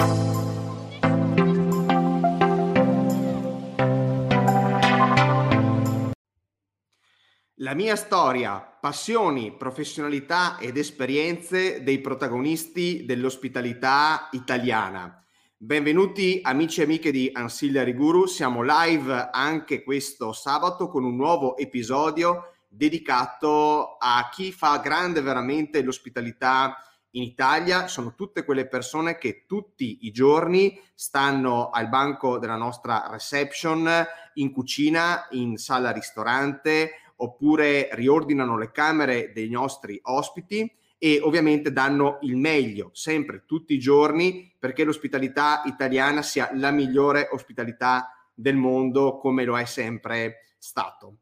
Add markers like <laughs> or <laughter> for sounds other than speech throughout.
La mia storia, passioni, professionalità ed esperienze dei protagonisti dell'ospitalità italiana. Benvenuti amici e amiche di Ancillary Guru, siamo live anche questo sabato con un nuovo episodio dedicato a chi fa grande veramente l'ospitalità in Italia. Sono tutte quelle persone che tutti i giorni stanno al banco della nostra reception, in cucina, in sala ristorante oppure riordinano le camere dei nostri ospiti e ovviamente danno il meglio sempre tutti i giorni perché l'ospitalità italiana sia la migliore ospitalità del mondo come lo è sempre stato.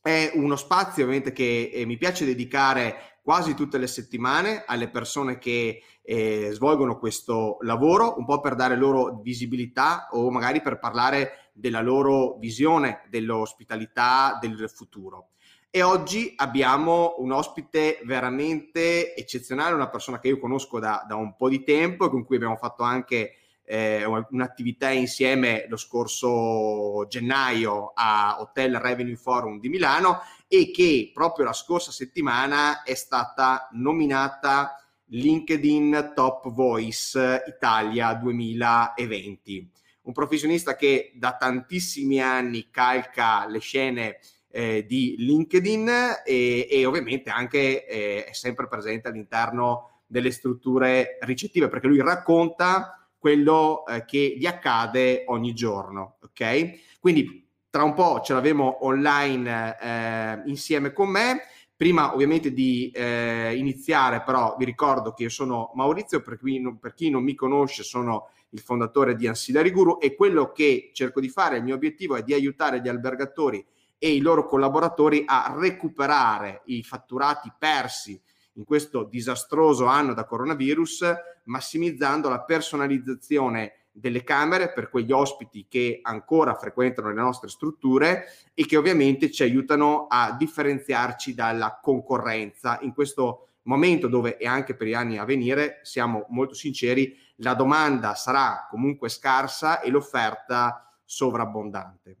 È uno spazio ovviamente che eh, mi piace dedicare quasi tutte le settimane alle persone che eh, svolgono questo lavoro, un po' per dare loro visibilità o magari per parlare della loro visione dell'ospitalità del futuro. E oggi abbiamo un ospite veramente eccezionale, una persona che io conosco da, da un po' di tempo e con cui abbiamo fatto anche eh, un'attività insieme lo scorso gennaio a Hotel Revenue Forum di Milano e che proprio la scorsa settimana è stata nominata LinkedIn Top Voice Italia 2020. Un professionista che da tantissimi anni calca le scene eh, di LinkedIn e, e ovviamente anche eh, è sempre presente all'interno delle strutture ricettive perché lui racconta quello eh, che gli accade ogni giorno, ok? Quindi tra un po' ce l'avremo online eh, insieme con me. Prima ovviamente di eh, iniziare però vi ricordo che io sono Maurizio, per chi, non, per chi non mi conosce sono il fondatore di Ancillary Guru e quello che cerco di fare, il mio obiettivo è di aiutare gli albergatori e i loro collaboratori a recuperare i fatturati persi in questo disastroso anno da coronavirus, massimizzando la personalizzazione delle camere per quegli ospiti che ancora frequentano le nostre strutture e che ovviamente ci aiutano a differenziarci dalla concorrenza. In questo momento dove e anche per gli anni a venire siamo molto sinceri la domanda sarà comunque scarsa e l'offerta sovrabbondante.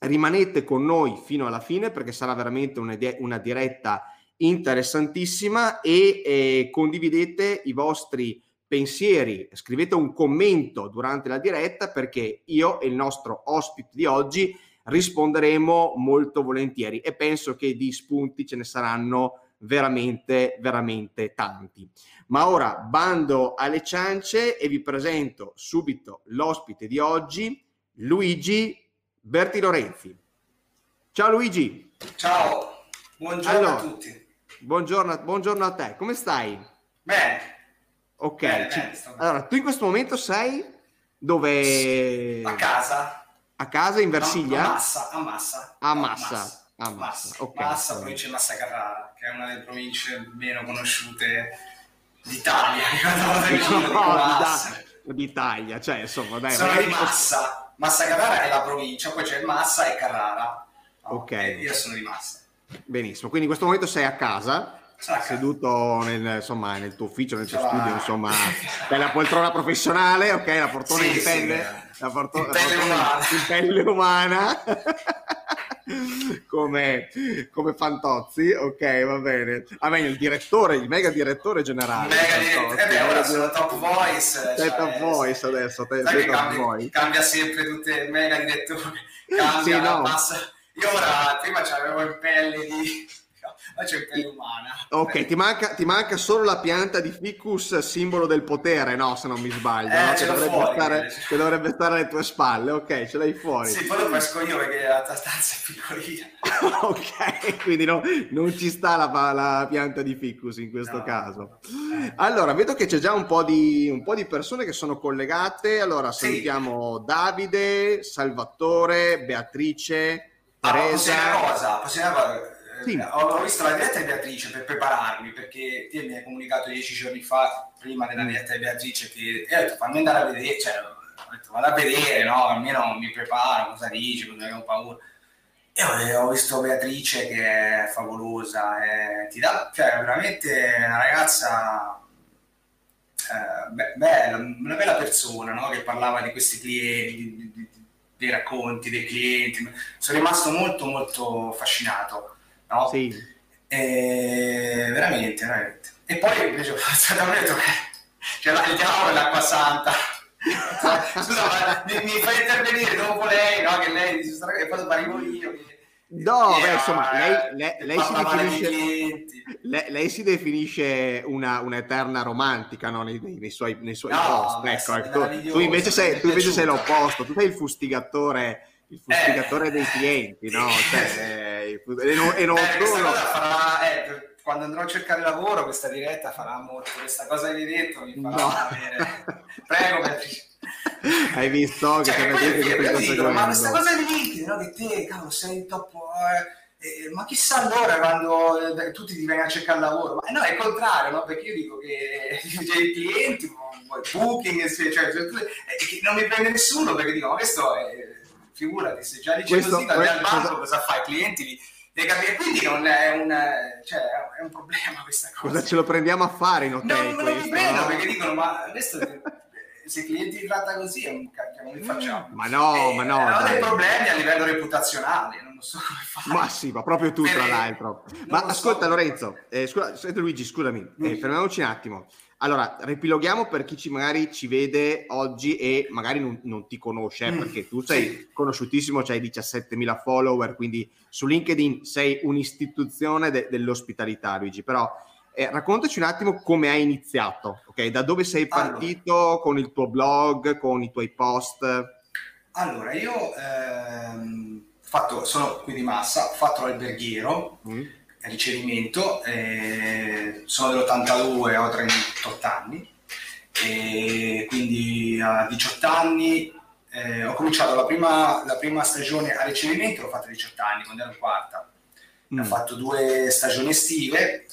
Rimanete con noi fino alla fine perché sarà veramente una, una diretta interessantissima e eh, condividete i vostri pensieri, scrivete un commento durante la diretta perché io e il nostro ospite di oggi risponderemo molto volentieri e penso che di spunti ce ne saranno veramente, veramente tanti. Ma ora bando alle ciance e vi presento subito l'ospite di oggi, Luigi Berti Lorenzi. Ciao Luigi. Ciao, buongiorno allora, a tutti. Buongiorno, buongiorno, a te, come stai? Bene. Ok, bene, ci... allora tu in questo momento sei dove? A casa. A casa in Versilia? No, a Massa, a Massa. A Massa. Massa. A Massa, Massa, okay. Massa provincia di Massa Carrara, che è una delle province meno conosciute d'Italia. <laughs> No, d'Italia, cioè insomma, dai. Sono di Massa Massa Carrara è la provincia, poi c'è Massa e Carrara. No, ok. Io sono di Massa. Benissimo, quindi in questo momento sei a casa, Sacca. seduto nel, insomma, nel, tuo ufficio, nel tuo Ciao. studio, insomma, <laughs> la poltrona professionale, ok, la poltrona sì, in pelle, sì, la, porto- in pelle umana. In pelle umana. <laughs> come, come Fantozzi, ok, va bene. Ah, meglio il direttore, il mega direttore generale. Mega direttore, eh beh, ora sono top voice. Sei cioè, top voice adesso, te, sei top cambia, voice. cambia sempre tutte, il mega direttore, cambia, sì, no. passa. Io ora, prima c'avevo in pelle di c'è pelle umana. Ok, ti manca, ti manca, solo la pianta di ficus, simbolo del potere, no? Se non mi sbaglio, eh, no? che, dovrebbe fuori, stare, che, dovrebbe stare, alle tue spalle. Ok, ce l'hai fuori. Sì, poi lo pesco io perché la stanza è piccolina. <laughs> ok, quindi no, non ci sta la, la, pianta di ficus in questo no. caso. Allora, vedo che c'è già un po, di, un po' di persone che sono collegate. Allora, salutiamo sì. Davide, Salvatore, Beatrice. Teresa. Ah, posso sì. ho, visto la diretta di Beatrice per prepararmi perché te mi hai comunicato dieci giorni fa prima della diretta di Beatrice che e ho detto fammi andare a vedere cioè, ho detto vado a vedere no almeno mi preparo cosa dice cosa avevo paura e ho, ho, visto Beatrice che è favolosa e ti dà cioè veramente una ragazza eh, bella, una bella persona no? che parlava di questi clienti, di, di, dei racconti dei clienti. Sono rimasto molto molto affascinato. No? Sì. E, veramente, veramente. E poi invece ho detto che il diavolo l'acqua santa. <laughs> Scusa, ma mi, mi fai intervenire dopo lei, no? Che lei dice e poi dopo arrivo io. Che No, beh, insomma, lei, lei, lei, si definisce, lei, si definisce, una, un'eterna romantica no? nei, nei, suoi, nei suoi no, post. Ecco, ecco. Tu, invece, sei, tu invece sei l'opposto, tu sei il fustigatore, il fustigatore eh, dei clienti, no? <laughs> Cioè, e non, e non eh, solo... farà, eh, quando andrò a cercare lavoro, questa diretta farà molto. Questa cosa che hai detto mi farà no. avere. Prego, Beatrice. Hai visto che cioè, poi che io dico, ma questa cosa di LinkedIn, no? Che te, cavolo, sei top. Eh, eh, ma chissà allora quando eh, tutti ti vengono a cercare lavoro. Ma no, è il contrario, no? Perché io dico che <laughs> c'è i clienti, booking, cioè, cioè, eh, non mi prende nessuno perché dico, ma questo è, figurati, se già dici questo, così, vai al banco, cosa fai? Clienti li, devi capire, quindi non è un, cioè, è un problema questa cosa. Cosa ce lo prendiamo a fare in hotel? No, non mi prendo no? perché dicono, ma questo se i clienti li tratta così è un cacchio, non li facciamo. Ma no, eh, ma no. Hanno dei problemi a livello reputazionale, non lo so come fare. Ma sì, ma proprio tu, tra l'altro. Ma ascolta, so. Lorenzo, eh, scusa, Luigi, scusami, eh, fermiamoci un attimo. Allora, ripiloghiamo per chi ci, magari ci vede oggi e magari non, non ti conosce, eh, mm. perché tu sei conosciutissimo, hai 17.000 follower, quindi su LinkedIn sei un'istituzione de- dell'ospitalità, Luigi, però eh, raccontaci un attimo come hai iniziato, ok? Da dove sei partito allora, con il tuo blog, con i tuoi post? Allora, io ehm, fatto, sono qui di Massa, ho fatto l'alberghiero, mm. Ricevimento, eh, sono dell'82, ho 38 anni, e quindi a 18 anni eh, ho cominciato la prima, la prima, stagione a ricevimento, l'ho fatta a 18 anni, quando ero quarta. Mm. Ho fatto due stagioni estive,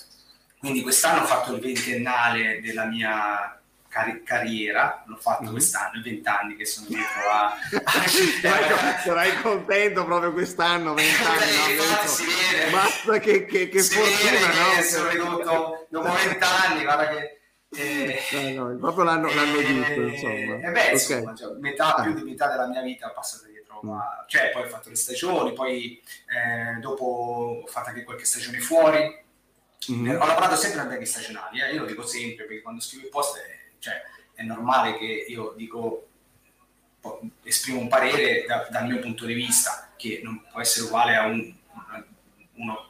quindi quest'anno ho fatto il ventennale della mia car- carriera, l'ho fatto mm-hmm. quest'anno, i vent'anni che sono dietro a... <laughs> Sarai contento proprio quest'anno, vent'anni, no? si vede. Basta che, che, che si fortuna, vede no? Che sono ridotto dopo vent'anni, guarda che... Eh, no, no, proprio l'anno, l'anno eh, giusto, insomma. Eh beh, okay. insomma, cioè, metà, più di metà della mia vita è passata dietro, mm. ma, cioè poi ho fatto le stagioni, poi eh, dopo ho fatto anche qualche stagione fuori, Mm-hmm. Ho lavorato sempre in alberghi stagionali, eh? io lo dico sempre perché quando scrivo i post è, cioè, è normale che io dico, esprimo un parere da, dal mio punto di vista, che non può essere uguale a un, uno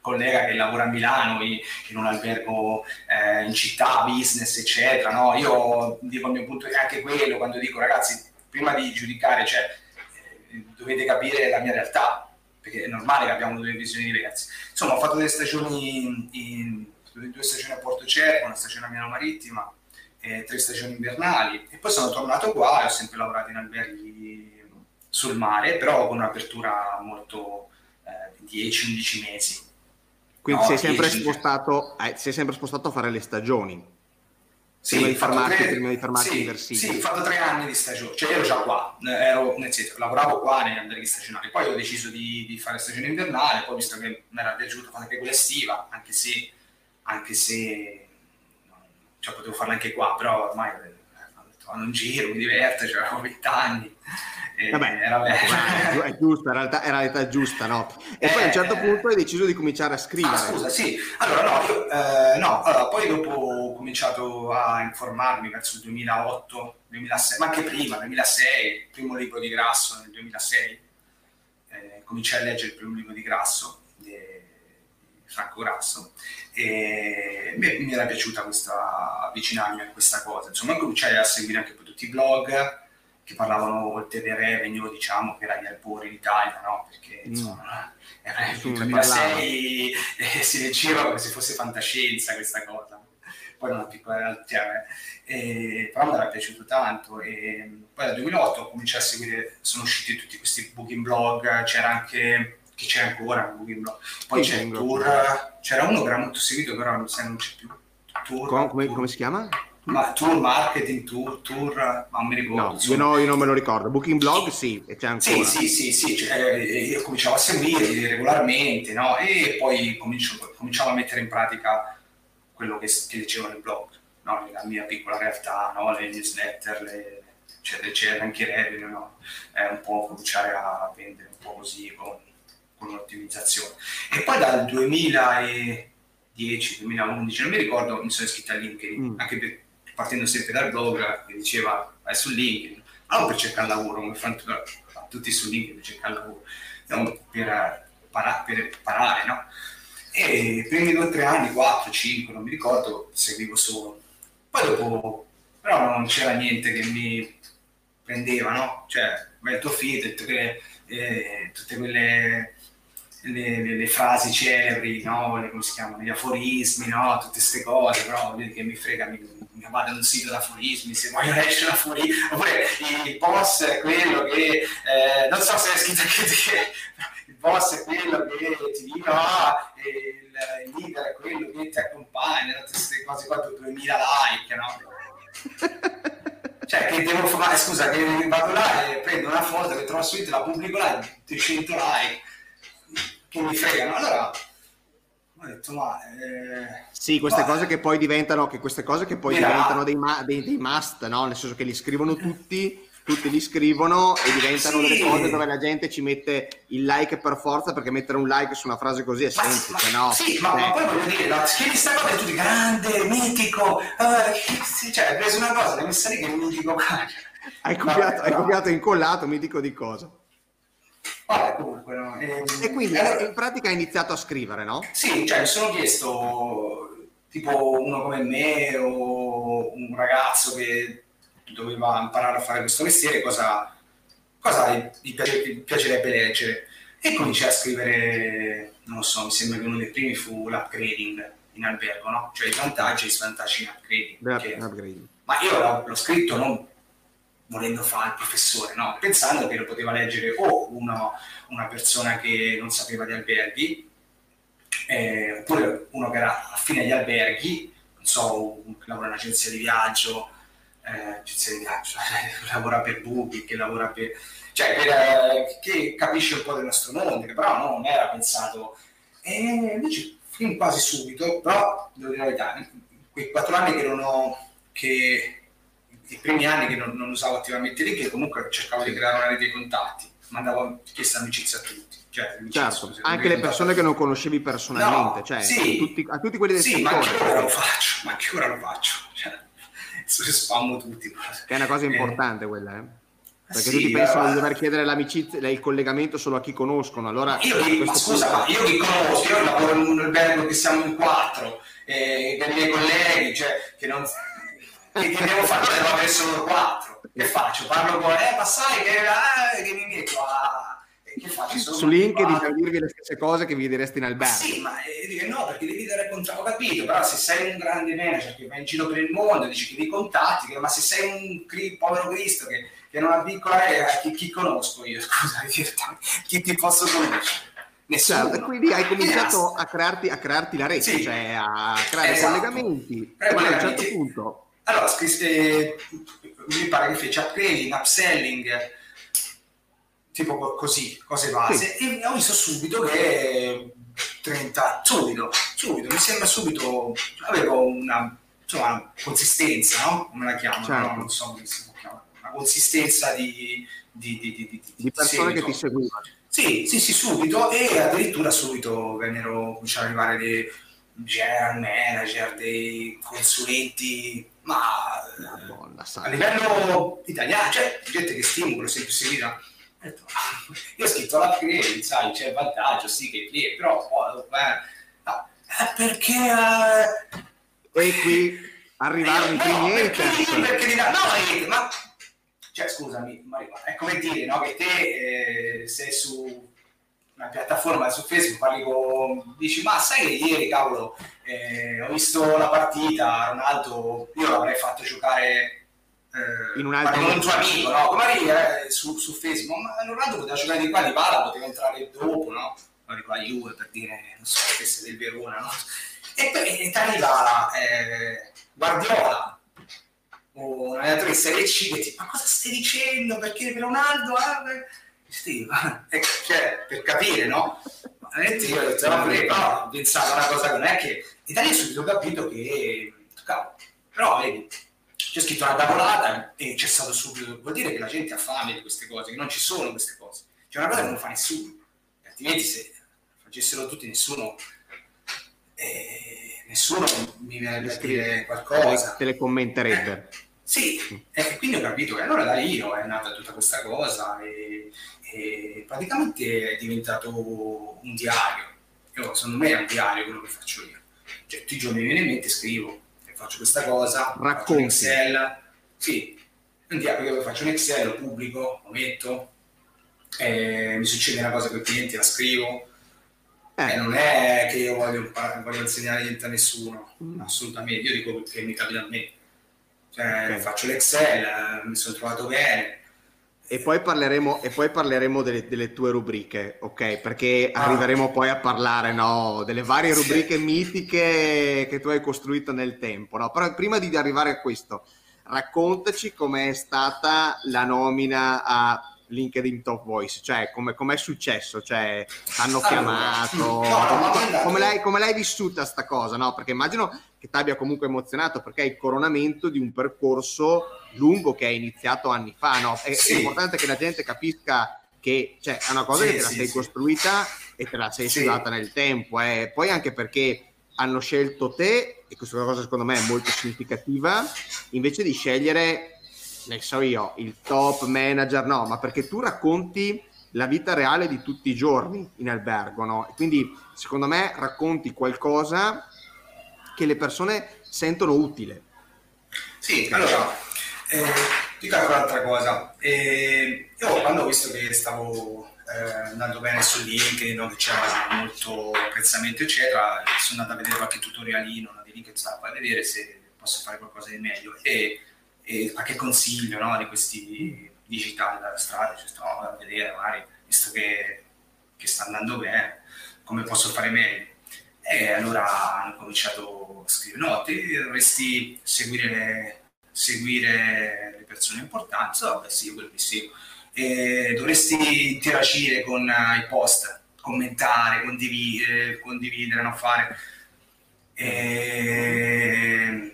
collega che lavora a Milano in, un albergo eh, in città, business, eccetera. No? Io dico il mio punto di vista, anche quello, quando dico ragazzi, prima di giudicare, cioè, eh, dovete capire la mia realtà, perché è normale che abbiamo due visioni diverse. Insomma, ho fatto delle stagioni, in, in, due stagioni a Porto Cervo, una stagione a Milano Marittima, e tre stagioni invernali e poi sono tornato qua e ho sempre lavorato in alberghi sul mare, però con un'apertura molto eh, 10-11 mesi. Quindi no, sei, sempre spostato, eh, sei sempre spostato a fare le stagioni? Sì, prima, di fermarti, tre... prima di fermarti sì, in Versilia. Sì, ho fatto tre anni di stagione, cioè ero già qua, ero, nel senso, lavoravo qua negli alberghi stagionali, poi ho deciso di, di fare stagione invernale, poi visto che mi era piaciuto fare anche quella estiva, anche se, anche se cioè, potevo farla anche qua, però ormai eh, vado in giro, mi diverto, cioè, avevo 20 anni. Vabbè, era, ecco, è giusto, in realtà era l'età giusta, no? E poi a un certo eh, punto hai deciso di cominciare a scrivere. Ah, scusa, sì. Allora, no, io, eh, no, allora, poi dopo ho cominciato a informarmi verso il 2008, 2006, ma anche prima, 2006, il primo libro di Grasso nel 2006. Eh, cominciai a leggere il primo libro di Grasso, di Franco Grasso, e mi, mi era piaciuta questa, avvicinarmi a questa cosa. Insomma, cominciai a seguire anche poi tutti i blog, che parlavano oltre del revenue, diciamo, che era gli albori in Italia, no? Perché mm. insomma, mm. era il 2006 <laughs> e si leggeva come se fosse fantascienza questa cosa. Poi una piccola realtà, eh. però mi era piaciuto tanto. E poi dal 2008 cominciai a seguire, sono usciti tutti questi booking blog, c'era anche che c'è ancora. Poi c'è il tour, c'era uno che era molto seguito, però non, non c'è più. Tour, come, come, come si chiama? Ma tour marketing, tour, tour, non mi ricordo. No, io, no, io non me lo ricordo. Booking blog sì, e c'è ancora. Sì, sì, sì, sì cioè, io cominciavo a seguirli regolarmente, no? E poi cominciavo a mettere in pratica quello che, che leggevo nel blog. no? la mia piccola realtà, no? le newsletter, le, eccetera, eccetera, anche revenue, no? è un po' cominciare a vendere un po' così con, con un'ottimizzazione. E poi dal 2010, 2011, non mi ricordo, mi sono iscritto a LinkedIn, mm. anche per, partendo sempre dal blog che diceva vai su LinkedIn, non per cercare lavoro, come fanno tutti su LinkedIn per cercare lavoro, no? per, para, per parare, no? E i primi due o tre anni, quattro, cinque, non mi ricordo, seguivo solo. Poi dopo, però non c'era niente che mi prendeva, no? Cioè, tuo feed, che eh, tutte quelle le, le, le, frasi celebri, no? le, come si chiamano, gli aforismi, no? tutte queste cose, però che mi frega, mi, mi vado in un sito di aforismi, se voglio leggere un aforismo, oppure il boss è quello che, eh, non so se è scritto anche te, il boss è quello che ti dice, no, il, il leader è quello che ti accompagna, tutte queste cose qua, 2000 like, no? <laughs> cioè che devo fare, scusa, che vado là e prendo una foto che trovo su internet, la pubblico là, 300 like, che mi fregano. Allora ho detto, ma... Eh, sì, queste cose che poi diventano, che queste cose che poi diventano dei, ma, dei, dei, must, no? Nel senso che li scrivono tutti tutti li scrivono e diventano sì. delle cose dove la gente ci mette il like per forza perché mettere un like su una frase così è semplice, ma, no? Sì, ma, eh. ma, poi voglio dire, no, scrivi sta cosa e tu di grande, mitico, uh, cioè hai preso una cosa, l'hai messa lì che è mitico. <laughs> Hai copiato, no, hai copiato e incollato, mitico di cosa? Vabbè, comunque, no. E, ehm, e quindi allora, in pratica hai iniziato a scrivere, no? Sì, cioè mi sono chiesto tipo uno come me o un ragazzo che doveva imparare a fare questo mestiere, cosa, cosa gli, piace, gli piacerebbe leggere. E cominciai a scrivere, non lo so, mi sembra che uno dei primi fu l'upgrading in albergo, no? Cioè i vantaggi e i svantaggi in upgrading. Beh, che, upgrading. Ma io l'ho, l'ho, scritto non volendo fare il professore, no? Pensando che lo poteva leggere o uno, una persona che non sapeva di alberghi, eh, oppure uno che era affine agli alberghi, non so, che lavora in un'agenzia di viaggio, eh, agenzia di viaggio, che <laughs> lavora per Booking, che lavora per... cioè per, eh, che capisce un po' del nostro mondo, che però non era pensato. E invece fin quasi subito, però devo dire la verità, quei quattro anni che non ho, che i primi anni che non, non usavo attivamente che comunque cercavo di creare una rete di contatti, mandavo richiesta amicizia a tutti. Cioè, certo, anche le persone che non conoscevi personalmente, no, cioè sì, tutti, a tutti quelli del sì, settore. ma che ora lo faccio, ma che ora lo faccio. Cioè, spammo tutti. Che è una cosa eh. importante eh. quella, eh? Perché sì, tutti pensano di dover chiedere l'amicizia, il collegamento solo a chi conoscono. Allora, io, ma scusa, ma io chi conosco, io lavoro in un albergo che siamo in quattro, eh, i miei colleghi, cioè, che non... che, che devo fare? Devo avere solo quattro. Che faccio? Parlo con... Eh, ma sai che, ah, che mi metto a che faccio? Su LinkedIn per dirvi le stesse cose che vi diresti in albergo. Sì, ma eh, no, perché devi dare contatti, ho capito, però se sei un grande manager che va in giro per il mondo, dici che devi contatti, ma se sei un cri- povero Cristo che, che non ha piccola area, chi, chi conosco io, <laughs> scusa, chi ti posso conoscere? Nessuno. Certo, quindi hai cominciato a crearti, a crearti, la rete, sì. cioè a creare esatto. collegamenti. Eh, a un certo punto... Allora, scrisse, mi pare che fece upgrading, upselling, tipo così, cose base, sì. e ho visto subito che 30, subito, subito, mi sembra subito, avevo una, insomma, una consistenza, no? Come la chiamo? Certo. No? Non so come si chiama, una consistenza di, di, di, di, di persone che ti seguivano. Sì, sì, sì, subito, e addirittura subito vennero, cominciarono ad arrivare dei general manager, dei consulenti, ma Madonna, a livello italiano, cioè gente che stimola, sempre seguita io ho scritto la cliente, sai, c'è il vantaggio, sì che cliente, però oh, eh, no, eh, perché... Eh, e qui arrivano i primi no, perché, perché, no, ma cioè scusami, ma è come dire no, che te eh, sei su una piattaforma su Facebook, parli con, dici ma sai che ieri cavolo eh, ho visto la partita, Ronaldo, io l'avrei fatto giocare eh, in un altro con un tuo amico, no? Come dire, eh, su, su, Facebook, ma Ronaldo poteva giocare di qua di palla, poteva entrare dopo, no? Di qua Juve per dire, non so, che sei del Verona, no? E poi ti arriva eh, Guardiola, o un allenatore di Serie C che ti ma cosa stai dicendo? Perché Ronaldo ha... <laughs> Eh, cioè, per capire, no? Veramente io ho detto, no, no, ho pensato una cosa che non è che... Italia subito ho capito che, Però vedi, c'è scritto una tavolata e c'è stato subito, vuol dire che la gente ha fame di queste cose, che non ci sono queste cose. C'è una cosa che non fa nessuno, altrimenti se facessero tutti nessuno, eh, nessuno mi viene a dire qualcosa. Te le commenterebbe. Eh, sì, e quindi ho capito che allora da lì è nata tutta questa cosa e, e praticamente è diventato un diario. Io, secondo me è un diario quello che faccio io. Cioè, tutti i giorni mi viene in mente, scrivo, faccio questa cosa, Racconti. faccio un Excel, sì, un diario che faccio un Excel, lo pubblico, lo metto, eh, mi succede una cosa con i clienti, la scrivo, eh. non è che io voglio, voglio, insegnare niente a nessuno, mm. assolutamente, io dico che mi capita a me. Cioè, okay. faccio l'Excel, eh, mi sono trovato bene. E poi parleremo, e poi parleremo delle, delle, tue rubriche, ok? Perché ah. arriveremo poi a parlare no, delle varie rubriche sì. mitiche che tu hai costruito nel tempo. No? Però prima di arrivare a questo, raccontaci com'è stata la nomina a LinkedIn Top Voice, cioè come è successo, cioè hanno allora, chiamato, no, come, l'hai, come, l'hai, vissuta sta cosa, no? Perché immagino che ti abbia comunque emozionato perché è il coronamento di un percorso lungo che è iniziato anni fa, no? È, sì. è importante che la gente capisca che cioè, è una cosa sì, che te la sì, sei costruita e te la sei sudata nel tempo, eh. poi anche perché hanno scelto te, e questa cosa secondo me è molto significativa, invece di scegliere ne so io, il top manager, no, ma perché tu racconti la vita reale di tutti i giorni in albergo, no? Quindi secondo me racconti qualcosa che le persone sentono utile. Sì, allora, eh, dico un'altra cosa. Eh, io quando ho visto che stavo eh, andando bene su LinkedIn, no, che c'era molto apprezzamento, eccetera, sono andato a vedere qualche tutorialino no, di stavo a vedere se posso fare qualcosa di meglio. E e qualche consiglio no, di questi digitali dalla strada, ci sto a vedere magari, visto che, che sta andando bene, come posso fare meglio. E allora hanno cominciato a scrivere, no, te dovresti seguire, seguire le persone importanti, vabbè sì, quello che sì. E dovresti interagire con i post, commentare, condividere, condividere, no, fare. E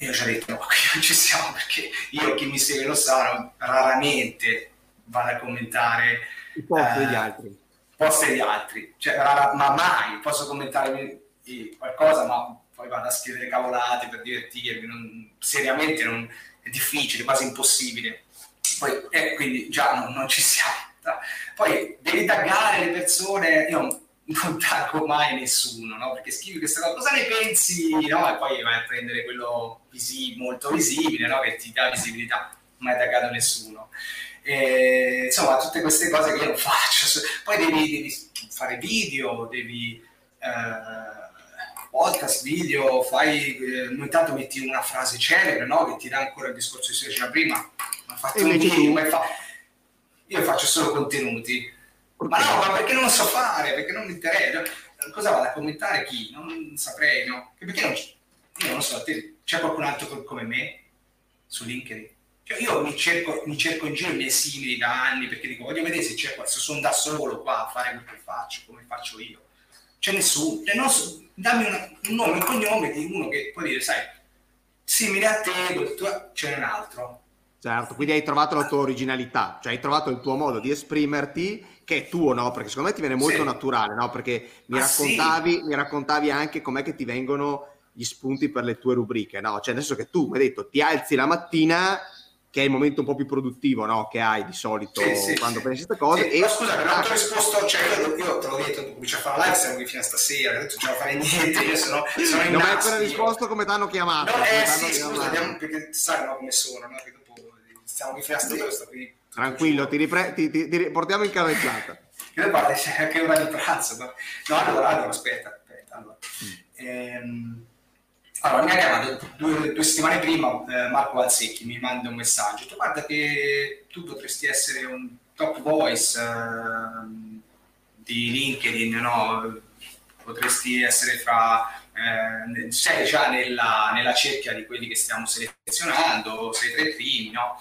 io ci ho detto no, qui <laughs> non ci siamo perché io chi mi segue lo sa, raramente vado a commentare i post eh, degli altri. Post degli altri, cioè, rara, ma mai posso commentare qualcosa, ma poi vado a scrivere cavolate per divertirmi, non, seriamente non, è difficile, quasi impossibile. Poi, eh, quindi già non, non ci siamo. Poi devi taggare le persone, io non taggo mai nessuno, no? perché scrivi questa cosa, cosa ne pensi? No? E poi vai a prendere quello visi- molto visibile, no? che ti dà visibilità, non hai taggato nessuno. E, insomma, tutte queste cose che io non faccio. Poi devi, devi fare video, devi eh, podcast, video, fai, eh, ogni tanto metti una frase celebre no? che ti dà ancora il discorso che si faceva prima. Ma fatto un video, fa... io faccio solo contenuti ma no, ma perché non lo so fare? Perché non mi interessa? Cosa vado a commentare chi? Non saprei, no? Perché non, io non lo so, c'è qualcun altro come me su LinkedIn? Cioè io mi cerco, mi cerco in giro i miei simili da anni perché dico voglio vedere se c'è qua, se sono da solo qua a fare quel che faccio, come faccio io. C'è nessuno, cioè, non so, dammi una, un nome, un cognome di uno che può dire, sai, simile a te, c'è un altro. Certo, quindi hai trovato la tua originalità, cioè hai trovato il tuo modo di esprimerti che è tuo, no? Perché secondo me ti viene molto sì. naturale, no? Perché mi raccontavi, sì. mi raccontavi anche com'è che ti vengono gli spunti per le tue rubriche, no? Cioè, nel senso che tu mi hai detto ti alzi la mattina, che è il momento un po' più produttivo, no? Che hai di solito sì, quando pensi queste cose. e... Ma scusa, non ti ho risposto, cioè io, io te l'ho detto, tu cominci a fare live, siamo qui fino a stasera, non ce la fare niente, io sono, sono in Non hai ancora risposto come ti hanno chiamato. No, eh sì, scusa, andiamo, perché sai no, come sono, no? Che dopo stiamo qui fino a stasera, sto qui. Tranquillo, ti, ripre- ti, ti, ti portiamo in carreggiata che guarda c'è anche ora di pranzo no, allora, allora aspetta, aspetta allora. Ehm, allora mi ha chiamato due, due settimane prima eh, Marco Alsecchi mi manda un messaggio tu guarda che tu potresti essere un top voice eh, di LinkedIn no? potresti essere fra eh, sei già nella, nella cerchia di quelli che stiamo selezionando sei tra i primi no?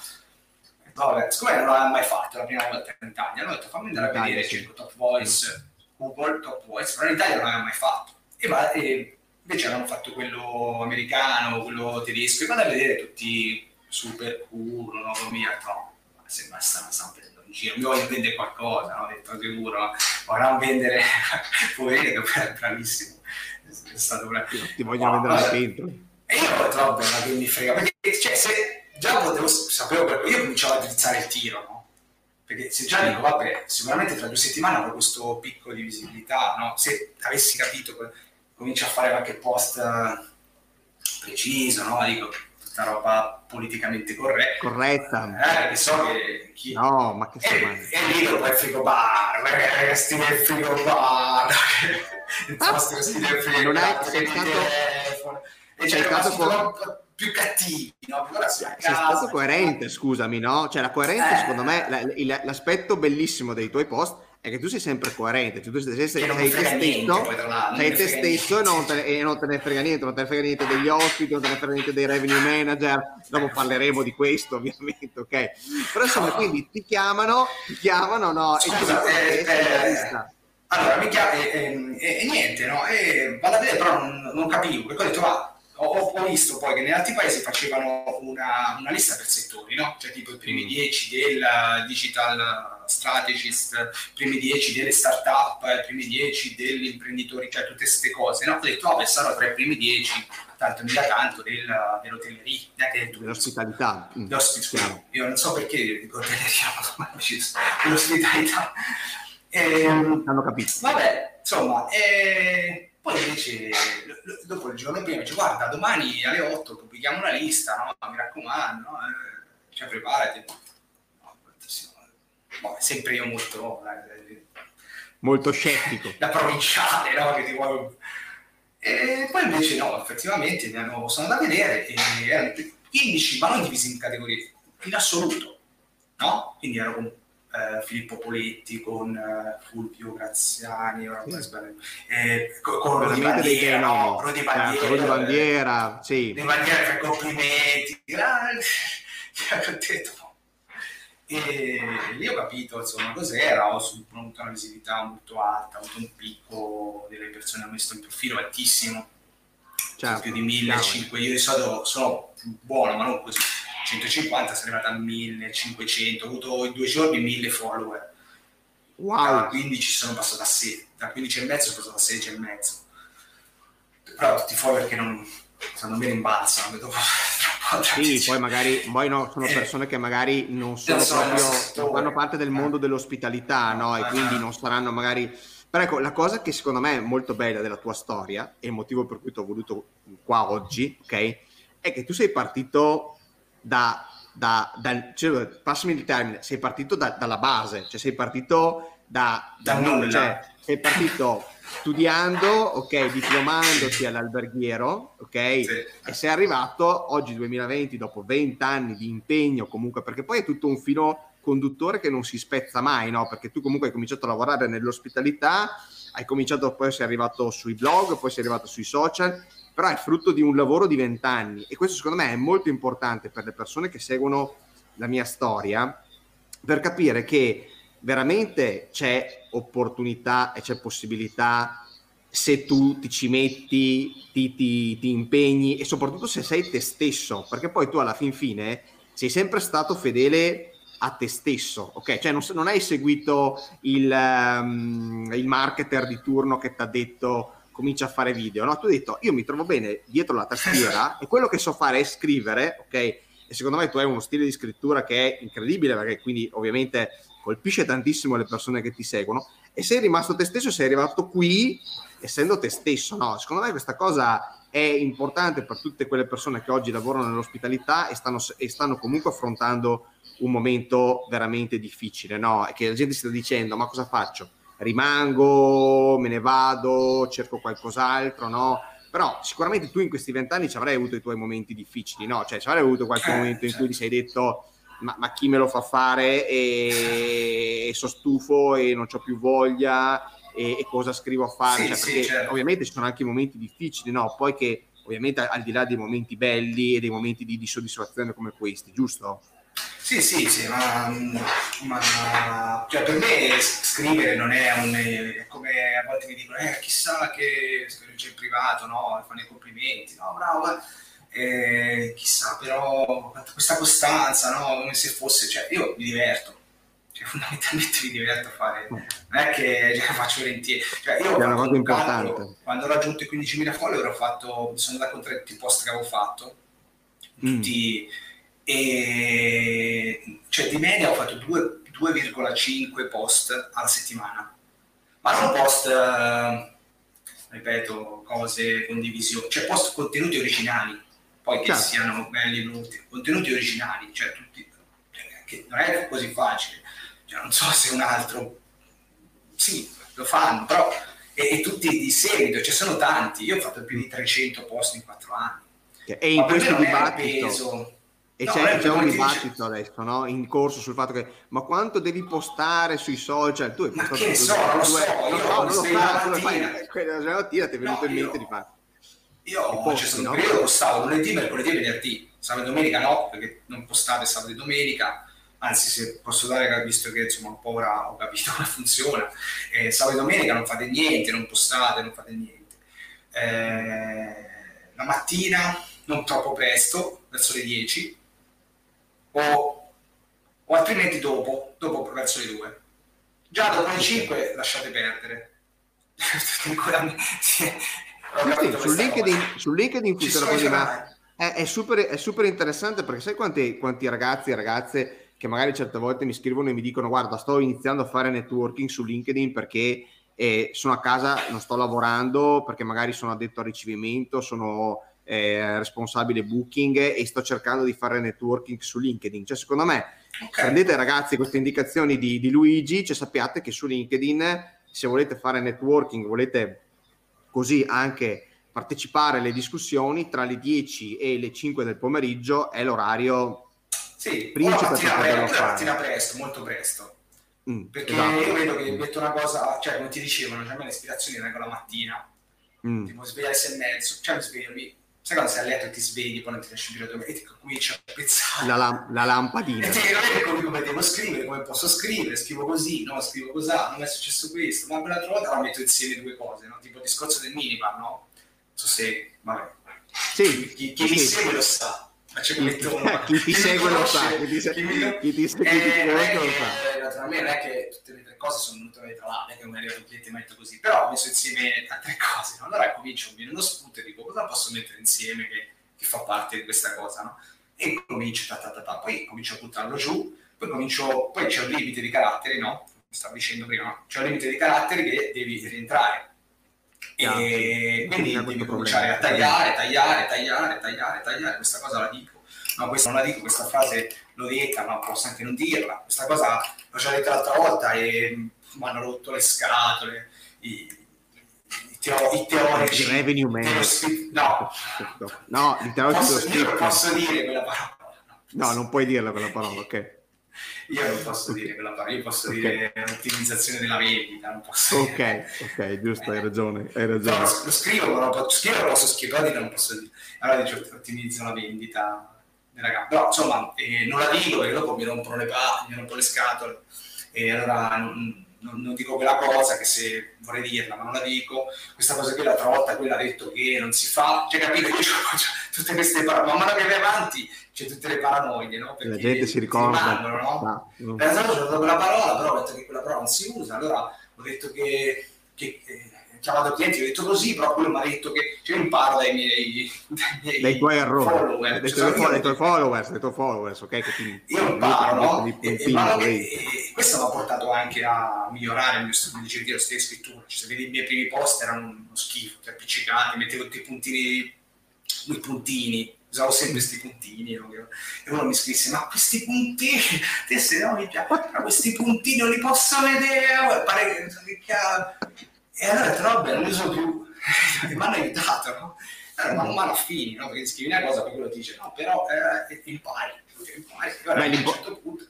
Vabbè, siccome non l'aveva mai fatto la prima volta in Italia, hanno detto fammi andare a vedere, cerco Top Voice, Google Top Voice, però in Italia non l'aveva mai fatto. E, va, e invece hanno fatto quello americano, quello tedesco, e vado a vedere tutti super cool, no, mia, no, sembra stanno sempre in giro, mi voglio vendere qualcosa, no? ho detto sicuro, no? ora non vendere, <laughs> poverino che è bravissimo, è stato bravo. Ti vogliono no, vendere la pentole. E io ho troppo che mi frega, perché cioè, se già potevo, sapevo, perché io cominciavo a drizzare il tiro, no? Perché se già dico, vabbè, sicuramente tra due settimane avrò questo picco di visibilità, no? Se avessi capito, comincio a fare qualche post eh, preciso, no? Dico, tutta roba politicamente corretta. Corretta. Eh, che so che chi... No, ma che sei E, e lì dopo il frigo bar, resti nel frigo bar, <laughs> il posto vestiti nel frigo non è, stato... E c'è stato con più cattivi, no? Allora sei stato coerente, scusami, no? Cioè la coerenza, eh. secondo me, l'aspetto bellissimo dei tuoi post è che tu sei sempre coerente, cioè, tu sei, sei, sei te stesso, sei te stesso e non te, e non te ne frega niente, non te ne frega niente degli ospiti, non te ne frega niente dei revenue manager, dopo parleremo di questo ovviamente, ok? Però insomma, quindi ti chiamano, ti chiamano, no? Scusa, e ti eh, eh, allora mi chiama e, e, e, niente, no? E vado a vedere, però non, non capivo, perché ho detto va, ho, ho, visto poi che negli altri paesi facevano una, una lista per settori, no? Cioè tipo i primi 10 mm. del digital strategist, i primi 10 delle start-up, i primi 10 degli imprenditori, cioè tutte queste cose, no? Ho detto, vabbè, sarò tra i primi 10, tanto mica tanto, del, dell'hotelleria, del dell'ospitalità. Mm, Io non so perché dico hotelleria, <laughs> ma dell'ospitalità. E, Hanno capito. Vabbè, insomma, e poi invece, dopo il giorno prima, dice guarda, domani alle 8 pubblichiamo una lista, no? mi raccomando, no? Eh, cioè preparati. No, boh, sempre io molto... Eh, molto scettico. <laughs> Da provinciale, no? Che ti vuoi... E poi invece no, effettivamente mi hanno, sono da vedere e erano 15, ma non divisi in categorie, in assoluto, no? Quindi ero con eh, Filippo Poletti, con eh, Fulvio Graziani, sì. eh, con, con Rodi Bandiera, no, Rodi certo, Bandiera, Rodi Bandiera, sì. Rodi Bandiera per complimenti, ho detto, e lì ho capito insomma cos'era, ho avuto una visibilità molto alta, ho avuto un picco delle persone hanno messo un profilo altissimo, certo, più di 1500, io di solito sono buono ma non così 150, sono arrivata a 1500, ho avuto in due giorni 1000 follower. Wow. Da 15 sono passato a 6, da 15 e mezzo sono passato a 16 e mezzo. Però tutti i follower che non, secondo me rimbalzano, dopo <laughs> sì, poi magari poi no, sono eh. persone che magari non sono so, proprio non fanno parte del mondo dell'ospitalità, no? E quindi non saranno magari. Però ecco, la cosa che secondo me è molto bella della tua storia, e il motivo per cui ti ho voluto qua oggi, ok? È che tu sei partito da, da, da cioè, passami il termine, sei partito da, dalla base, cioè sei partito da, da nulla. Cioè, sei partito <laughs> studiando, ok, diplomandoti all'alberghiero, ok, sì. e sei arrivato oggi 2020 dopo 20 anni di impegno comunque, perché poi è tutto un filo conduttore che non si spezza mai, no? Perché tu comunque hai cominciato a lavorare nell'ospitalità, hai cominciato, poi sei arrivato sui blog, poi sei arrivato sui social però è frutto di un lavoro di vent'anni e questo secondo me è molto importante per le persone che seguono la mia storia per capire che veramente c'è opportunità e c'è possibilità se tu ti ci metti, ti, ti, ti, impegni e soprattutto se sei te stesso, perché poi tu alla fin fine sei sempre stato fedele a te stesso, ok? Cioè non, non hai seguito il, um, il marketer di turno che ti ha detto comincia a fare video, no? Tu hai detto, io mi trovo bene dietro la tastiera <laughs> e quello che so fare è scrivere, ok? E secondo me tu hai uno stile di scrittura che è incredibile, perché quindi ovviamente colpisce tantissimo le persone che ti seguono, e sei rimasto te stesso, sei arrivato qui essendo te stesso, no? Secondo me questa cosa è importante per tutte quelle persone che oggi lavorano nell'ospitalità e stanno, e stanno comunque affrontando un momento veramente difficile, no? E che la gente sta dicendo, ma cosa faccio? Rimango, me ne vado, cerco qualcos'altro, no? Però sicuramente tu in questi vent'anni ci avrai avuto i tuoi momenti difficili, no? Cioè ci avrai avuto qualche eh, momento in cui ti sei detto ma, ma, chi me lo fa fare e, e sono stufo e non ho più voglia e, e, cosa scrivo a fare? Sì, cioè, sì, perché certo. ovviamente ci sono anche momenti difficili, no? Poi che ovviamente al di là dei momenti belli e dei momenti di, di soddisfazione come questi, giusto? Sì, sì, sì, ma, ma cioè per me scrivere non è un... È come a volte mi dicono, eh, chissà che c'è in privato, no? Fanno i complimenti, no, bravo, eh, chissà, però questa costanza, no? Come se fosse, cioè io mi diverto, cioè, fondamentalmente mi diverto a fare, non è che cioè, faccio volentieri. Cioè, io è una cosa importante. Calcolo, quando ho raggiunto i 15.000 follower ho fatto, mi sono andato contro tutti i post che avevo fatto, mm. tutti, mm. E cioè di media ho fatto 2,5 post alla settimana, ma non post, eh, ripeto, cose, condivisioni, cioè post contenuti originali, poi che certo. siano belli, brutti, contenuti originali, cioè tutti, cioè, che non è così facile cioè, non so se un altro, sì, lo fanno, però e, tutti di seguito, ci sono tanti, io ho fatto più di 300 post in 4 anni. E in questo dibattito... E no, c'è, c'è un dibattito adesso no? in corso sul fatto che ma quanto devi postare sui social? Tu hai ma che so, non lo so, io non lo fai, quella mattina ti è venuto in mente di fare. Io posti, c'è stato un periodo postavo lunedì, mercoledì e venerdì, sabato e domenica no, perché non postate sabato e domenica, anzi se posso dare, visto che insomma un po' ora ho capito <laughs> come funziona, eh, sabato e domenica non fate niente, non postate, non fate niente. Eh, la mattina, non troppo presto, verso le 10, o, o altrimenti dopo, dopo verso le 2. Già dopo le 5 lasciate perdere. <laughs> sì, su, LinkedIn, su LinkedIn funziona è, è, super, è super interessante perché sai quanti, quanti ragazzi e ragazze che magari certe volte mi scrivono e mi dicono guarda sto iniziando a fare networking su LinkedIn perché eh, sono a casa, non sto lavorando perché magari sono addetto al ricevimento, sono eh, responsabile booking e sto cercando di fare networking su LinkedIn. Cioè secondo me okay. prendete ragazzi queste indicazioni di, di Luigi, cioè sappiate che su LinkedIn se volete fare networking, volete così anche partecipare alle discussioni tra le 10 e le 5 del pomeriggio è l'orario sì, principe o mattina, pre- la mattina presto, molto presto. Mm, perché esatto. io vedo che metto una cosa, cioè come ti dicevano, cioè a me l'ispirazione vengo la mattina, mm. tipo svegliare alle e mezzo, cioè mi sveglio, mi, sai quando sei a letto e ti svegli, poi non ti dormire, e ti cominci a pensare. La, lam- la lampadina. E ti come, come devo scrivere, come posso scrivere, scrivo così, no, scrivo così, non è successo questo, ma quell'altra volta la metto insieme due cose, no? tipo il discorso del minibar, no? Non so se, vabbè, sì, chi, chi sì. mi segue lo sa chi ti segue lo sa, chi ti, segue, chi ti segue eh, lo sa. Naturalmente non è che tutte le tre cose sono venute tra è che magari un cliente metto così, però ho messo insieme a tre cose, no? allora comincio, mi viene uno spunto e dico cosa posso mettere insieme che, che fa parte di questa cosa, no? E comincio, ta, ta, ta, ta. poi comincio a buttarlo giù, poi comincio, poi c'è un limite di caratteri, no? Stavo dicendo prima, c'è un limite di caratteri che devi rientrare. E quindi devi cominciare a tagliare, tagliare, tagliare, tagliare, tagliare, questa cosa la dico. No questa non la dico, questa frase l'ho detta, ma posso anche non dirla, questa cosa l'ho già detta l'altra volta e mi hanno rotto le scatole, i, i, teo, i teorici... Il revenue manager. No, no, il teorico posso, posso dire quella parola. No, no, non puoi dirla quella parola, ok. Io non posso dire quella parola, io posso okay. dire ottimizzazione della vendita, non posso Ok, dire. ok, giusto, hai ragione, hai ragione. No, lo scrivo, non posso, scrivere, posso scrivere, non posso dire. Allora dice ottimizzo la vendita ragazzi. Però insomma, eh, non la dico perché dopo mi rompono le palle, mi rompono le scatole. E allora non, non, non, dico quella cosa che se vorrei dirla, ma non la dico. Questa cosa qui l'altra volta quella ha detto che non si fa. Cioè, capite che ho tutte queste paranoie. Man mano che vai avanti c'è tutte le paranoie, no? Perché la gente si ricorda. Mandano, no? No. Per esempio, ho dato quella parola, però ho detto che quella parola non si usa. Allora ho detto che, che eh, chiamato clienti, ho detto così, però quello mi ha detto che cioè, io imparo dai miei, dai miei dai tuoi errori, follower, dai, tuoi, cioè, dai tuoi followers, dai tuoi followers, ok? Che ti, io imparo, no? E, e, e, questo mi ha portato anche a migliorare il mio stile di gestire stile scrittura. Cioè, se vedi i miei primi post erano uno schifo, cioè, appiccicati, mettevo tutti i puntini, i puntini, usavo sempre questi puntini no? e uno mi scrisse ma questi puntini te se no mi piace ma questi puntini non li posso vedere pare che e allora te vabbè, non ne so più, mi hanno aiutato, no? Allora, man mano affini, no? Perché scrivi una cosa, poi quello ti dice, no, però eh, impari, impari, Beh, a un certo punto.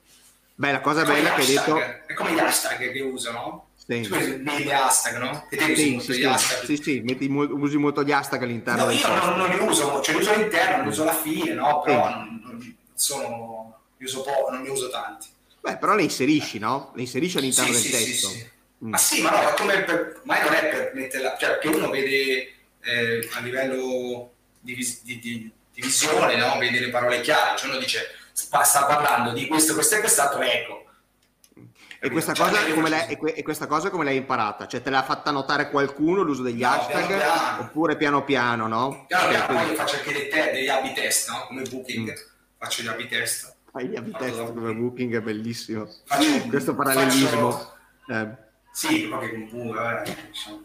Beh, la cosa bella che hai detto... È come gli hashtag che uso, no? Sì. Tu vedi hashtag, no? Te sì, sì, sì, sì, sì, metti, usi molto gli hashtag all'interno no, io non, non, li uso, cioè li uso all'interno, li uso alla fine, no? Però sì. non, non sono li uso po', non li uso tanti. Beh, però le inserisci, no? Le inserisci all'interno sì, del sì, testo. Sì, mm. Ma sì, ma no, come per, ma non è per metterla, cioè che uno vede eh, a livello di, di, di, di visione, no? vede le parole chiare, cioè uno dice sta, parlando di questo, questo e quest'altro, ecco. E questa, cioè, cosa, come l'hai, e questa cosa come l'hai imparata? Cioè te l'ha fatta notare qualcuno l'uso degli no, hashtag piano piano. oppure piano piano, no? Piano piano, poi io faccio anche dei, te, degli AB test, no? Come booking, mm. faccio gli AB test. Fai gli AB test come booking è bellissimo. Faccio, Questo parallelismo. Faccio... Eh. Sì, proprio che un eh, diciamo.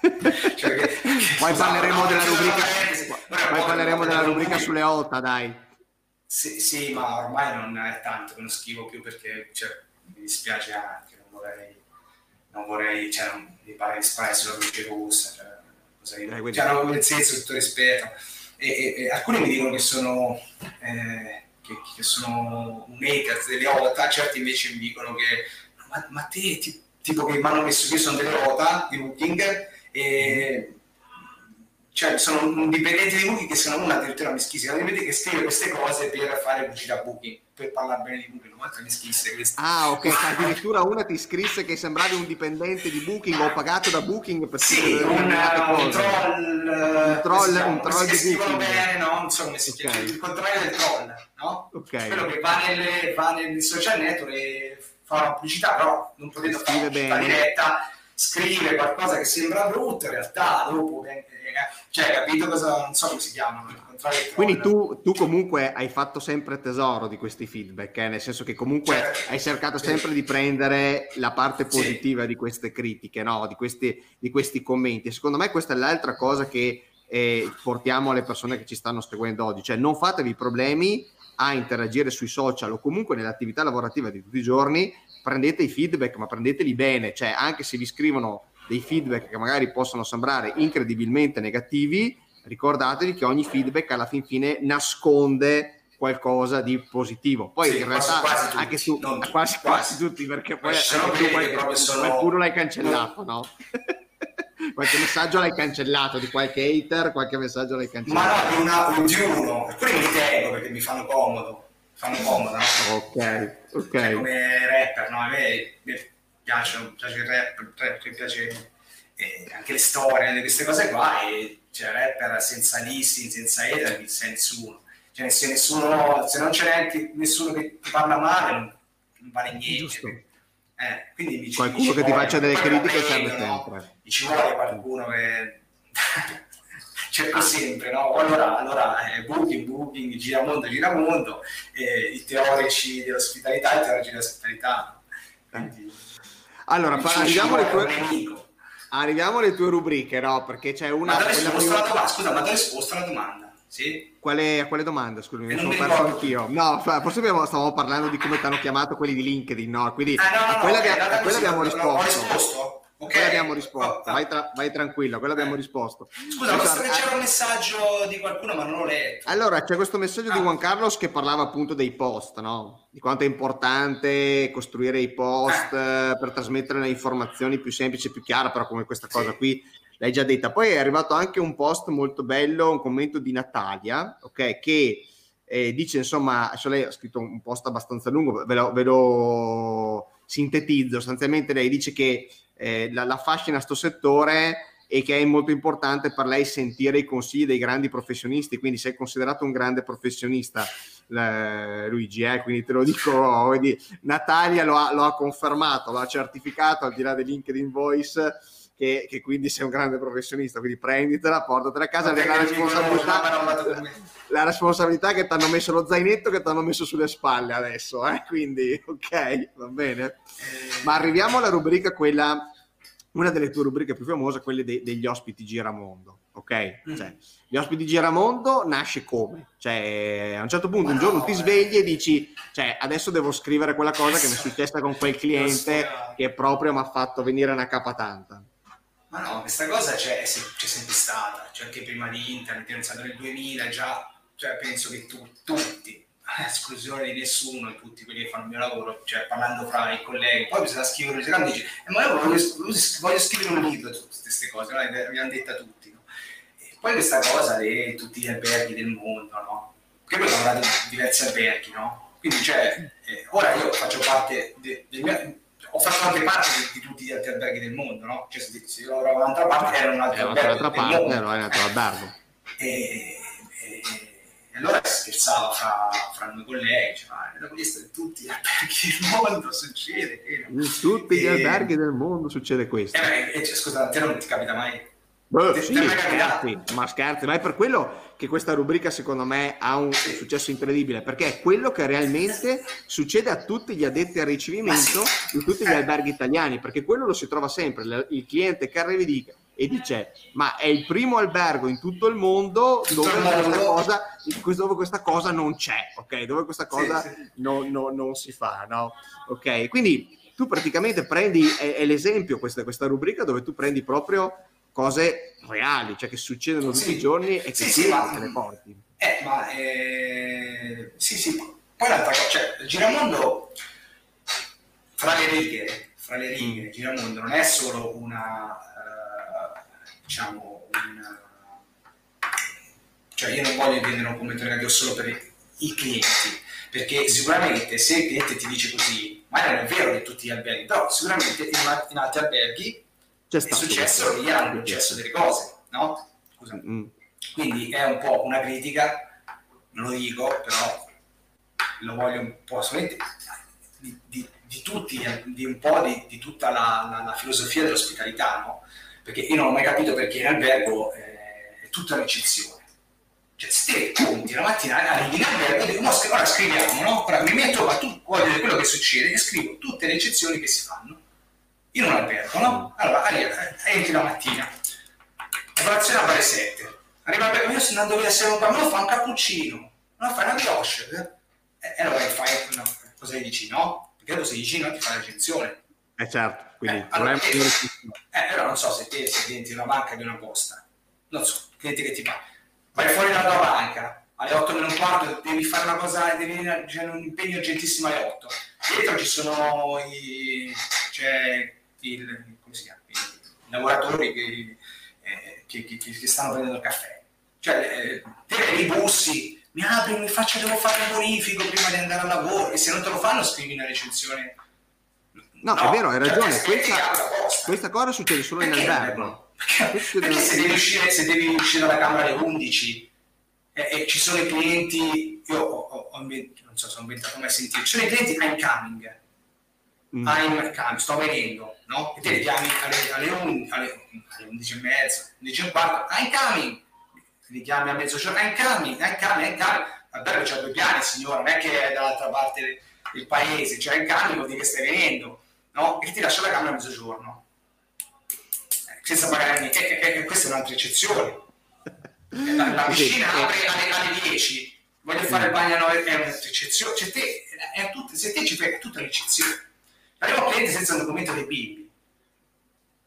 <laughs> cioè, che, poi parleremo della rubrica, poi parleremo della rubrica sulle OTA, dai. Sì, sì, ma ormai non è tanto che non scrivo più perché cioè, mi dispiace anche, non vorrei, non vorrei, cioè, non mi pare di sparare sulla croce rossa, cioè, così, eh, quindi... cioè, no, nel senso, tutto rispetto. E, e, e, alcuni mi dicono che sono, eh, che, che, sono un hater delle OTA, certi invece mi dicono che, ma, ma te, ti, tipo che mi hanno messo che sono delle OTA di Booking e cioè sono un dipendente di Booking che sono una addirittura mi schisi, che scrive queste cose per fare pubblicità Booking per parlare bene di Booking, un'altra mi scrisse queste. Ah, ok, addirittura una ti scrisse che sembravi un dipendente di Booking o pagato da Booking per sì, un, un, troll, un troll, un troll di Booking. Bene, no? Non so come si chiama, okay. il contrario del troll, no? Ok. Quello che va, nelle, va nei social network e fa una pubblicità, però non potendo fare una pubblicità diretta, scrive qualcosa che sembra brutto, in realtà dopo cioè, capito cosa, non so come si chiamano. Quindi tu, tu, comunque hai fatto sempre tesoro di questi feedback, eh? nel senso che comunque certo. hai cercato sempre di prendere la parte positiva sì. di queste critiche, no? di, questi, di, questi, commenti. Secondo me questa è l'altra cosa che eh, portiamo alle persone che ci stanno seguendo oggi, cioè non fatevi problemi a interagire sui social o comunque nell'attività lavorativa di tutti i giorni, prendete i feedback, ma prendeteli bene, cioè anche se vi scrivono dei feedback che magari possono sembrare incredibilmente negativi, ricordatevi che ogni feedback alla fin fine nasconde qualcosa di positivo. Poi sì, in realtà quasi, quasi anche tu, non, quasi, quasi, tutti, perché poi qualche, qualcuno l'hai cancellato, no? Qualche messaggio l'hai cancellato di qualche hater, qualche messaggio l'hai cancellato. Ma no, una, un di uno, alcuni mi tengo perché mi fanno comodo, fanno comodo, no? Ok, ok. Cioè, come rapper, no? A me piace, piace il rap, mi piace eh, anche le storie, queste cose qua, e cioè rapper senza listing, senza hater, non c'è nessuno. Cioè, se, nessuno, se non c'è neanche nessuno che ti parla male, non, non vale niente. Eh, quindi mi, qualcuno mi che ti faccia delle critiche serve sempre. No? Mi ci vuole qualcuno che <laughs> cerco sempre, no? Allora, allora eh, booking, booking, giramondo, giramondo, eh, i teorici dell'ospitalità, i teorici dell'ospitalità. Quindi, allora, arriviamo alle, tue, arriviamo alle tue rubriche, no? Perché c'è una... Ma dove risposto alla domanda? Scusa, ma dove risposto alla domanda? Sì? Quale, a quale domanda? Scusami, mi sono perso anch'io. No, forse abbiamo, stavamo parlando di come ti hanno chiamato quelli di LinkedIn, no? Quindi ah, no, no, a quella, no, abbiamo, a quella abbiamo risposto. Risposto? Okay. Quella abbiamo risposto, vai, tra, vai tranquillo, quella abbiamo risposto. Scusa, che c'era un messaggio di qualcuno, ma non l'ho letto. Allora, c'è questo messaggio ah. di Juan Carlos che parlava appunto dei post, no? Di quanto è importante costruire i post ah. per trasmettere le informazioni più semplici e più chiare, però come questa cosa sì. qui l'hai già detta. Poi è arrivato anche un post molto bello, un commento di Natalia, ok, che eh, dice insomma, cioè lei ha scritto un post abbastanza lungo, ve lo, ve lo sintetizzo, sostanzialmente lei dice che eh, la, la fascina sto settore e che è molto importante per lei sentire i consigli dei grandi professionisti, quindi sei considerato un grande professionista eh, Luigi, eh, quindi te lo dico, <laughs> vedi, Natalia lo ha, lo ha, confermato, lo ha certificato al di là del LinkedIn Voice che, che, quindi sei un grande professionista, quindi prenditela, portatela a casa, la, responsabilità, la responsabilità che ti hanno messo lo zainetto che ti hanno messo sulle spalle adesso, eh? quindi ok, va bene. Eh. Ma arriviamo alla rubrica quella una delle tue rubriche più famose, quelle de- degli ospiti giramondo, ok? Mm. Cioè, gli ospiti giramondo nasce come? Cioè, a un certo punto, un giorno no, ti svegli e dici, cioè, adesso devo scrivere quella cosa che mi è successa con quel cliente che proprio mi ha fatto venire una capa tanta. Ma no, questa cosa c'è, c'è sempre stata, cioè anche prima di internet, iniziato nel 2000 già, cioè penso che tu, tutti, <laughs> a esclusione di nessuno, tutti quelli che fanno il mio lavoro, cioè parlando fra i colleghi, poi bisogna scrivere un secondo e dici, eh, ma io voglio, voglio, scrivere un libro su tutte queste cose, no? abbiamo detta tutti. No? E poi questa cosa di tutti gli alberghi del mondo, no? Che poi ho lavorato in diversi alberghi, no? Quindi, cioè, eh, ora io faccio parte del de mio ho fatto anche parte di, di, tutti gli altri alberghi del mondo, no? Cioè, se, se io lavoravo da un'altra parte, era un altro albergo. Dall'altra parte, era un altro albergo. <laughs> E, e, e, allora scherzava fra, fra noi colleghi, diceva, ma questo in tutti gli alberghi del mondo succede. In tutti gli alberghi del mondo succede questo. Eh, eh, scusa, a te non ti capita mai Beh, sì, scherzi, ma scherzi, ma è per quello che questa rubrica secondo me ha un successo incredibile, perché è quello che realmente succede a tutti gli addetti al ricevimento di tutti gli alberghi italiani, perché quello lo si trova sempre, il cliente che arriva e dice, e dice ma è il primo albergo in tutto il mondo dove questa cosa, dove questa cosa non c'è, ok? Dove questa cosa sì, sì. Non, non, non, si fa, no? Ok, quindi tu praticamente prendi, è, è l'esempio questa, questa rubrica dove tu prendi proprio cose reali, cioè che succedono tutti i giorni e che sì, sì, ma, te le porti. Eh, ma eh, sì, sì. Poi l'altra cosa, cioè, giramondo fra le righe, fra le righe, il giramondo non è solo una, uh, diciamo, un, cioè io non voglio intendere un commento negativo solo per i clienti, perché sicuramente se il cliente ti dice così, ma non è vero di tutti gli alberghi, però sicuramente in, in altri alberghi c'è è successo lì hanno successo delle cose, no? Mm. Quindi è un po' una critica, non lo dico, però lo voglio un po' solamente di, di, di, tutti, di un po' di, di tutta la, la, la, filosofia dell'ospitalità, no? Perché io non ho mai capito perché in albergo eh, è tutta un'eccezione. Cioè, se te conti la mattina arrivi in albergo e dico, no, ora scriviamo, no? Ora mi metto a tu vedere quello che succede e scrivo tutte le eccezioni che si fanno in un albergo, no? Allora, entri la mattina, la colazione alle 7, arriva andato via se non me lo fa un cappuccino, non fai una brioche, eh? e allora fai, no, cosa gli dici, no? Perché tu sei vicino ti fai l'aggiunzione. Eh certo, quindi eh, allora, eh, eh, però non so se te se diventi una banca di una posta, non so, clienti che ti fa, vai fuori dalla tua banca, alle 8 meno un quarto devi fare una cosa, devi c'è un impegno urgentissimo alle 8. Dietro ci sono i, c'è il, chiama, i lavoratori che, eh, che, che, che, stanno prendendo il caffè. Cioè, eh, i bussi, mi apri, mi faccio, devo fare il bonifico prima di andare al lavoro e se non te lo fanno scrivi una recensione. No, no è vero, hai cioè, ragione. Cioè, questa, questa, cosa succede solo perché in albergo. Perché, perché se, devi uscire, se devi uscire dalla camera alle 11 e, e ci sono i clienti, io ho, ho, ho inventato, non so se ho inventato come sentire, ci sono i clienti I'm coming, mm. I'm coming, sto venendo no? E te li chiami alle, alle, un, alle, alle 11 e mezza, 11 e un quarto, I'm coming! Li chiami a mezzogiorno, I'm coming, I'm coming, I'm coming. Albergo c'ha due piani, signora, non è che è dall'altra parte del paese, cioè in coming vuol dire che stai venendo, no? E ti lascia la camera a mezzogiorno. Eh, senza pagare niente, e, e, e questa è un'altra eccezione. La, la piscina apre alle, alle 10, voglio fare il bagno a 9, è un'eccezione. Cioè te, è tut, se te ci fai, è tutta un'eccezione. Arriva un cliente senza il documento dei bimbi.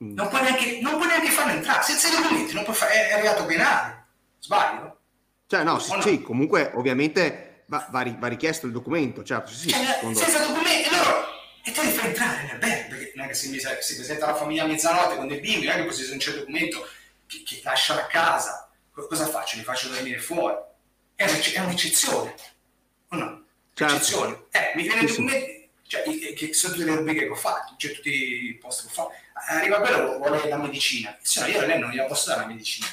Mm. Non puoi, neanche, non puoi neanche farlo entrare. Senza i documenti non puoi fare, è arrivato penale. Sbaglio? Cioè, no, sì, no? sì comunque ovviamente va, va, va, richiesto il documento, certo. Sì, cioè, secondo... Senza documenti, loro... E te li fai entrare nel bene, perché non è che se mi, si presenta la famiglia a mezzanotte con dei bimbi, non è che poi se non c'è il documento che, che lascia a casa, cosa faccio? Li faccio dormire fuori. È, è un'eccezione. O no? Certo. Eccezione. Eh, mi viene il documento cioè, che sono tutte le rubriche che ho fatto, cioè tutti i post che ho fatto. Arriva quello vuole la medicina, se no io a lei non gliela posso dare la medicina,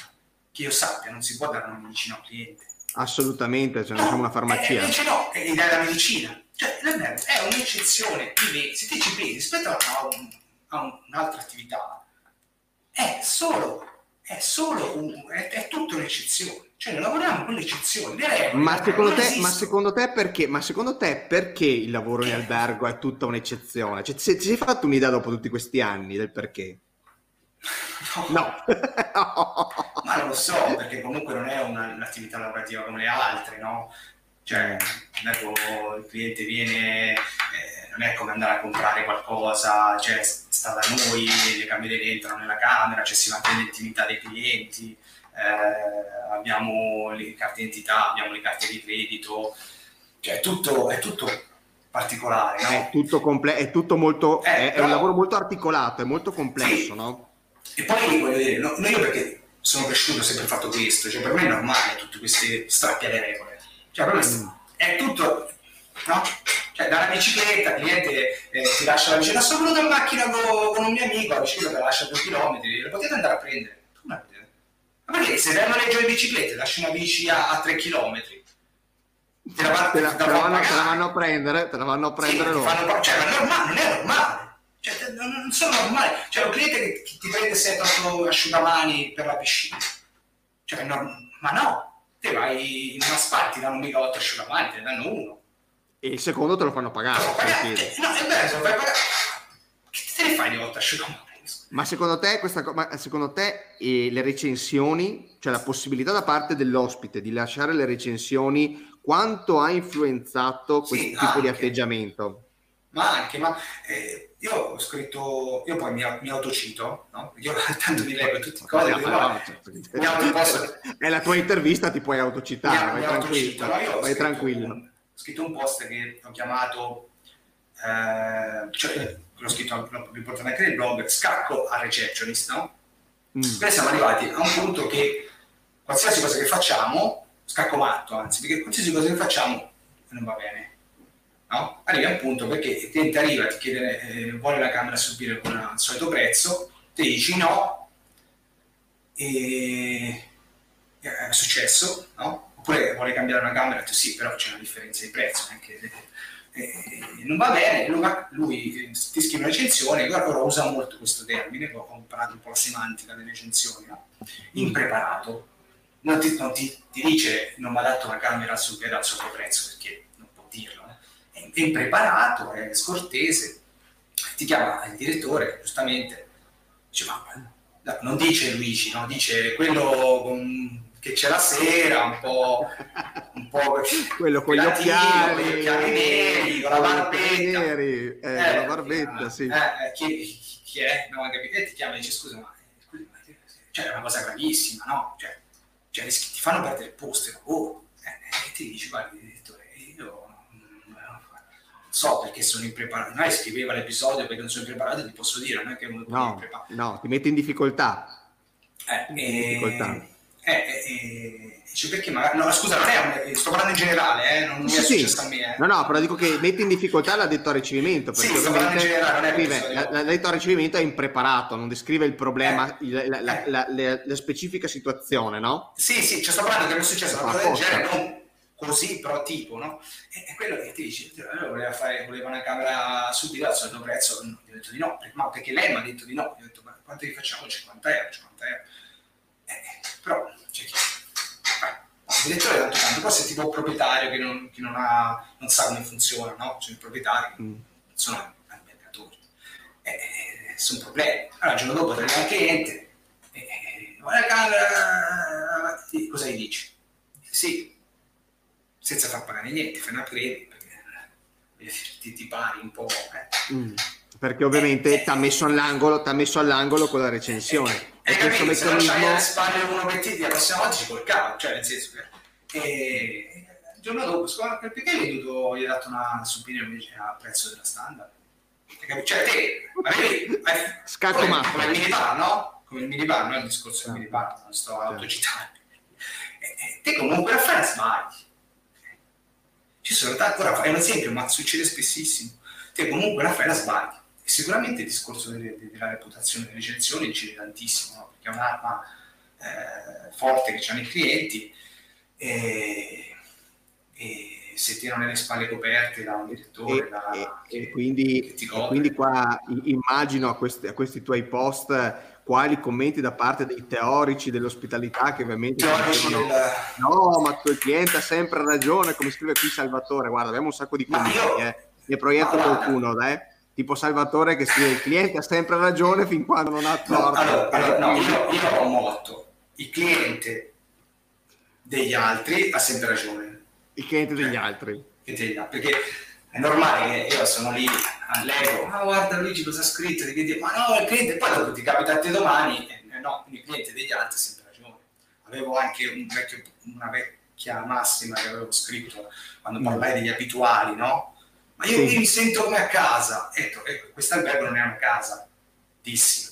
che io sappia, non si può dare una medicina a un cliente. Assolutamente, cioè non siamo una farmacia. Eh, invece no, e gli dai la medicina. Cioè, è un'eccezione, se ti ci pensi rispetto a, un, a un'altra attività, è solo, è solo un, è, è tutta un'eccezione. Cioè, lavoriamo con le eccezioni, le regole. Ma secondo, te, ma secondo, te, perché, ma secondo te perché il lavoro in albergo è tutta un'eccezione? Cioè, ti sei fatto un'idea dopo tutti questi anni del perché? <laughs> No. no. <laughs> ma non lo so, perché comunque non è una, un'attività lavorativa come le altre, no? Cioè, ecco, il cliente viene, eh, non è come andare a comprare qualcosa, cioè sta da noi, le cameriere entrano nella camera, cioè si mantiene l'intimità dei clienti eh, abbiamo le carte identità, abbiamo le carte di credito, cioè tutto, è tutto particolare. No? È, tutto comple- è tutto molto, eh, è, però, è, un lavoro molto articolato, è molto complesso, sì. no? E poi voglio dire, no, io perché sono cresciuto, ho sempre fatto questo, cioè per me è normale tutte queste strappi alle regole. Cioè per me mm. è tutto, no? Cioè, dalla bicicletta, il cliente eh, ti lascia la bicicletta, sono venuto in macchina con, con, un mio amico, la bicicletta la lascia due chilometri, la potete andare a prendere. Ma perché se vai a noleggio le biciclette, lasci una bici a, a 3 chilometri, te la, te, la, te, la vanno, te la, vanno, a prendere, te la vanno a prendere sì, loro. Fanno, cioè, è normale, non è normale. Cioè, non sono normali. C'è un cliente che ti prende 7-8 asciugamani per la piscina. Cioè, no, ma no, te vai in una spalla, ti danno mica 8 asciugamani, te ne danno uno. E il secondo te lo fanno pagare. Lo pagare. No, è vero, se lo fai pagare. Che te ne fai di 8 asciugamani? Ma secondo te, questa, ma secondo te eh, le recensioni, cioè la possibilità da parte dell'ospite di lasciare le recensioni, quanto ha influenzato questo sì, tipo anche. di atteggiamento? Ma anche, ma eh, io ho scritto, io poi mi, mi autocito, no? Io <laughs> tanto mi leggo tutte cose. No, no, no, posso... È la tua intervista, ti puoi autocitare, vai tranquillo. Vai tranquillo. ho scritto un post che ho chiamato, eh, cioè, l'ho scritto, l'ho riportato anche nel blog, scacco a receptionist, no? Mm. Noi siamo arrivati a un punto che qualsiasi cosa che facciamo, scacco matto anzi, perché qualsiasi cosa che facciamo non va bene no? arrivi a un punto perché il cliente arriva, ti chiede, eh, vuole la camera a subire con il solito prezzo, ti dici no, e è successo, no? oppure vuole cambiare una camera, tu sì, però c'è una differenza di prezzo, anche, eh, non va bene, lui, eh, ti scrive una recensione, ora usa molto questo termine, ho imparato un po' la semantica delle recensioni, no? impreparato, non, ti, non ti, ti, dice non mi ha dato una camera a subire al suo prezzo perché non può dirlo è impreparato, è scortese, ti chiama il direttore, giustamente, dice ma non dice Luigi, no? dice quello con, che c'è la sera, un po', un po quello con gli occhiali, con gli occhiali neri, con la barbetta, neri, eh, eh, la barbetta, sì. Eh, chi, chi, è? No, e ti chiama e dice scusa, ma cioè, è una cosa gravissima, no? Cioè, cioè ti fanno perdere il posto e lavoro. Eh, e ti dici, guarda, direttore, io so perché sono impreparato. Non scriveva l'episodio perché non sono impreparato, ti posso dire, non è che uno no, impreparato. No, ti mette in difficoltà. Eh, in difficoltà. Eh, eh, eh, cioè perché magari, no, scusa, non è un, sto parlando in generale, eh, non, sì, è successo sì. a me. Eh. No, no, però dico che mette in difficoltà l'ha detto a ricevimento, perché sì, ovviamente generale, scrive, l'ha detto a ricevimento è impreparato, non descrive il problema, eh, la, la, la, la, specifica situazione, no? Sì, sì, cioè sto parlando che non è successo una cosa del genere, non così, però tipo, no? E, è quello che ti dice, voleva, fare, voleva una camera subito al solito prezzo, ho detto di no, ma perché lei mi ha detto di no, ho detto ma quanto gli facciamo? 50 euro, 50 euro. Eh, però, cioè, il direttore tanto tanto, poi se tipo un proprietario che non, che non, ha, non sa come funziona, no? Cioè i proprietari mm. sono albergatori, eh, eh, sono problemi. Allora il giorno dopo arriva il cliente, eh, la camera, cosa gli dici? Sì, senza far pagare niente, fai una credi, perché ti, ti pari un po'. Eh. Mm, perché ovviamente eh, ti ha messo, all'angolo, messo all'angolo con la recensione. Eh, e questo meccanismo... Se non alle spalle uno che ti la prossima ci col cavo, cioè nel senso che... E, il giorno dopo, perché gli hai dato una supina invece a prezzo della standard? Cioè te, avevi, Scatto come, come il minibar, no? Come il minibar, non è il discorso del minibar, non sto certo. autocitando. Te comunque la fai sbagli ci sono tanti, ora è un esempio, ma succede spessissimo. Te comunque la fai la sbagli. Sicuramente il discorso delle, della reputazione delle recensioni incide tantissimo, no? perché è un'arma eh, forte che hanno i clienti e, e se ti hanno le spalle coperte da un direttore e, da, e, che, e quindi, quindi, qua immagino a questi, a questi tuoi post quali commenti da parte dei teorici dell'ospitalità che ovviamente dicevano del... no ma il cliente ha sempre ragione come scrive qui Salvatore guarda abbiamo un sacco di commenti io... eh. ne proietto no, qualcuno dai tipo Salvatore che scrive il cliente ha sempre ragione fin quando non ha torto allora, allora, no, io, io ho un motto il cliente degli altri ha sempre ragione il cliente degli altri perché è normale che io sono lì all'ego, ma ah, guarda Luigi cosa ha scritto, chiedi, ma no, il cliente, poi dopo ti capita a te domani, eh, no, quindi il cliente degli altri ha sempre ragione. Avevo anche un vecchio, una vecchia massima che avevo scritto quando mm. parlai degli abituali, no? Ma io sì. mi sento come a casa. Ecco, ecco questo albergo non è una casa, dissi.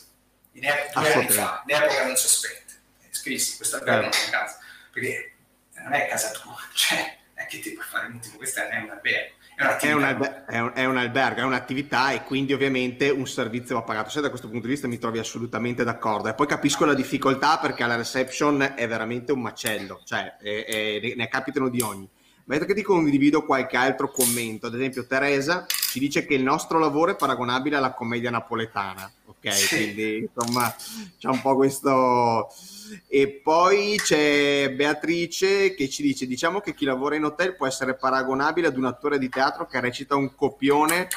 In epoca, due anni fa, in epoca non sospetta. Scrissi, questo albergo non è una casa. Perché non è casa tua, <laughs> cioè, è che ti puoi fare un questo è un albergo è, un alber- è, un, è, un albergo, è un'attività e quindi ovviamente un servizio va pagato. Se da questo punto di vista mi trovi assolutamente d'accordo. E poi capisco la difficoltà perché alla reception è veramente un macello, cioè ne capitano di ogni. Mentre che ti condivido qualche altro commento, ad esempio Teresa ci dice che il nostro lavoro è paragonabile alla commedia napoletana, ok? Sì. Quindi insomma c'è un po' questo e poi c'è Beatrice che ci dice: Diciamo che chi lavora in hotel può essere paragonabile ad un attore di teatro che recita un copione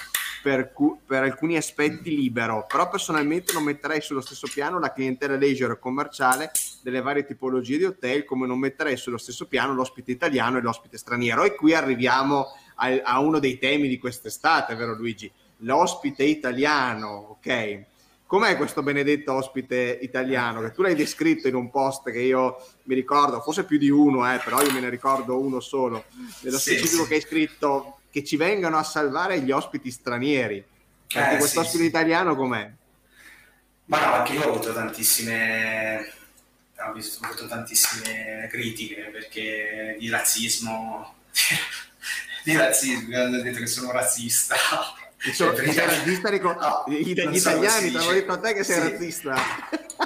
per, cu- per, alcuni aspetti libero, però personalmente non metterei sullo stesso piano la clientela leisure commerciale delle varie tipologie di hotel, come non metterei sullo stesso piano l'ospite italiano e l'ospite straniero. E qui arriviamo a, a uno dei temi di quest'estate, vero Luigi? L'ospite italiano, ok? com'è questo benedetto ospite italiano? Che tu l'hai descritto in un post che io mi ricordo, forse più di uno, eh, però io me ne ricordo uno solo, nello sì, specifico sì. che hai scritto che ci vengano a salvare gli ospiti stranieri. Perché eh, questo sì, ospite italiano com'è? Ma no, anche io ho avuto tantissime, ho, visto, ho avuto tantissime critiche perché di razzismo, <laughs> di razzismo, mi hanno detto che sono razzista. Insomma, <laughs> cioè, sei razzista, ricordo, no, gli, gli italiani ti hanno detto a te che sei sì. razzista.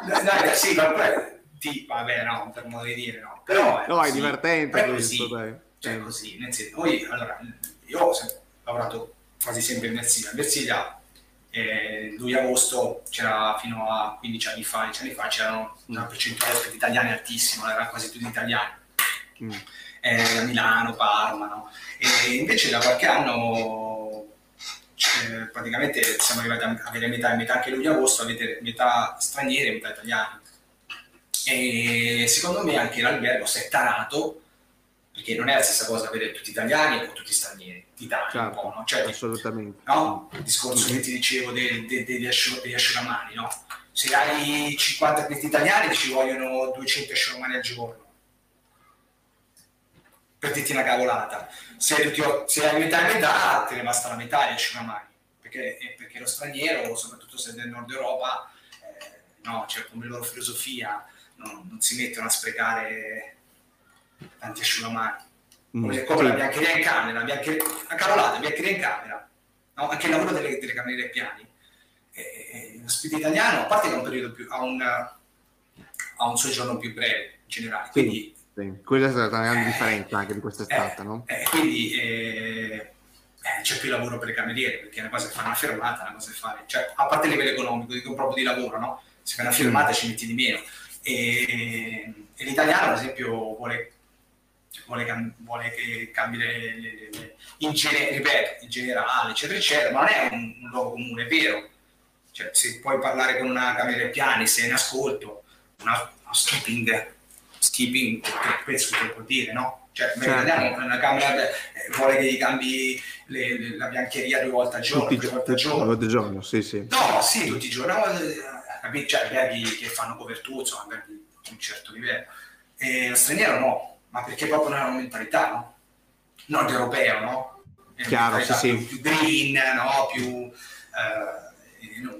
Dai, sì, ma ti, vabbè, no, per modo di dire, no. Però no, è sì, divertente è questo, dai. Cioè, così, nel senso, noi, allora, io ho lavorato quasi sempre in Versilia. In Versilia, eh, 2 agosto, c'era fino a 15 anni fa, 10 anni fa, c'erano una percentuale di italiani altissima, erano quasi tutti italiani. Mm. Eh, Milano, Parma, no? E invece da qualche anno praticamente siamo arrivati a avere metà metà anche luglio agosto, avete metà stranieri e metà italiani. E secondo me anche l'albergo si è tarato perché non è la stessa cosa avere tutti italiani o tutti stranieri, d'Italia certo, un po', no? Cioè, assolutamente. No? Il discorso che ti dicevo dei, dei, degli, asciugamani, no? Se hai 50 clienti italiani ci vogliono 200 asciugamani al giorno. Per dirti una cavolata. Se, tutti, se hai metà e metà, te ne basta la metà di asciugamani. Perché, eh, perché lo straniero, soprattutto se è del nord Europa, eh, no, cioè come loro filosofia, no, non si mettono a sprecare tanti asciugamani. Mm, come, come sì. la biancheria in camera, biancheria, a cavolata, biancheria in camera, no? anche il lavoro delle, delle cameriere piani. Lo spirito italiano, a parte che ha un periodo più, ha un, ha un soggiorno più breve in generale, quindi... Sì, quella è stata una grande eh, differenza anche di quest'estate, eh, no? Eh, quindi eh, eh, c'è più lavoro per le cameriere, perché è una cosa che fare una fermata, una cosa che fare, cioè, a parte il livello economico, dico proprio di lavoro, no? Se fai una fermata mm. ci metti di meno. E, e l'italiano, ad esempio, vuole vuole, cam- vuole che cambi le, le, le, in, gene- ripeto, in generale, eccetera, eccetera, ma non è un, un luogo comune, è vero. Cioè, se puoi parlare con una camera piani, sei in ascolto, una, una skipping, skipping, penso che può dire, no? Cioè, certo. una camera eh, vuole che gli cambi le, le, la biancheria due volte al giorno, tutti, due volte al giorno. Due giorno, sì, sì. No, sì, tutti i giorni. No, eh, cioè, alberghi che fanno copertura, insomma, alberghi di un certo livello. E lo straniero no, ma perché proprio non è una mentalità, no? Nord europeo, no? È Chiaro, sì, sì. Più, green, no? Più... Eh, no.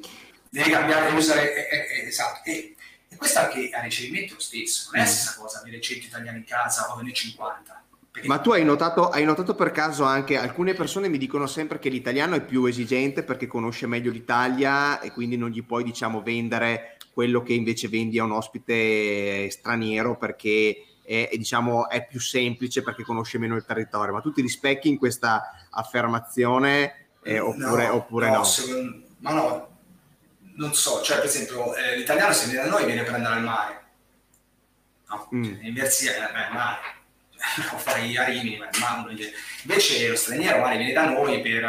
Devi cambiare, usare... Eh, eh, esatto. E, e, questo anche a ricevimento lo stesso, non è la mm. stessa cosa avere 100 italiani in casa o avere 50. Ma tu hai notato, hai notato, per caso anche alcune persone mi dicono sempre che l'italiano è più esigente perché conosce meglio l'Italia e quindi non gli puoi diciamo vendere quello che invece vendi a un ospite straniero perché è, diciamo, è più semplice perché conosce meno il territorio, ma tu ti rispecchi in questa affermazione eh, oppure no? Oppure no, no? Secondo, ma no, non so, cioè per esempio eh, l'italiano se viene da noi viene per andare al mare, no? Mm. Cioè, in Versilia viene al mare, o fare gli arini, invece lo straniero magari viene da noi per,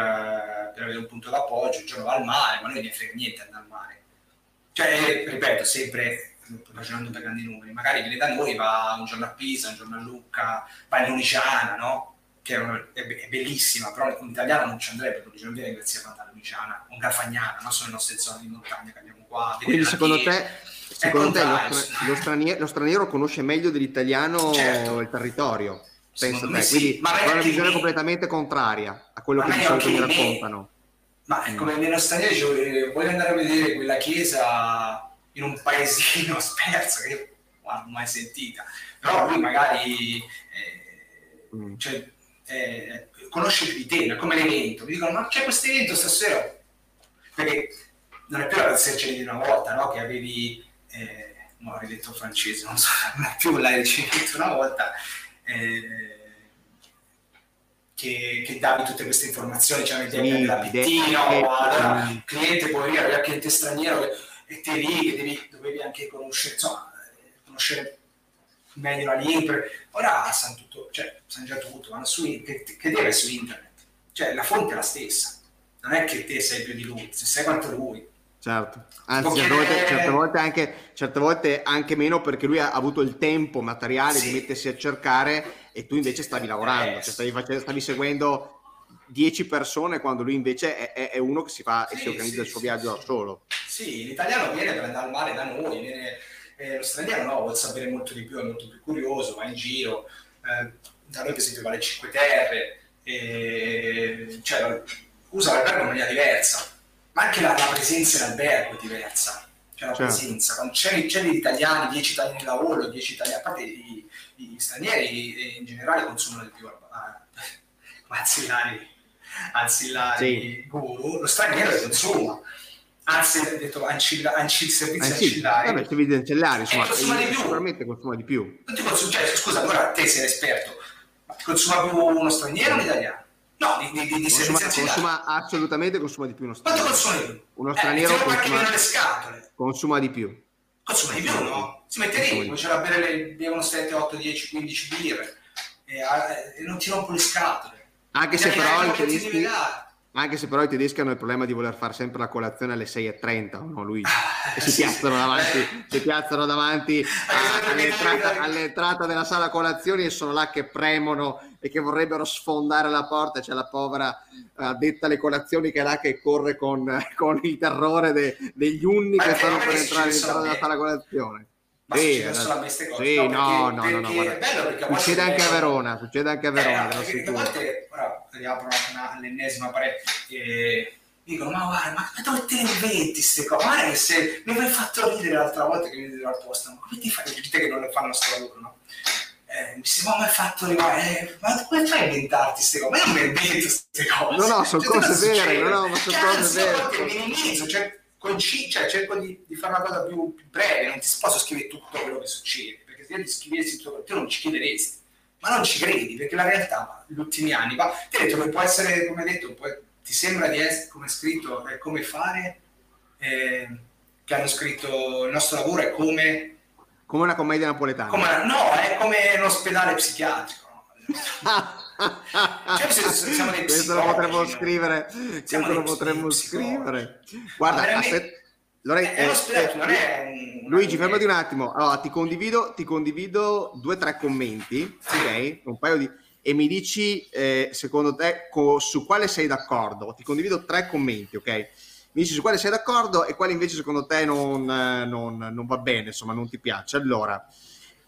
per, avere un punto d'appoggio, un giorno va al mare, ma noi ne frega niente andare al mare. Cioè, ripeto, sempre ragionando per grandi numeri, magari viene da noi, va un giorno a Pisa, un giorno a Lucca, va in Luniciana, no? Che è, è, bellissima, però in italiano non ci andrebbe, perché non viene grazie a la Luniciana, un Garfagnana, non sono le nostre zone di montagna che abbiamo qua. Quindi secondo te, secondo te lo, lo, straniero, lo, straniero, conosce meglio dell'italiano certo. il territorio? Penso te. Sì. Quindi ha una visione completamente contraria a quello ma che di solito mi raccontano. Ma mm. come nello straniero, cioè, vuoi andare a vedere quella chiesa in un paesino <laughs> sperso che io non ho mai sentita, però lui magari eh, mm. cioè, eh, conosce più di te, come l'evento, mi dicono ma c'è questo evento stasera? Perché non è più la pensione di una volta, no? Che avevi, eh, no, ho ridetto francese, non so, <laughs> non è più la ricevita una volta, eh, che, che, davi tutte queste informazioni, cioè metti sì, la pettina, allora il cliente poi arriva, il cliente straniero e te lì che devi, dovevi anche conoscere, insomma, conoscere meglio la lingua, ora sanno tutto, cioè sanno già tutto, vanno su, che, che deve su internet, cioè la fonte è la stessa, non è che te sei più di lui, se sei quanto lui. Certo, anzi certe volte, certe, volte anche, certe volte, anche, meno perché lui ha avuto il tempo materiale sì. di mettersi a cercare e tu invece stavi lavorando, cioè stavi, facendo, stavi seguendo 10 persone quando lui invece è, è, è uno che si fa sì, e si organizza sì, il suo viaggio da solo. Sì, l'italiano viene per andare al mare da noi, viene, eh, lo straniero no, vuole sapere molto di più, è molto più curioso, va in giro, eh, da noi per esempio va alle Cinque Terre, e, cioè, usa l'albergo in maniera diversa ma anche la, la presenza in albergo è diversa. Cioè la certo. presenza, quando c'è, c'è gli italiani, 10 italiani in lavoro, 10 italiani, a parte gli, gli stranieri in generale consumano di più eh, <laughs> anzillari, anzillari sì. guru, lo straniero consuma. Anzi, ho detto ancilla, ancilla, servizi Anzi, ancillari. Vabbè, servizi ancillari, insomma, consuma di più. sicuramente consuma di più. Consuma, cioè, scusa, allora te sei esperto, ma consuma più uno straniero o un italiano? No, di, di, di consuma, consuma assolutamente consuma di più uno straniero. Quanto consuma di più? Uno straniero eh, consuma, le scatole. consuma di più. Consuma di più, no? Si mette lì, comincia a bere le, bevono 7, 8, 10, 15 birre e, e non ti rompo le scatole. Anche se però i tedeschi anche se però i tedeschi hanno il problema di voler fare sempre la colazione alle 6.30, no Luigi? Ah, e si piazzano davanti, si piazzano davanti a, all'entrata, all'entrata, della sala colazioni e sono là che premono e che vorrebbero sfondare la porta. C'è la povera addetta alle colazioni che è là che corre con, <laughs> con il terrore de, degli unni che stanno per entrare all'interno della sala colazione. Ma sì, succede queste cose? Sì, no, no, no, no, no succede anche a Verona, succede anche a Verona. Eh, perché a volte, ora riapro l'ennesima parete, e dicono, ma guarda, ma dove te ne inventi queste cose? Guarda che se mi avevi fatto ridere l'altra volta che mi ero al posto, ma come ti fai? Gente che non le fanno sto lavoro, no? Eh, mi si ma mi hai fatto arrivare, eh, ma come fai a inventarti queste cose? Ma io non mi invento queste cose. No, no, sono cioè, cose vere, no, no, ma sono cose vere. Cioè, minimizzo, cioè conci- cioè, cerco di, di, fare una cosa più, più, breve, non ti posso scrivere tutto quello che succede, perché se io ti scrivessi tutto te non ci chiederesti, ma non ci credi, perché la realtà, negli ultimi anni, va, ti ho detto che può essere, come hai detto, può, ti sembra di essere, come scritto, è come fare, eh, che hanno scritto il nostro lavoro è come... Come una commedia napoletana. Come, no, è come un ospedale psichiatrico. <laughs> <laughs> cioè, siamo dei questo lo potremmo scrivere questo lo potremmo scrivere. Guarda aspetta Lore- è, eh, è un... Luigi fermati un attimo. Allora ti condivido ti condivido due o tre commenti ok? Un paio di e mi dici eh, secondo te co- su quale sei d'accordo? Ti condivido tre commenti ok? Mi dici su quale sei d'accordo e quale invece secondo te non, non, non va bene insomma non ti piace. Allora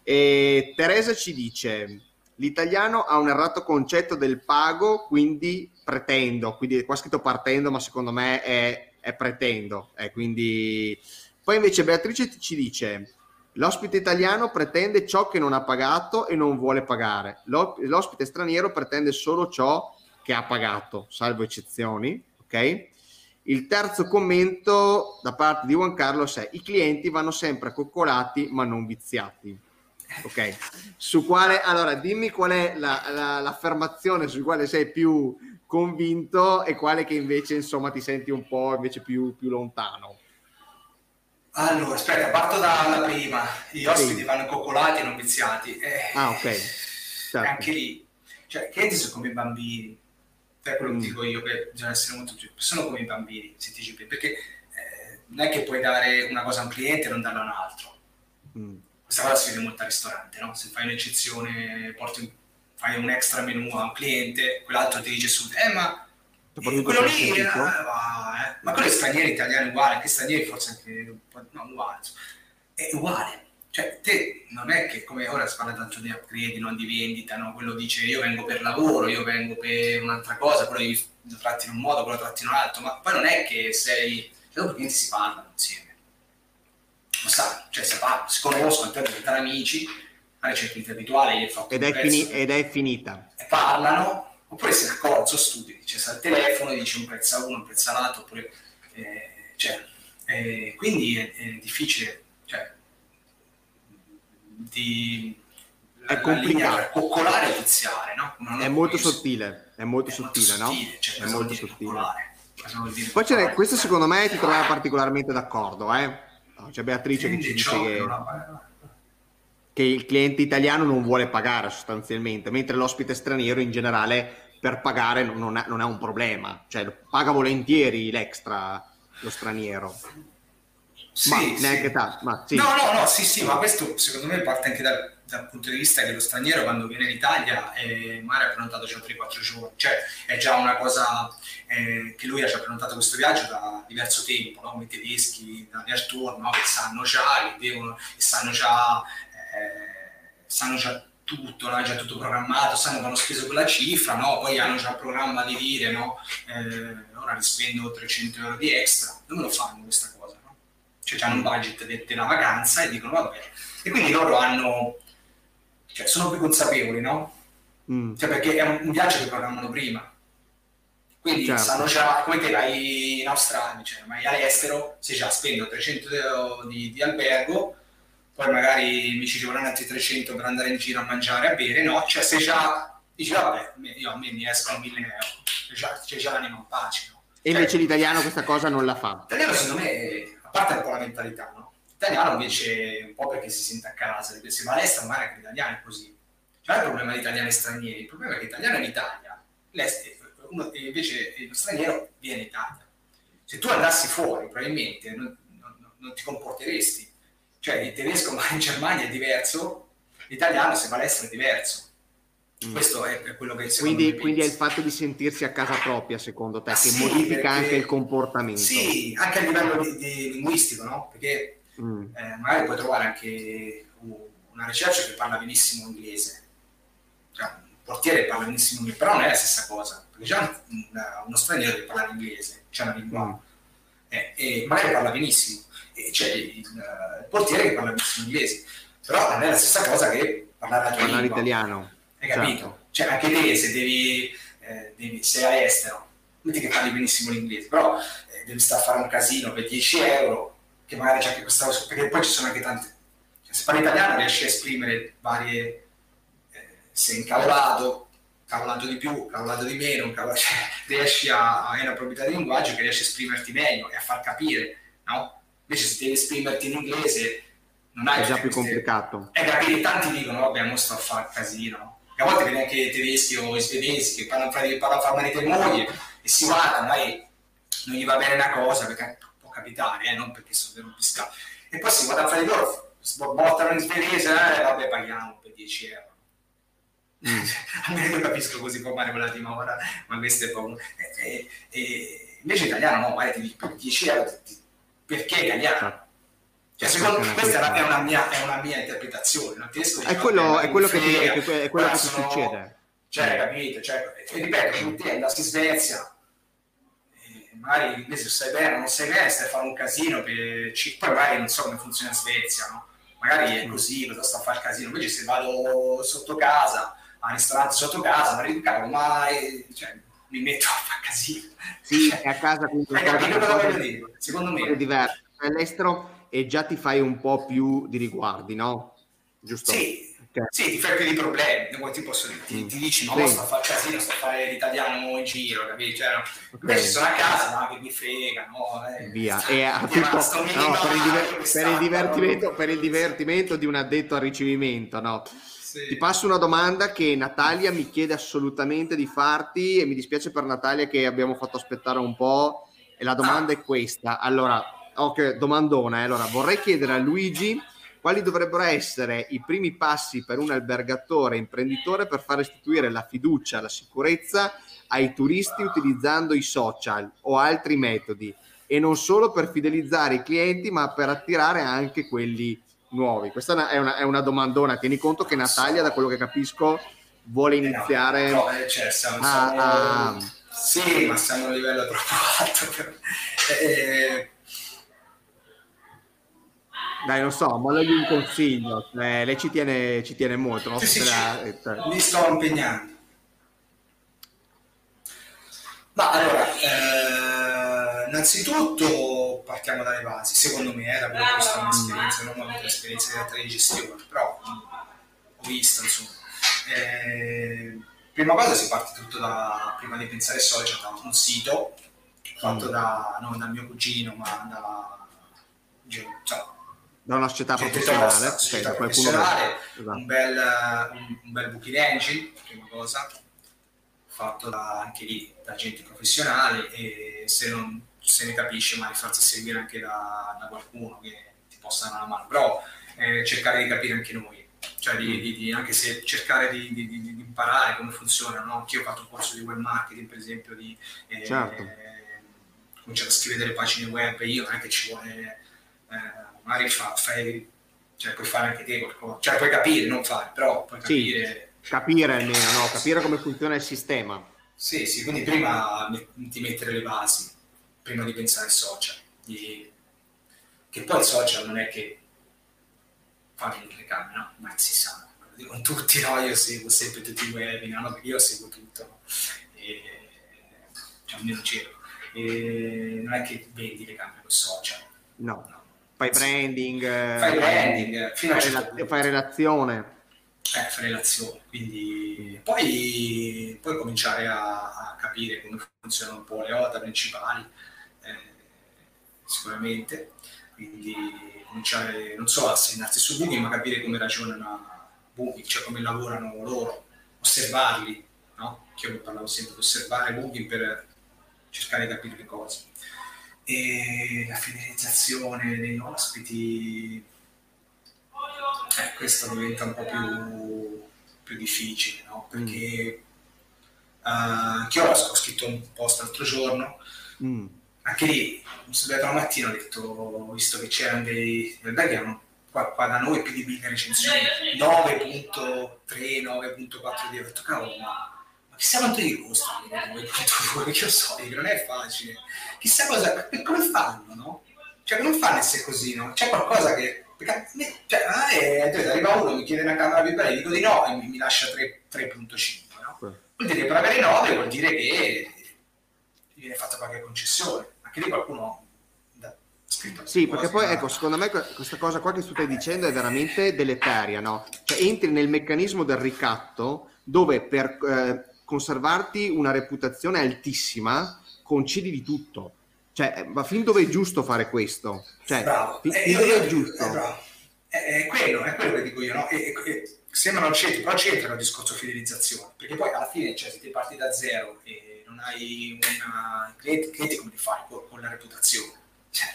eh, Teresa ci dice L'italiano ha un errato concetto del pago, quindi pretendo, quindi qua è scritto partendo, ma secondo me è, è pretendo. Eh, quindi... Poi invece Beatrice ci dice, l'ospite italiano pretende ciò che non ha pagato e non vuole pagare, l'ospite straniero pretende solo ciò che ha pagato, salvo eccezioni, ok? Il terzo commento da parte di Juan Carlos è i clienti vanno sempre coccolati ma non viziati. Ok, su quale, allora dimmi qual è la, la, l'affermazione su quale sei più convinto e quale che invece insomma ti senti un po' invece più, più lontano. Allora, aspetta, parto dalla prima. Gli ospiti sì. vanno coccolati e non viziati. Eh, ah, ok. Certo. Anche lì, cioè, che sono come i bambini. Per quello mm. che dico io, che bisogna essere molto più... Sono come i bambini, se ti perché eh, non è che puoi dare una cosa a un cliente e non darla a un altro. Mm questa cosa si vede molto al ristorante, no? Se fai un'eccezione, porti un, fai un extra menu a un cliente, quell'altro ti dice subito, eh ma quello lì, eh, va, eh. ma quello è straniero, italiano uguale, anche stranieri forse anche, no, uguale, è uguale. Cioè, te non è che come ora si parla tanto di upgrade, non di vendita, no? quello dice io vengo per lavoro, io vengo per un'altra cosa, quello lo tratti in un modo, quello lo tratti in un altro, ma poi non è che sei, cioè, dopo clienti si parlano insieme lo sa, cioè si, parla, si conoscono, diventare amici, magari c'è cliente abituale, gli ed, è fini- ed è finita. E parlano, Oppure accorge, sono stupidi, cioè sta al telefono, dice un prezzo a uno, un prezzo all'altro, oppure... Eh, cioè, eh, quindi è, è difficile, cioè, di è complicato. coccolare e viziare, no? è molto sottile, è molto è sottile, molto no? Sottile, cioè, è molto sottile. Poi c'è, questo secondo me ti trovava particolarmente d'accordo, eh? C'è Beatrice che ci dice che, che il cliente italiano non vuole pagare sostanzialmente, mentre l'ospite straniero in generale per pagare non è, non è un problema, cioè paga volentieri l'extra lo straniero. Sì, ma sì. neanche tanto. Sì. No, no, no, sì, sì, ma questo secondo me parte anche dal, dal punto di vista che lo straniero quando viene in Italia eh, magari ha prenotato già 3-4 giorni, cioè è già una cosa eh, che lui ha già prenotato questo viaggio da diverso tempo, no? come i tedeschi da Tour, no? che sanno già, che devono, che sanno già, eh, sanno già tutto, no? è già tutto programmato, sanno che hanno speso quella cifra, no? poi hanno già il programma di dire no? eh, ora li spendo 300 euro di extra, non lo fanno questa cosa, no? cioè hanno un budget della vacanza e dicono vabbè, e quindi loro hanno cioè, sono più consapevoli, no? Mm. Cioè, perché è un, viaggio che programmano prima. Quindi certo. sanno già, come te vai in Australia, cioè vai all'estero, se già spendo 300 euro di, di albergo, poi magari mi ci vorranno altri 300 per andare in giro a mangiare, a bere, no? Cioè se già dici, vabbè, io a me mi escono 1000 euro, c'è già, c'è già l'anima in pace, no? E invece cioè, l'italiano questa cosa non la fa. L'italiano secondo me, a parte un po' la mentalità, no? L'italiano invece un po' perché si sente a casa, se va all'estero magari anche l'italiano è così. Cioè il problema di italiani stranieri, il problema è che l'italiano è in Italia, uno, invece lo straniero viene in Italia. Se tu andassi fuori probabilmente non, non, non ti comporteresti. Cioè il tedesco <laughs> ma in Germania è diverso, l'italiano se va all'estero è diverso. Mm. Questo è, è, quello che secondo quindi, quindi è il fatto di sentirsi a casa propria, secondo te, ah, che sì, modifica perché, anche il comportamento. Sì, anche a livello di, di linguistico, no? Perché mm. eh, magari puoi trovare anche una ricerca che parla benissimo inglese, cioè, un portiere parla benissimo inglese, però non è la stessa cosa, perché già uno straniero deve parlare inglese, c'è una lingua, mm. eh, e magari parla benissimo, e c'è il, il, portiere che parla benissimo inglese, però non è la stessa cosa che parlare la tua parlare lingua. italiano. Hai capito? Certo. Cioè anche te se devi, eh, devi sei all'estero, metti che parli benissimo l'inglese, però eh, devi stare a fare un casino per 10 euro, che magari c'è anche questa cosa, perché poi ci sono anche tante... Cioè, se parli italiano riesci a esprimere varie... Eh, sei incavolato, cavolato di più, cavolato di meno, cavolato, <laughs> cioè, riesci a avere una proprietà di linguaggio che riesci a esprimerti meglio e a far capire, no? Invece se devi esprimerti in inglese non hai... È già più complicato. E capire, tanti dicono, vabbè, mo sto a fare casino, a volte vedi anche tedeschi o svedesi che parlano fra, parlano fra marito e moglie e si guardano, magari non gli va bene una cosa perché capitare, eh, non perché sono un fiscale. E poi si guarda fra di loro, bottano in svedese, eh, vabbè paghiamo per 10 euro. Mm. <laughs> Almeno io capisco così può fare quella di ora, ma questo è proprio... E, e, invece italiano no, magari ti dico per 10 euro, ti, perché italiano? Cioè, secondo me questa è una, mia, è una mia interpretazione, non riesco è quello, è quello che ti, è quello che ti succede. Cioè, capito? Cioè, e ripeto, andassi in Svezia, magari l'inglese sai bene, non sai bene, stai a fare un casino, per... poi magari non so come funziona in Svezia, no? magari è mm. così, cosa sto a fare casino, invece se vado sotto casa, al ristorante sotto casa, magari cavolo, ma cioè, mi metto a fare casino. Sì, cioè, a casa quindi hai capito cosa voglio dire? Secondo me è diverso. All'estero e già ti fai un po' più di riguardi, no? Giusto? Sì, Okay. Sì, ti fai più di problemi, poi ti, posso, ti, ti dici no, sì. sto a fare casino, sto a fare l'italiano in giro, capito? Cioè, okay. Invece sono a casa, no, che mi frega, no? Eh, Via. E a tutto, no, per, il diver- per, il divertimento, per il divertimento di un addetto al ricevimento, no? Sì. Ti passo una domanda che Natalia mi chiede assolutamente di farti e mi dispiace per Natalia che abbiamo fatto aspettare un po' e la domanda ah. è questa. Allora, ok, domandona, eh. allora vorrei chiedere a Luigi quali dovrebbero essere i primi passi per un albergatore imprenditore per far restituire la fiducia, la sicurezza ai turisti utilizzando i social o altri metodi e non solo per fidelizzare i clienti ma per attirare anche quelli nuovi? Questa è una, è una domandona, tieni conto che Natalia da quello che capisco vuole iniziare eh no, no, eh, cioè, siamo, a, siamo... a... Sì, ma siamo a un livello troppo alto. Eh, dai, non so, ma lei un consiglio. Eh, lei ci tiene, ci tiene molto. No? Sì, sì, la... cioè... Mi sto impegnando. Ma allora, eh, innanzitutto partiamo dalle basi, secondo me, eh, da quello che è un'esperienza, non ho avuto esperienza di gestione, però ho visto, insomma. Eh, prima cosa si parte tutto da, prima di pensare ai social, da un sito fatto mm. da, non dal mio cugino, ma da, cioè, da una società professionale, tosta, società professionale che... esatto. un, bel, un, un bel booking engine, prima cosa, fatto da, anche lì da gente professionale e se non se ne capisce magari farsi seguire anche da, da qualcuno che ti possa dare una mano, però eh, cercare di capire anche noi, cioè di, di, di, anche se cercare di, imparare come funziona, no? anche io ho fatto un corso di web marketing per esempio, di eh, certo. eh, cominciare a scrivere delle pagine web, io non è che ci vuole, eh, magari fa, fai, cioè puoi fare anche te qualcosa, cioè puoi capire, non fare, però puoi capire... Sì Capire almeno, no? Capire come funziona il sistema. Sì, sì, quindi prima ti mettere le basi, prima di pensare ai social. Di... Che poi il social non è che fa le telecamere, no? Ma si sa, lo dicono tutti, no? Io seguo sempre tutti i webinar, no? Io seguo tutto, no? E... Cioè, almeno cerco. E... Non è che vendi le camere con social. No. no. Fai branding. Fai branding. Fino fai, rela- fai relazione eh, relazione. Quindi poi, poi cominciare a, a, capire come funzionano un po' le OTA principali, eh, sicuramente. Quindi cominciare, non solo a segnarsi su Booking, ma capire come ragionano Booking, cioè come lavorano loro, osservarli, no? Che io parlavo sempre di osservare Booking per cercare di capire le cose. E la fidelizzazione degli ospiti eh, questo diventa un po' più, più difficile, no? Perché mm. uh, anche io ho scritto un post l'altro giorno, mm. anche lì mi sono svegliato la mattina ho detto, visto che c'erano dei alberghi, erano qua, qua, da noi più di 1000 recensioni, 9.3, 9.4 di ho detto, cavolo, ma chissà quanto gli costa perché io so che non è facile chissà cosa come fanno no? cioè come fanno essere così no? c'è qualcosa che perché cioè, ah, eh, arriva uno, mi chiede una camera vibrare, dico di no e mi, mi lascia 3.5. No? Vuol dire che per avere 9 vuol dire che viene fatta qualche concessione. Anche lì qualcuno sì, perché poi ecco, secondo me questa cosa qua che tu stai dicendo è veramente deleteria, no? Cioè entri nel meccanismo del ricatto dove per eh, conservarti una reputazione altissima concedi di tutto. Cioè, ma fin dove è giusto fare questo? Cioè, bravo. fin, eh, dove è giusto? È, è, quello, è quello che dico io, no? E, e, sembra non c'entri, però c'entra il discorso fidelizzazione, perché poi alla fine, cioè, se ti parti da zero e non hai una cliente, clienti come li fai con, con la reputazione? Cioè,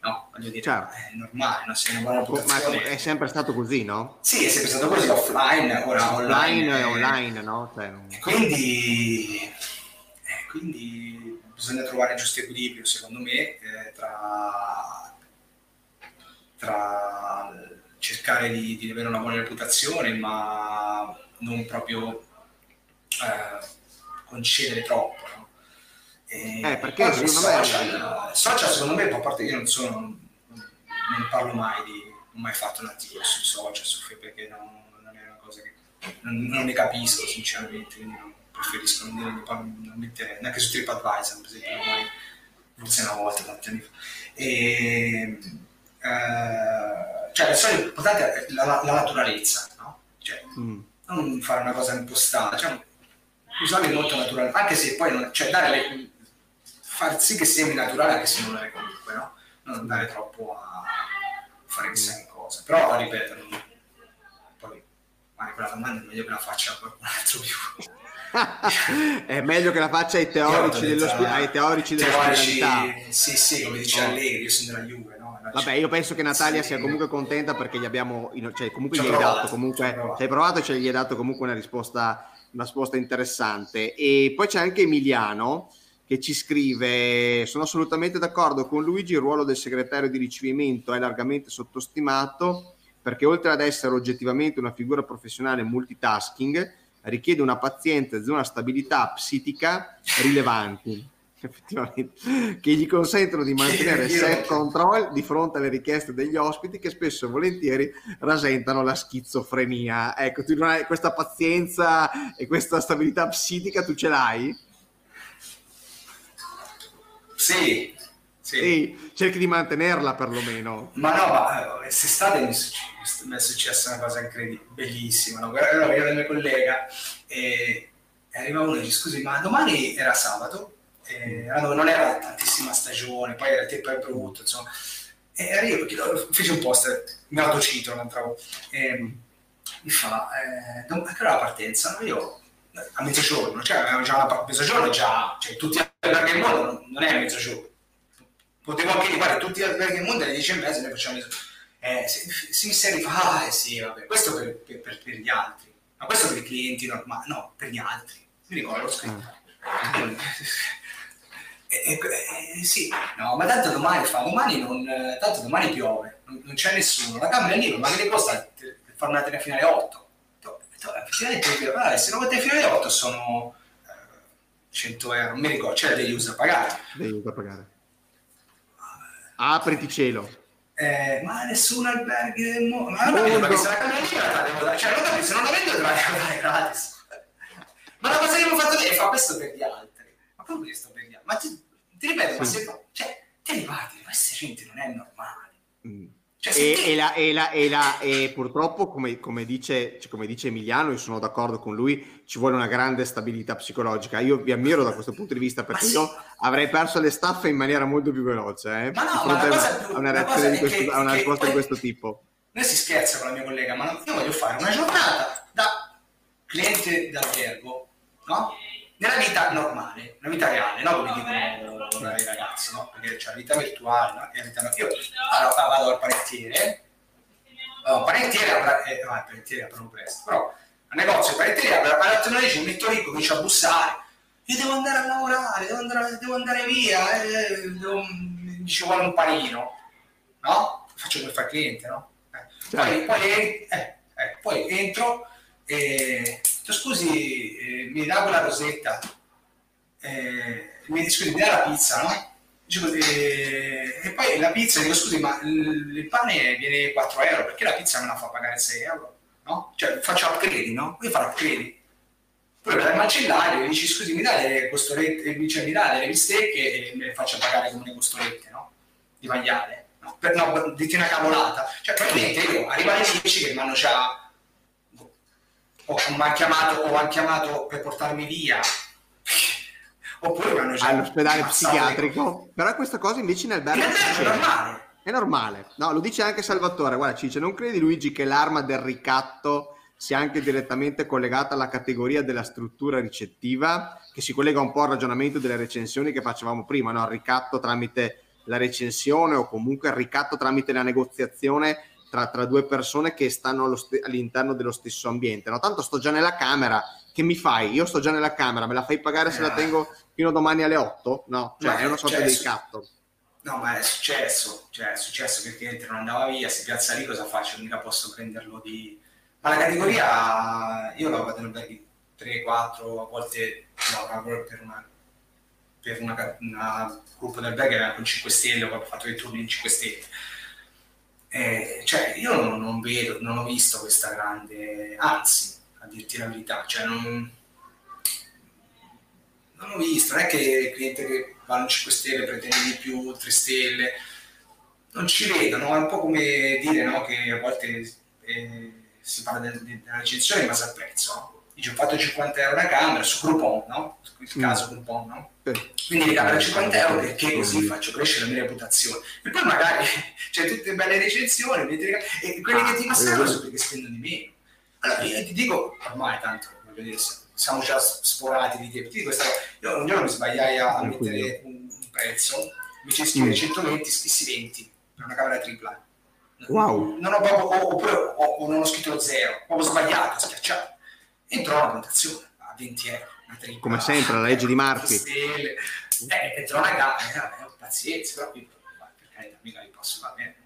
no, voglio dire, certo. è normale, no? se una buona. Ma è sempre stato così, no? Sì, è sempre stato così, offline, ora online. Online e online, no? Cioè, non... e quindi... Eh, quindi bisogna trovare il giusto equilibrio, secondo me, eh, tra, tra, cercare di, di, avere una buona reputazione, ma non proprio eh, concedere troppo. No? E, eh, perché secondo me... Social, social, secondo me, a parte io non sono, non, non parlo mai di, non ho mai fatto un articolo sui social, su, perché non, non, è una cosa che non, non ne capisco sinceramente, quindi non, preferisco non dire, non mettere, neanche su TripAdvisor, per esempio, ormai forse una volta, tanti anni fa. E, eh, cioè, l'importante è la, la, la naturalezza, no? Cioè, mm. non fare una cosa impostata, cioè, usarli molto naturale, anche se poi non, cioè, dare le, far sì che sembri naturale anche se non lo è comunque, no? Non andare troppo a fare chissà che cosa. Però, ripeto, poi magari quella domanda è meglio che la faccia qualcun altro più <laughs> è meglio che la faccia ai teorici, dell'ospi- ai teorici dell'ospitalità. Sì, sì, come dice Allegri, io sono della Juve. No? Vabbè, io penso che Natalia sì. sia comunque contenta perché gli abbiamo, cioè, comunque gli hai dato comunque, ci hai provato e ce gli hai dato comunque una risposta, una risposta interessante. E poi c'è anche Emiliano che ci scrive: Sono assolutamente d'accordo con Luigi. Il ruolo del segretario di ricevimento è largamente sottostimato perché, oltre ad essere oggettivamente una figura professionale multitasking, richiede una pazienza e una stabilità psichica rilevanti <laughs> effettivamente, che gli consentono di mantenere self-control di fronte alle richieste degli ospiti che spesso e volentieri rasentano la schizofrenia. Ecco, tu non hai questa pazienza e questa stabilità psichica, tu ce l'hai? Sì, sì. sì. cerchi di mantenerla perlomeno. Ma no, ma eh, quest'estate mi, mi è successa una cosa incredibile, bellissima. No? Ero io la mia collega e arriva uno e dice scusi, ma domani era sabato, eh, non era tantissima stagione, poi era il tempo è brutto, insomma. E arrivo, fece un post, mi autocito l'altra volta, e mi fa, eh, a che ora la partenza? No, io a mezzogiorno, cioè già una, mezzogiorno già, cioè tutti gli alberghi del mondo non è a mezzogiorno. Potevo anche dire, guarda, tutti gli alberghi del mondo alle 10 e mezza noi facciamo mezzogiorno. Eh, si, si, rifà, ah, eh sì, vabbè, questo per, per, per, per, gli altri, ma questo per i clienti normali, no, per gli altri. Mi ricordo, l'ho scritto. Mm. Eh, eh, sì, no, ma tanto domani fa, domani non, tanto domani piove, non, non c'è nessuno, la camera è lì, ma che ne costa fare una tele finale 8? Effettivamente, se non fate finale 8 sono eh, 100 euro, non mi ricordo, c'è degli usi da pagare. Degli usi da pagare. Apriti cielo. Eh, ma nessun alberghi del mondo. Ma non la lì la devo dare, cioè non capisco, se non la vendo devo dare gratis. Ma la cosa che abbiamo fatto lì è fa questo per gli altri. Ma come questo per gli altri? Ma ti, ti ripeto, sì. ma se cioè, te li parti, questi gente non è normale. Mm. Cioè, e, e, la, e, la, e, la, e, purtroppo, come, come, dice, cioè, come, dice, Emiliano, io sono d'accordo con lui, ci vuole una grande stabilità psicologica. Io vi ammiro da questo punto di vista perché sì. io avrei perso le staffe in maniera molto più veloce. Eh, ma no, ma più, a una reazione di questo, che, a una risposta di questo tipo. Noi si scherza con la mia collega, ma io voglio fare una giornata da cliente d'albergo, no? Nella vita normale, nella vita reale, no? come dicono i ragazzi, no? perché c'è la vita virtuale, no? e la vita io allora, vado al panettiere, oh, panettiere, apra, eh, no, il panettiere aprono presto, però al negozio il panettiere apre alle 8 mi metto lì, comincio a bussare, io devo andare a lavorare, devo andare, devo andare via, eh, devo, mi ci vuole un panino, no? Faccio per fare cliente, no? Eh. Poi, certo. poi, eh, eh, poi entro e scusi, eh, mi dà quella rosetta, eh, mi, scusi, mi dà la pizza, no? Dico, eh, e poi la pizza, dico scusi, ma il, il, pane viene 4 euro, perché la pizza me la fa pagare 6 euro? No? Cioè faccio upgrade, no? Io farò upgrade. Poi per il macellario dici scusi, mi dà le costolette, cioè, mi dà delle bistecche e me le faccio pagare come le costolette, no? Di maiale. No, per, no, dite una cavolata. Cioè, probabilmente io arrivo alle 10 che mi hanno già o mi ha chiamato, o hanno chiamato per portarmi via. <laughs> Oppure mi hanno già all'ospedale psichiatrico. Però questa cosa invece in albergo è normale. È normale. No lo dice anche Salvatore. Guarda ci dice non credi Luigi che l'arma del ricatto sia anche direttamente collegata alla categoria della struttura ricettiva che si collega un po' al ragionamento delle recensioni che facevamo prima no? il ricatto tramite la recensione o comunque il ricatto tramite la negoziazione tra, tra due persone che stanno st- all'interno dello stesso ambiente. No? Tanto sto già nella camera, che mi fai? Io sto già nella camera, me la fai pagare se la eh. tengo fino a domani alle 8? No, cioè ma è una sorta di ricatto. No, ma è successo, cioè è successo che il cliente non andava via, si piazza lì, cosa faccio? Mica posso prenderlo di... Ma la categoria, io la vado in 3, 4, a volte no, per una per una, una gruppo del bag con 5 stelle, ho fatto dei turni in 5 stelle eh, cioè, io non, non, vedo, non ho visto questa grande, anzi, a dirti la verità, cioè non, non ho visto, non è che il cliente che va in 5 stelle pretende di più, 3 stelle, non ci vedono, è un po' come dire no, che a volte eh, si parla de- de- della recensione in base al prezzo. Dice ho fatto 50 euro una camera su Groupon, no? In questo caso mm. Groupon, no? Quindi ricavo da 50 euro perché così faccio crescere la mia reputazione. E poi magari <laughs> c'è tutte belle recensioni e quelli che ti passano sono quelli che spendono di meno. Allora io ti dico, ormai tanto, voglio dire, siamo già sforati di tempo. Ti dico io un giorno mi sbagliai a, mettere un, un prezzo, invece di scrivere 120 scrissi 20 per una camera tripla. Wow. Non ho proprio, oppure o, o, non ho scritto zero, ho sbagliato, schiacciato. Entrò la votazione a 20 euro tripla, come sempre la legge di stelle, eh, e una gara eh, pazienza però qui per carità mica li posso fare bene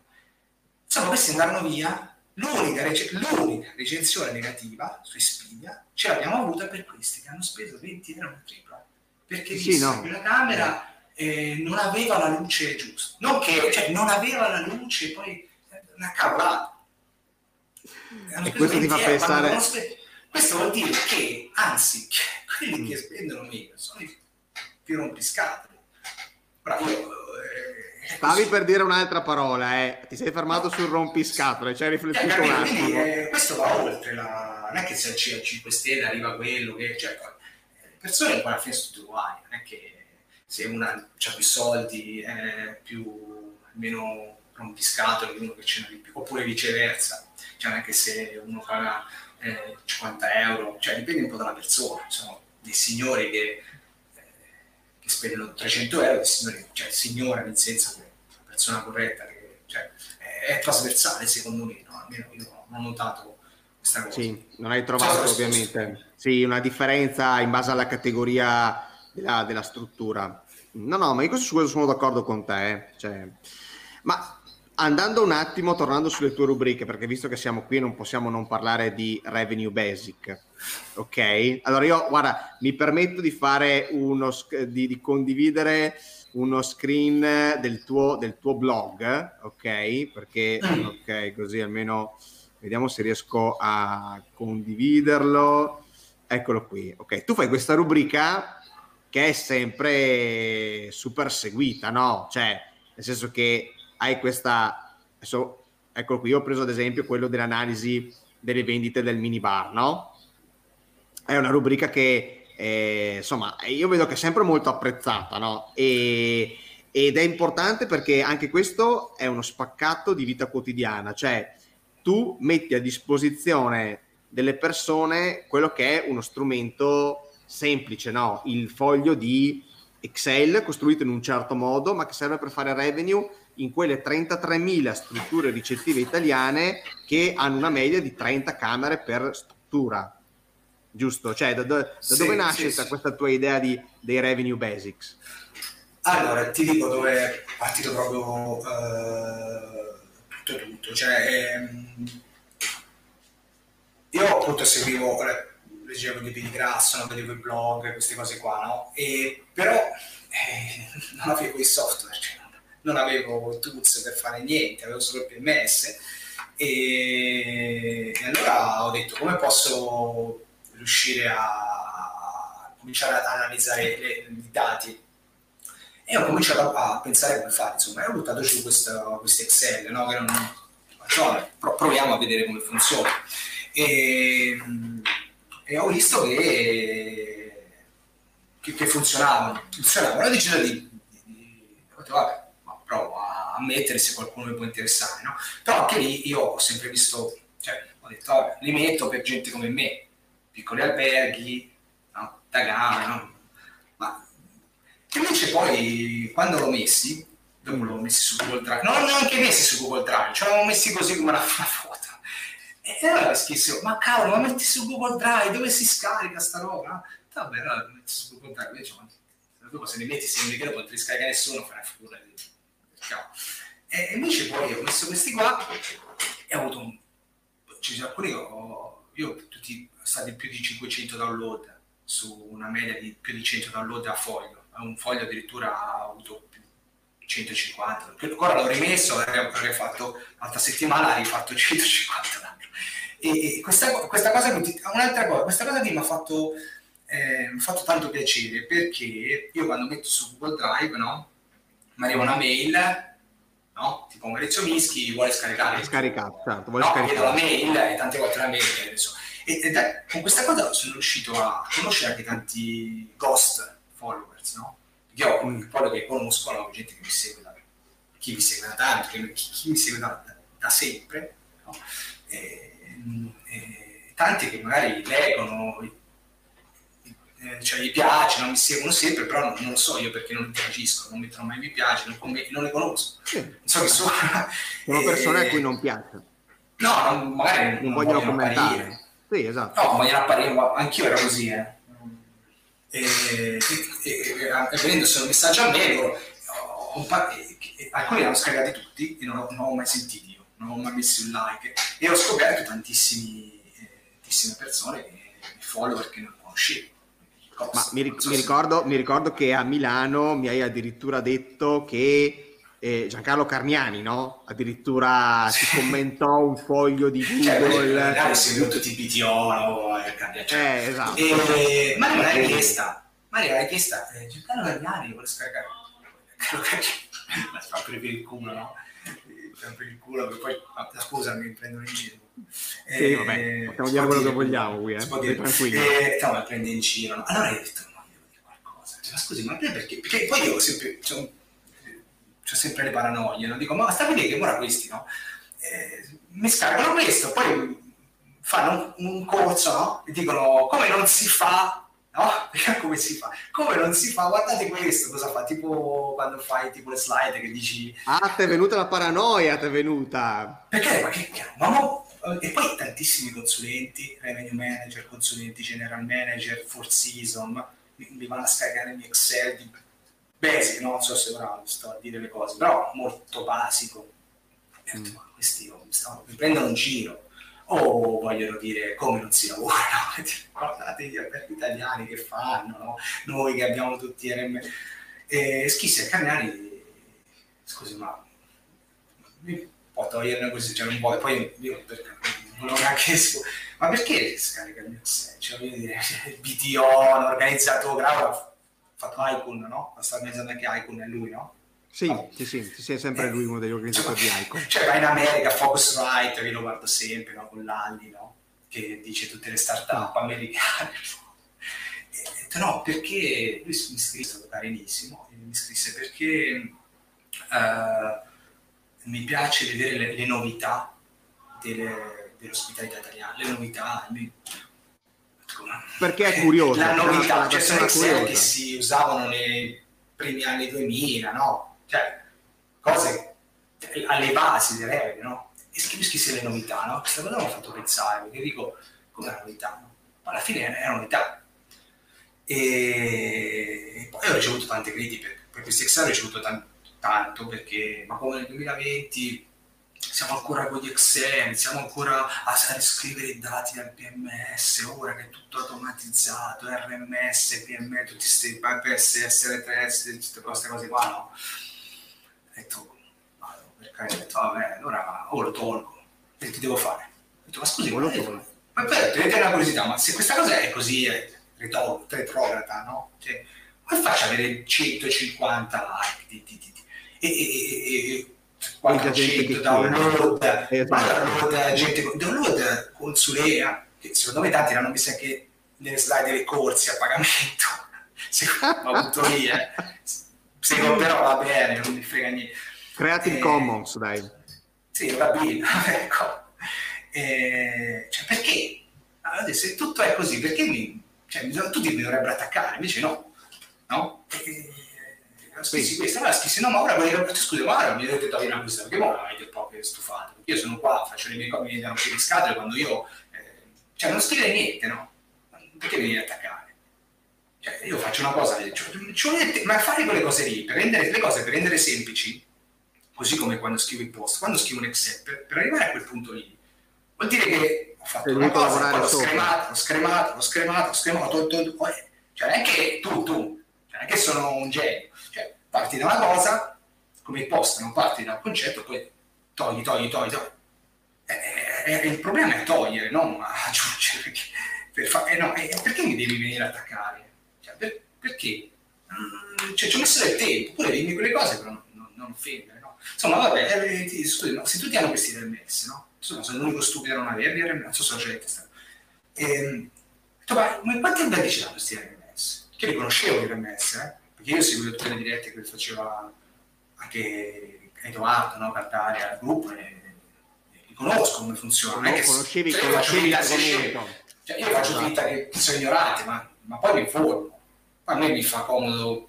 insomma questi andarono via l'unica, rec- l'unica recensione negativa su Expedia ce l'abbiamo avuta per questi che hanno speso 20 euro in tripla perché sì, no. la camera eh, non aveva la luce giusta. Non che cioè, non aveva la luce poi eh, una cavolata. E questo ti fa pensare questo vuol dire che, anzi, quelli che spendono meno sono i più rompiscatoli. Bravo. Eh, Stavi per dire un'altra parola, eh. ti sei fermato sul rompiscatole, ci hai riflettuto eh, un attimo. Quindi, eh, questo va oltre, la... non è che se al 5 Stelle arriva quello che... Cioè, le persone poi alla fine sono tutte uguali, non è che se una ha più soldi è più meno rompiscatole di uno che ce n'ha di più, oppure viceversa, cioè non è che se uno paga eh, 50 euro, cioè dipende un po' dalla persona, sono dei signori che, eh, che spendono 300 euro, signori, cioè signora nel senso che una persona corretta, che, cioè, è, è, trasversale secondo me, no? almeno io non ho notato questa cosa. Sì, non hai trovato ovviamente sì, una differenza in base alla categoria della, della struttura. No, no, ma io su questo sono d'accordo con te. Eh. Cioè, ma andando un attimo, tornando sulle tue rubriche, perché visto che siamo qui non possiamo non parlare di revenue basic, ok? Allora io, guarda, mi permetto di fare uno, di, di condividere uno screen del tuo, del tuo blog, ok? Perché, ok, così almeno vediamo se riesco a condividerlo. Eccolo qui, ok? Tu fai questa rubrica che è sempre super seguita, no? Cioè, nel senso che hai questa... Adesso, ecco qui, ho preso ad esempio quello dell'analisi delle vendite del minibar, no? È una rubrica che, eh, insomma, io vedo che è sempre molto apprezzata, no? E, ed è importante perché anche questo è uno spaccato di vita quotidiana, cioè tu metti a disposizione delle persone quello che è uno strumento semplice, no? Il foglio di Excel costruito in un certo modo, ma che serve per fare revenue in quelle 33.000 strutture ricettive italiane che hanno una media di 30 camere per struttura. Giusto? Cioè, da, da sì, dove nasce sì, questa tua idea di, dei revenue basics? Allora, ti dico dove è partito proprio uh, tutto tutto. Cioè, ehm, io appunto seguivo leggevo i libri di Grasso, no? vedevo i blog, queste cose qua, no? E, però eh, <laughs> non avevo i software, cioè non avevo tools per fare niente, avevo solo il PMS. E, e allora ho detto come posso riuscire a cominciare ad analizzare le, i dati e ho cominciato a, pensare come fare, insomma, e ho buttato giù questo, questo Excel, no? che non, cioè, proviamo a vedere come funziona. E, e ho visto che, che, che funzionavano. Funzionavano. Ho deciso di, di, di vabbè, provo a, mettere se qualcuno mi può interessare, no? Però anche lì io ho sempre visto, cioè, ho detto, vabbè, li metto per gente come me, piccoli alberghi, no? Tagana, no? Ma invece poi, quando l'ho messi, dopo l'ho messi su Google Drive, non l'ho neanche messi su Google Drive, ce l'avevo messi così come una, <laughs> una foto e allora scrissi, ma cavolo, ma metti su Google Drive, dove si scarica sta roba? Vabbè, allora metti su Google Drive, invece, ma dopo se ne metti, se non li non ti scarica nessuno, fai una figura di E invece poi ho messo questi qua e ho avuto un... Ci sono alcuni, ho, io tutti stati più di 500 download su una media di più di 100 download a foglio, un foglio addirittura ha avuto 150, ancora l'ho rimesso, avrei fatto l'altra settimana, ha rifatto 150 e questa, questa cosa, un'altra cosa, questa cosa mi ha fatto, eh, fatto tanto piacere perché io quando metto su Google Drive, no, mi arriva una mail, no, tipo Maurizio Mischi vuole scaricare. Scaricare, certo, vuole no, scaricare. la mail e tante volte la mail, adesso. E, e da, con questa cosa sono riuscito a conoscere anche tanti ghost followers, no? Io ho un po' che conosco, no, gente che mi segue da, chi mi segue da tanto, chi, chi mi segue da, da, da sempre, no? E, eh, tanti che magari leggono, eh, cioè gli piace, non mi seguono sempre, però non, non, lo so io perché non interagisco, non mettono mai mi piace, non, non le conosco. Sì. Non so che sono. <laughs> Sono persone a cui non piace. No, non, magari non, non vogliono, vogliono commentare. Apparire. Sì, esatto. No, vogliono apparire, anch'io ero così, eh. E, e, e, e venendo solo messaggio a me, loro, oh, alcuni li hanno scaricati tutti e non, non ho mai sentiti non ho mai messo un like e ho scoperto tantissimi, eh, tantissime persone, follower che non conoscevo. Ma mi, mi, ricordo, mi, ricordo, che a Milano mi hai addirittura detto che eh, Giancarlo Carniani, no? Addirittura <laughs> si commentò un foglio di cioè, Google. Cioè, è venuto Tipitiolo, eh, eh, esatto. E, ma non l'hai chiesta, ma l'hai chiesta, eh, Giancarlo Carniani vuole scaricare <laughs> <laughs> fa per il culo, no? Per il culo, che poi, scusa, mi prendono in giro. Sì, eh, vabbè, possiamo dire quello che vogliamo qui, eh? Dire, tranquillo. Eh, no, prende in giro. No? Allora io ho detto, no, devo dire qualcosa. Cioè, ma scusi, ma perché? Perché poi io ho sempre, cioè, ho sempre le paranoie, no? Dico, ma sta a vedere che ora questi, no? Eh, mi scaricano questo, poi fanno un, un corso, no? E dicono, come non si fa no? <laughs> come si fa? Come non si fa? Guardate questo, cosa fa? Tipo quando fai tipo le slide che dici... Ah, ti è venuta la paranoia, ti è venuta! Perché? Ma che ma no, e poi tantissimi consulenti, revenue manager, consulenti general manager, four season, mi, mi vanno a scaricare mio Excel di basic, no? non so se ora sto a dire le cose, però molto basico. Mm. questi oh, mi, stanno, mi prendono un giro o vogliono dire come non si lavora, <laughs> guardate gli alberghi italiani che fanno, no? noi che abbiamo tutti RM. E Schisse e Cagnani, scusi ma mi può toglierne così, cioè non vuole, poi io perché, non ho neanche ma perché scarica il mio Excel? Cioè voglio dire, il BTO, l'organizzato Grau ha fatto Icon, no? sta organizzando anche Icon è lui, no? Sì, sì, sì, sì, è sempre lui uno degli organizzatori cioè, di Icon. Cioè, va in America, Focusrite, io lo guardo sempre, no? con Lalli, no? che dice tutte le start-up americane. E ho detto, no, perché lui mi scrisse, carinissimo, mi scrisse perché uh, mi piace vedere le, le novità delle, dell'ospitalità italiana, le novità, mi, perché è curioso. La novità, cioè sono Excel che si usavano nei primi anni 2000, no? Cioè cose alle basi delle regole, no? E scrivessi le novità, no? Questa cosa mi ha fatto pensare, perché dico, come una novità, no? Ma alla fine è una novità. E poi ho ricevuto tante critiche, per questi Excel ho ricevuto tanto, tanto perché, ma come nel 2020 siamo ancora con gli Excel, siamo ancora a, a riscrivere i dati del PMS, ora che è tutto automatizzato, RMS, PM, tutti questi PSS, RTS, tutte queste cose qua, no? Ho detto, vado, per carità, ho detto, vabbè, allora o lo tolgo. E che devo fare? Ho detto, ma scusi, ma lo tolgo? Ma per tenete una curiosità, ma se questa cosa è così retrograda, no? Cioè, come faccio ad avere 150 like di, di, di, e, e, e, 400 download, esatto. download, gente, download consulea, che secondo me tanti l'hanno visto anche nelle slide dei corsi a pagamento, secondo me avuto lì, eh. Secondo, però va bene, non mi frega niente. Creative eh, Commons, dai. Sì, <laughs> va bene, ecco. Eh, cioè, perché? Allora, se tutto è così, perché mi, cioè, tutti mi dovrebbero attaccare? Invece no, no? E, scrissi questa, allora scrissi no, ma ora voglio scusa, ma ora mi dovete togliere una questa, perché ora avete proprio stufato? Perché io sono qua, faccio le mie cose, mi danno le scatole quando io, eh, cioè non scrivere niente, no? Perché mi devi attaccare? Cioè, io faccio una cosa, cioè, cioè, ma fare quelle cose lì, per rendere le cose per rendere semplici, così come quando scrivo il post, quando scrivo un Excel, per, per arrivare a quel punto lì, vuol dire che ho fatto una cosa, poi l'ho scremato, l'ho scremato, l'ho scremato, l'ho scremato, tolto, tolto, cioè non è che tu, tu, cioè, non è che sono un genio, cioè parti da una cosa, come il post, non parti da un concetto, poi togli, togli, togli, togli. E, e, e il problema è togliere, non aggiungere, perché, per fa, eh no, eh, perché mi devi venire a attaccare? Per, perché? Mm, cioè, ci ho messo del tempo, pure dimmi quelle cose, però non, non, non offendere, no? Insomma, vabbè, eh, ti, scusi, no, se tutti hanno questi RMS, no? Insomma, sono l'unico stupido a non averli RMS, non so se ho gente sta. E, ma, ma quanti alberghi ce l'hanno questi RMS? Che li conoscevo gli RMS, eh? Perché io seguivo tutte le dirette che faceva anche Edoardo, no? Cartaria, al gruppo, e, e li conosco come funziona. Non conoscevi, cioè, conoscevi cioè, io faccio finta che sono ignorante, ma ma poi mi informo. A me mi fa comodo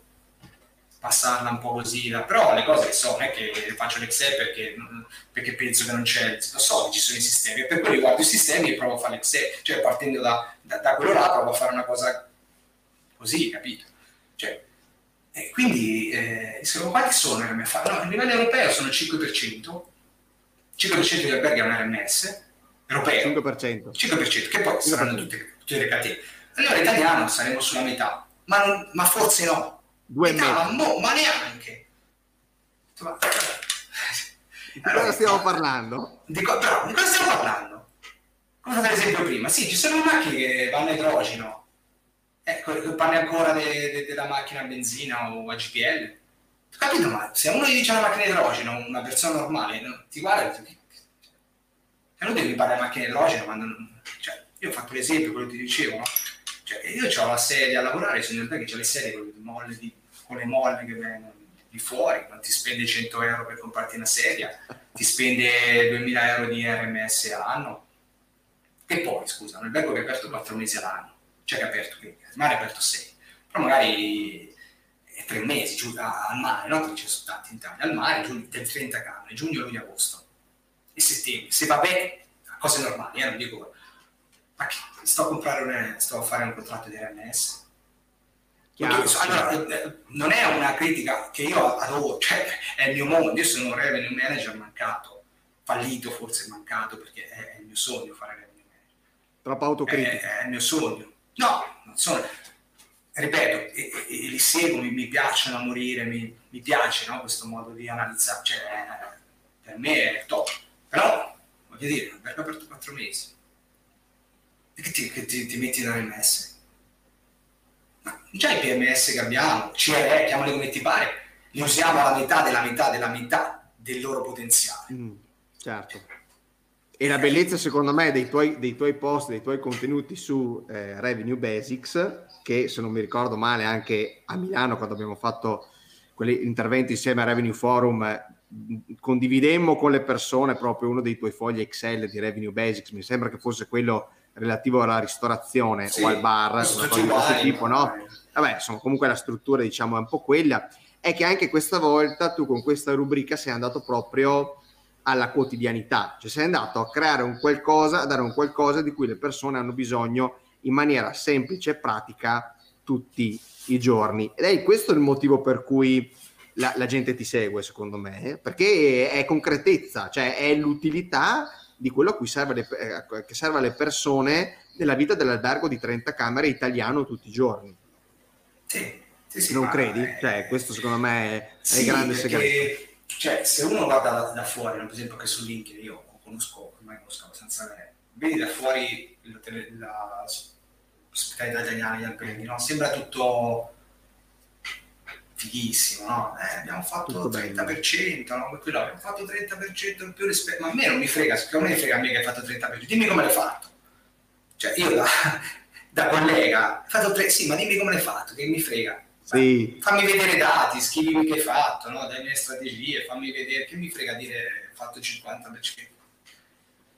passarla un po' così, però le cose che so, non è che faccio l'Excel perché, perché penso che non c'è, lo so che ci sono i sistemi, e per cui riguardo i sistemi e provo a fare l'Excel, cioè partendo da, da, da, quello là provo a fare una cosa così, capito? Cioè, e quindi, eh, quanti sono RMS? No, a livello europeo sono il 5%, 5% degli alberghi hanno RMS, europeo, 5%, 5% che poi 5%. saranno tutte, tutte le catene allora italiano saremo sulla metà, ma, non, ma forse no. Due metà, ma, mo, ma neanche. Ma... Di cosa stiamo parlando? Di, co- però, di cosa stiamo parlando? Come per esempio prima, sì, ci sono macchine che vanno a idrogeno. Ecco, parli ancora de, de, della macchina a benzina o a GPL? Capito? Ma se uno gli dice una macchina idrogeno, una persona normale, no, ti guarda e dice, e non devi parlare di macchina idrogeno quando... Cioè, io ho fatto l'esempio, quello che ti dicevo, no? Cioè, io ho la sedia a lavorare, sono in realtà che c'è le sedie con le molle, di, con le molle che vengono di fuori, non ti spende 100 euro per comprarti una sedia, ti spende 2000 euro di RMS all'anno. E poi, scusa, un albergo che è aperto 4 mesi all'anno, cioè che è aperto, che il mare è aperto 6, però magari è 3 mesi giù, al mare, no? Perché ci sono tanti in Italia, al mare, giugno, 30 camere, giugno, luglio, agosto e settembre. Se va bene, cose normali, eh, non dico, sto a comprare un, sto a fare un contratto di RMS Chiaro, allora, eh, non è una critica che io adoro, <laughs> cioè è il mio mondo, io sono un revenue manager mancato, fallito forse mancato perché è, il mio sogno fare revenue manager. Troppo autocritica. È, è, il mio sogno. No, non sono, ripeto, e, e, li seguo, mi, mi, piacciono a morire, mi, mi piace no, questo modo di analizzare, cioè per me è top. Però, voglio dire, albergo aperto quattro mesi, che ti, che ti, ti metti in RMS? già i PMS che abbiamo, CRE, chiamali come ti pare, li usiamo alla metà della metà della metà del loro potenziale. Mm, certo. E la bellezza, secondo me, dei tuoi, dei tuoi post, dei tuoi contenuti su eh, Revenue Basics, che se non mi ricordo male anche a Milano, quando abbiamo fatto quegli interventi insieme a Revenue Forum, eh, condividemmo con le persone proprio uno dei tuoi fogli Excel di Revenue Basics, mi sembra che fosse quello relativo alla ristorazione sì, o al bar, una cosa di questo tipo, no? Vabbè, insomma, comunque la struttura diciamo è un po' quella. È che anche questa volta tu con questa rubrica sei andato proprio alla quotidianità, cioè sei andato a creare un qualcosa, a dare un qualcosa di cui le persone hanno bisogno in maniera semplice e pratica tutti i giorni. Ed è questo il motivo per cui la, la gente ti segue, secondo me, perché è concretezza, cioè è l'utilità di quello a cui serve, le, eh, che serve alle persone nella vita dell'albergo di 30 camere italiano tutti i giorni. Sì, sì, sì non credi? È... Cioè, questo secondo me è, sì, il grande perché, segreto. Cioè, se uno guarda da, da fuori, per esempio che su LinkedIn io conosco, ormai conosco abbastanza bene, vedi da fuori l'ospitalità italiana agli alberghi, no? Sembra tutto fighissimo, no? Eh, abbiamo fatto il 30%, no? Quello, abbiamo fatto 30% in più rispetto, ma a me non mi frega, siccome mi frega a me che hai fatto 30%, dimmi come l'hai fatto. Cioè io da, <laughs> da collega, hai fatto 3, sì, ma dimmi come l'hai fatto, che mi frega. Sì. Fammi vedere i dati, scrivimi che hai fatto, no? dai mie strategie, fammi vedere, che mi frega dire fatto 50%.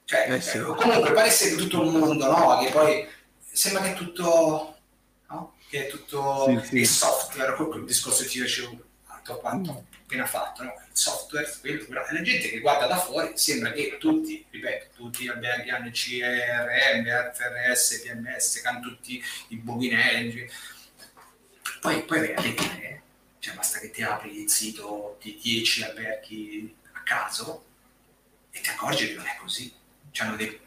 Cioè, eh sì. comunque pare essere tutto un mondo, no? Che poi sembra che tutto che è tutto sì, sì. il software, proprio il discorso che ti dicevo quanto mm. appena fatto, no? il software, quello, quello. la gente che guarda da fuori sembra che tutti, ripeto, tutti gli alberghi hanno CRM, FRS, PMS, che hanno tutti i booking engine, poi, poi veramente, cioè basta che ti apri il sito di 10 alberghi a caso e ti accorgi che non è così, hanno dei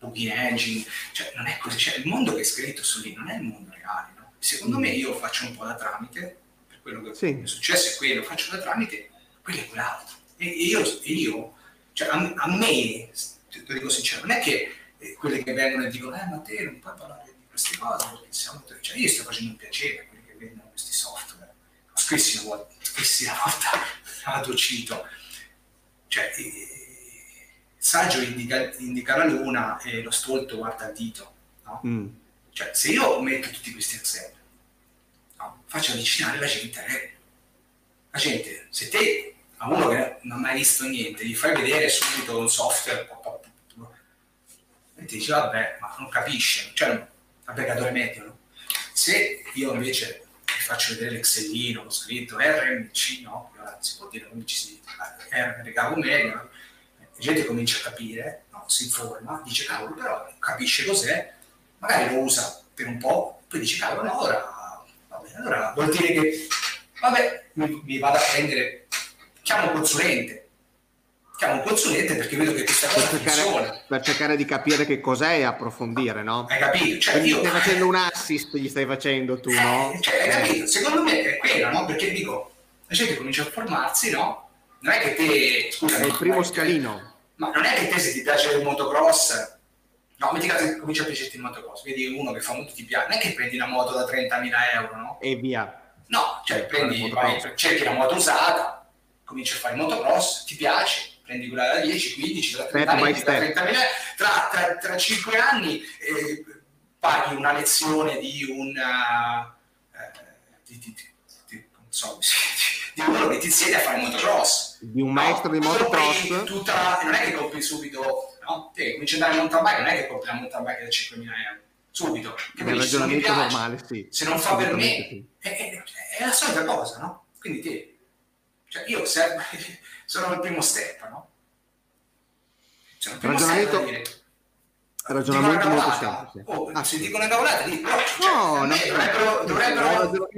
booking engine, cioè non è così, cioè, il mondo che è scritto su lì non è il mondo reale, Secondo me io faccio un po' da tramite, per quello che sì. è successo è quello, faccio da tramite, quello è quell'altro. E, io, io cioè, a, a, me, ti dico sincero, non è che eh, quelli che vengono e dicono, eh ma te non puoi parlare di queste cose, perché siamo cioè, io sto facendo un piacere a quelli che vendono questi software. Ho scrissi una volta, scrissi una volta, <laughs> la cito, cioè, eh, saggio indica, indica, la luna e lo stolto guarda il dito, no? Mm cioè, se io metto tutti questi Excel, no, faccio avvicinare la gente a La gente, se te a uno che non ha mai visto niente, gli fai vedere subito un software, e ti dice vabbè, ma non capisce, cioè un peccatore medio, no? Se io invece ti faccio vedere l'Excelino, ho scritto RMC, no, si può dire come ci si dice, ricavo medio, la gente comincia a capire, no? si informa, dice cavolo, però capisce cos'è, magari lo usa per un po', poi dice cavolo, no, vabbè, allora vuol dire che, vabbè, mi, mi vado a prendere, chiamo un consulente, chiamo un consulente perché vedo che questa cosa per cercare, funziona. Per cercare di capire che cos'è e approfondire, no? Hai capito? Cioè, io, stai facendo un assist, gli stai facendo tu, eh, no? Cioè, hai capito? Secondo me è quello, no? Perché dico, la gente comincia a formarsi, no? Non è che te, scusa, è il primo scalino. Ma non è che te se ti piace il motocross No, metti caso che comincia a piacerti il motocross, vedi uno che fa molto ti piace, non è che prendi una moto da 30.000 euro, no? E via. No, cioè prendi, vai, cerchi la moto usata, cominci a fare motocross, ti piace, prendi quella da 10, 15, tra 30 anni, tra, 30 mila, tra, tra, tra 5 anni eh, paghi una lezione di un... Uh, di, di, di, non so, <laughs> di uno che ti siede a fare motocross. Di un maestro no, di motocross? Tutta, non è che compri subito, no? Te cominci ad andare in mountain bike, non è che compri la mountain bike da 5.000 euro. Subito. Nel ragionamento normale, sì. Se non fa per me, sì. è, è, è, la solita cosa, no? Quindi te, cioè io servo, <laughs> sono il primo step, no? Cioè, il primo ragionamento... step dire, ragionamento molto semplice. Oh, ah, se dico una cavolata, lì, però, cioè, no, no, dovrebbero, dovrebbero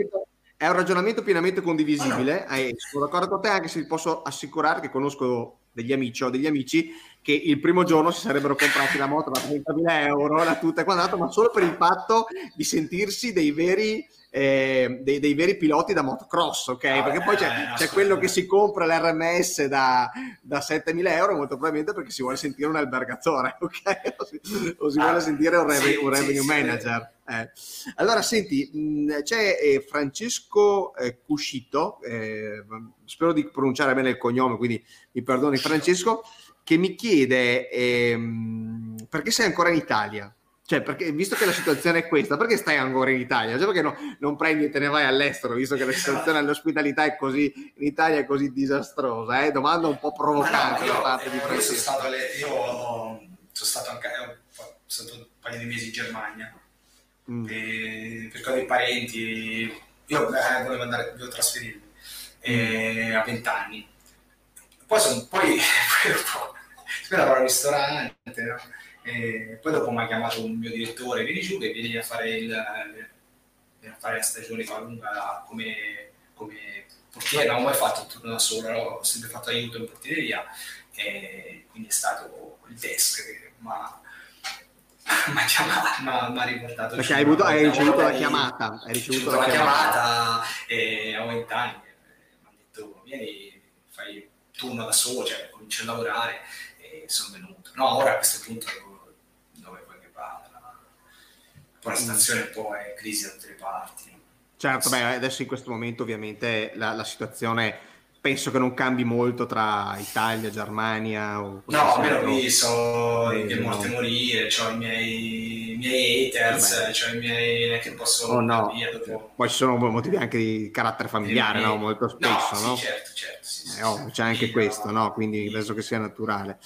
è un ragionamento pienamente condivisibile. Oh no. eh, sono d'accordo con te, anche se ti posso assicurare che conosco degli amici o degli amici che il primo giorno si sarebbero comprati la moto da 30.000 euro, la tuta e quant'altro, ma solo per il fatto di sentirsi dei veri eh, dei, dei, veri piloti da motocross, ok? Ah, perché poi c'è, eh, c'è quello che si compra l'RMS da, da 7.000 euro, molto probabilmente perché si vuole sentire un albergatore, ok? O si, o si ah, vuole sentire un, revenue, sì, un revenue sì, manager. Sì. Eh. Allora, senti, mh, c'è eh, Francesco eh, Cuscito, eh, spero di pronunciare bene il cognome, quindi mi perdoni Francesco, che mi chiede ehm, perché sei ancora in Italia? Cioè, perché, visto che la situazione è questa, perché stai ancora in Italia? Cioè, perché no, non prendi e te ne vai all'estero, visto che la situazione <laughs> all'ospitalità è così, in Italia è così disastrosa? Eh? Domanda un po' provocante no, da parte di Francesco. Io, sono stato, io sono stato anche sono stato un paio di mesi in Germania mm. per cose di parenti. Io eh, volevo andare, volevo trasferirmi eh, a 20 anni. Poi, sono, poi, <laughs> poi, poi lavoro al ristorante, no? E poi dopo mi ha chiamato un mio direttore, vieni giù che vieni a fare, il, a fare la stagione lunga come, come portiere, non ho mai fatto il turno da solo, ho sempre fatto aiuto in portieria e quindi è stato il desk che mi ha <laughs> chiamato, mi ha riportato. Perché hai, avuto, hai ricevuto la chiamata, hai ricevuto la chiamata, e ho 20 anni, mi ha detto vieni, fai il turno da solo, cioè cominci a lavorare sono venuto. No, ora a questo punto poi la situazione un po' è crisi da tutte le parti. Certo, beh, adesso in questo momento ovviamente la, la situazione penso che non cambi molto tra Italia, Germania o no, almeno qui so che morte no. morire ho i miei, miei haters ho i miei che posso oh, no. dopo... poi ci sono motivi anche di carattere familiare no? molto spesso no, sì, certo certo sì, sì, eh, oh, c'è anche questo no? quindi penso che sia naturale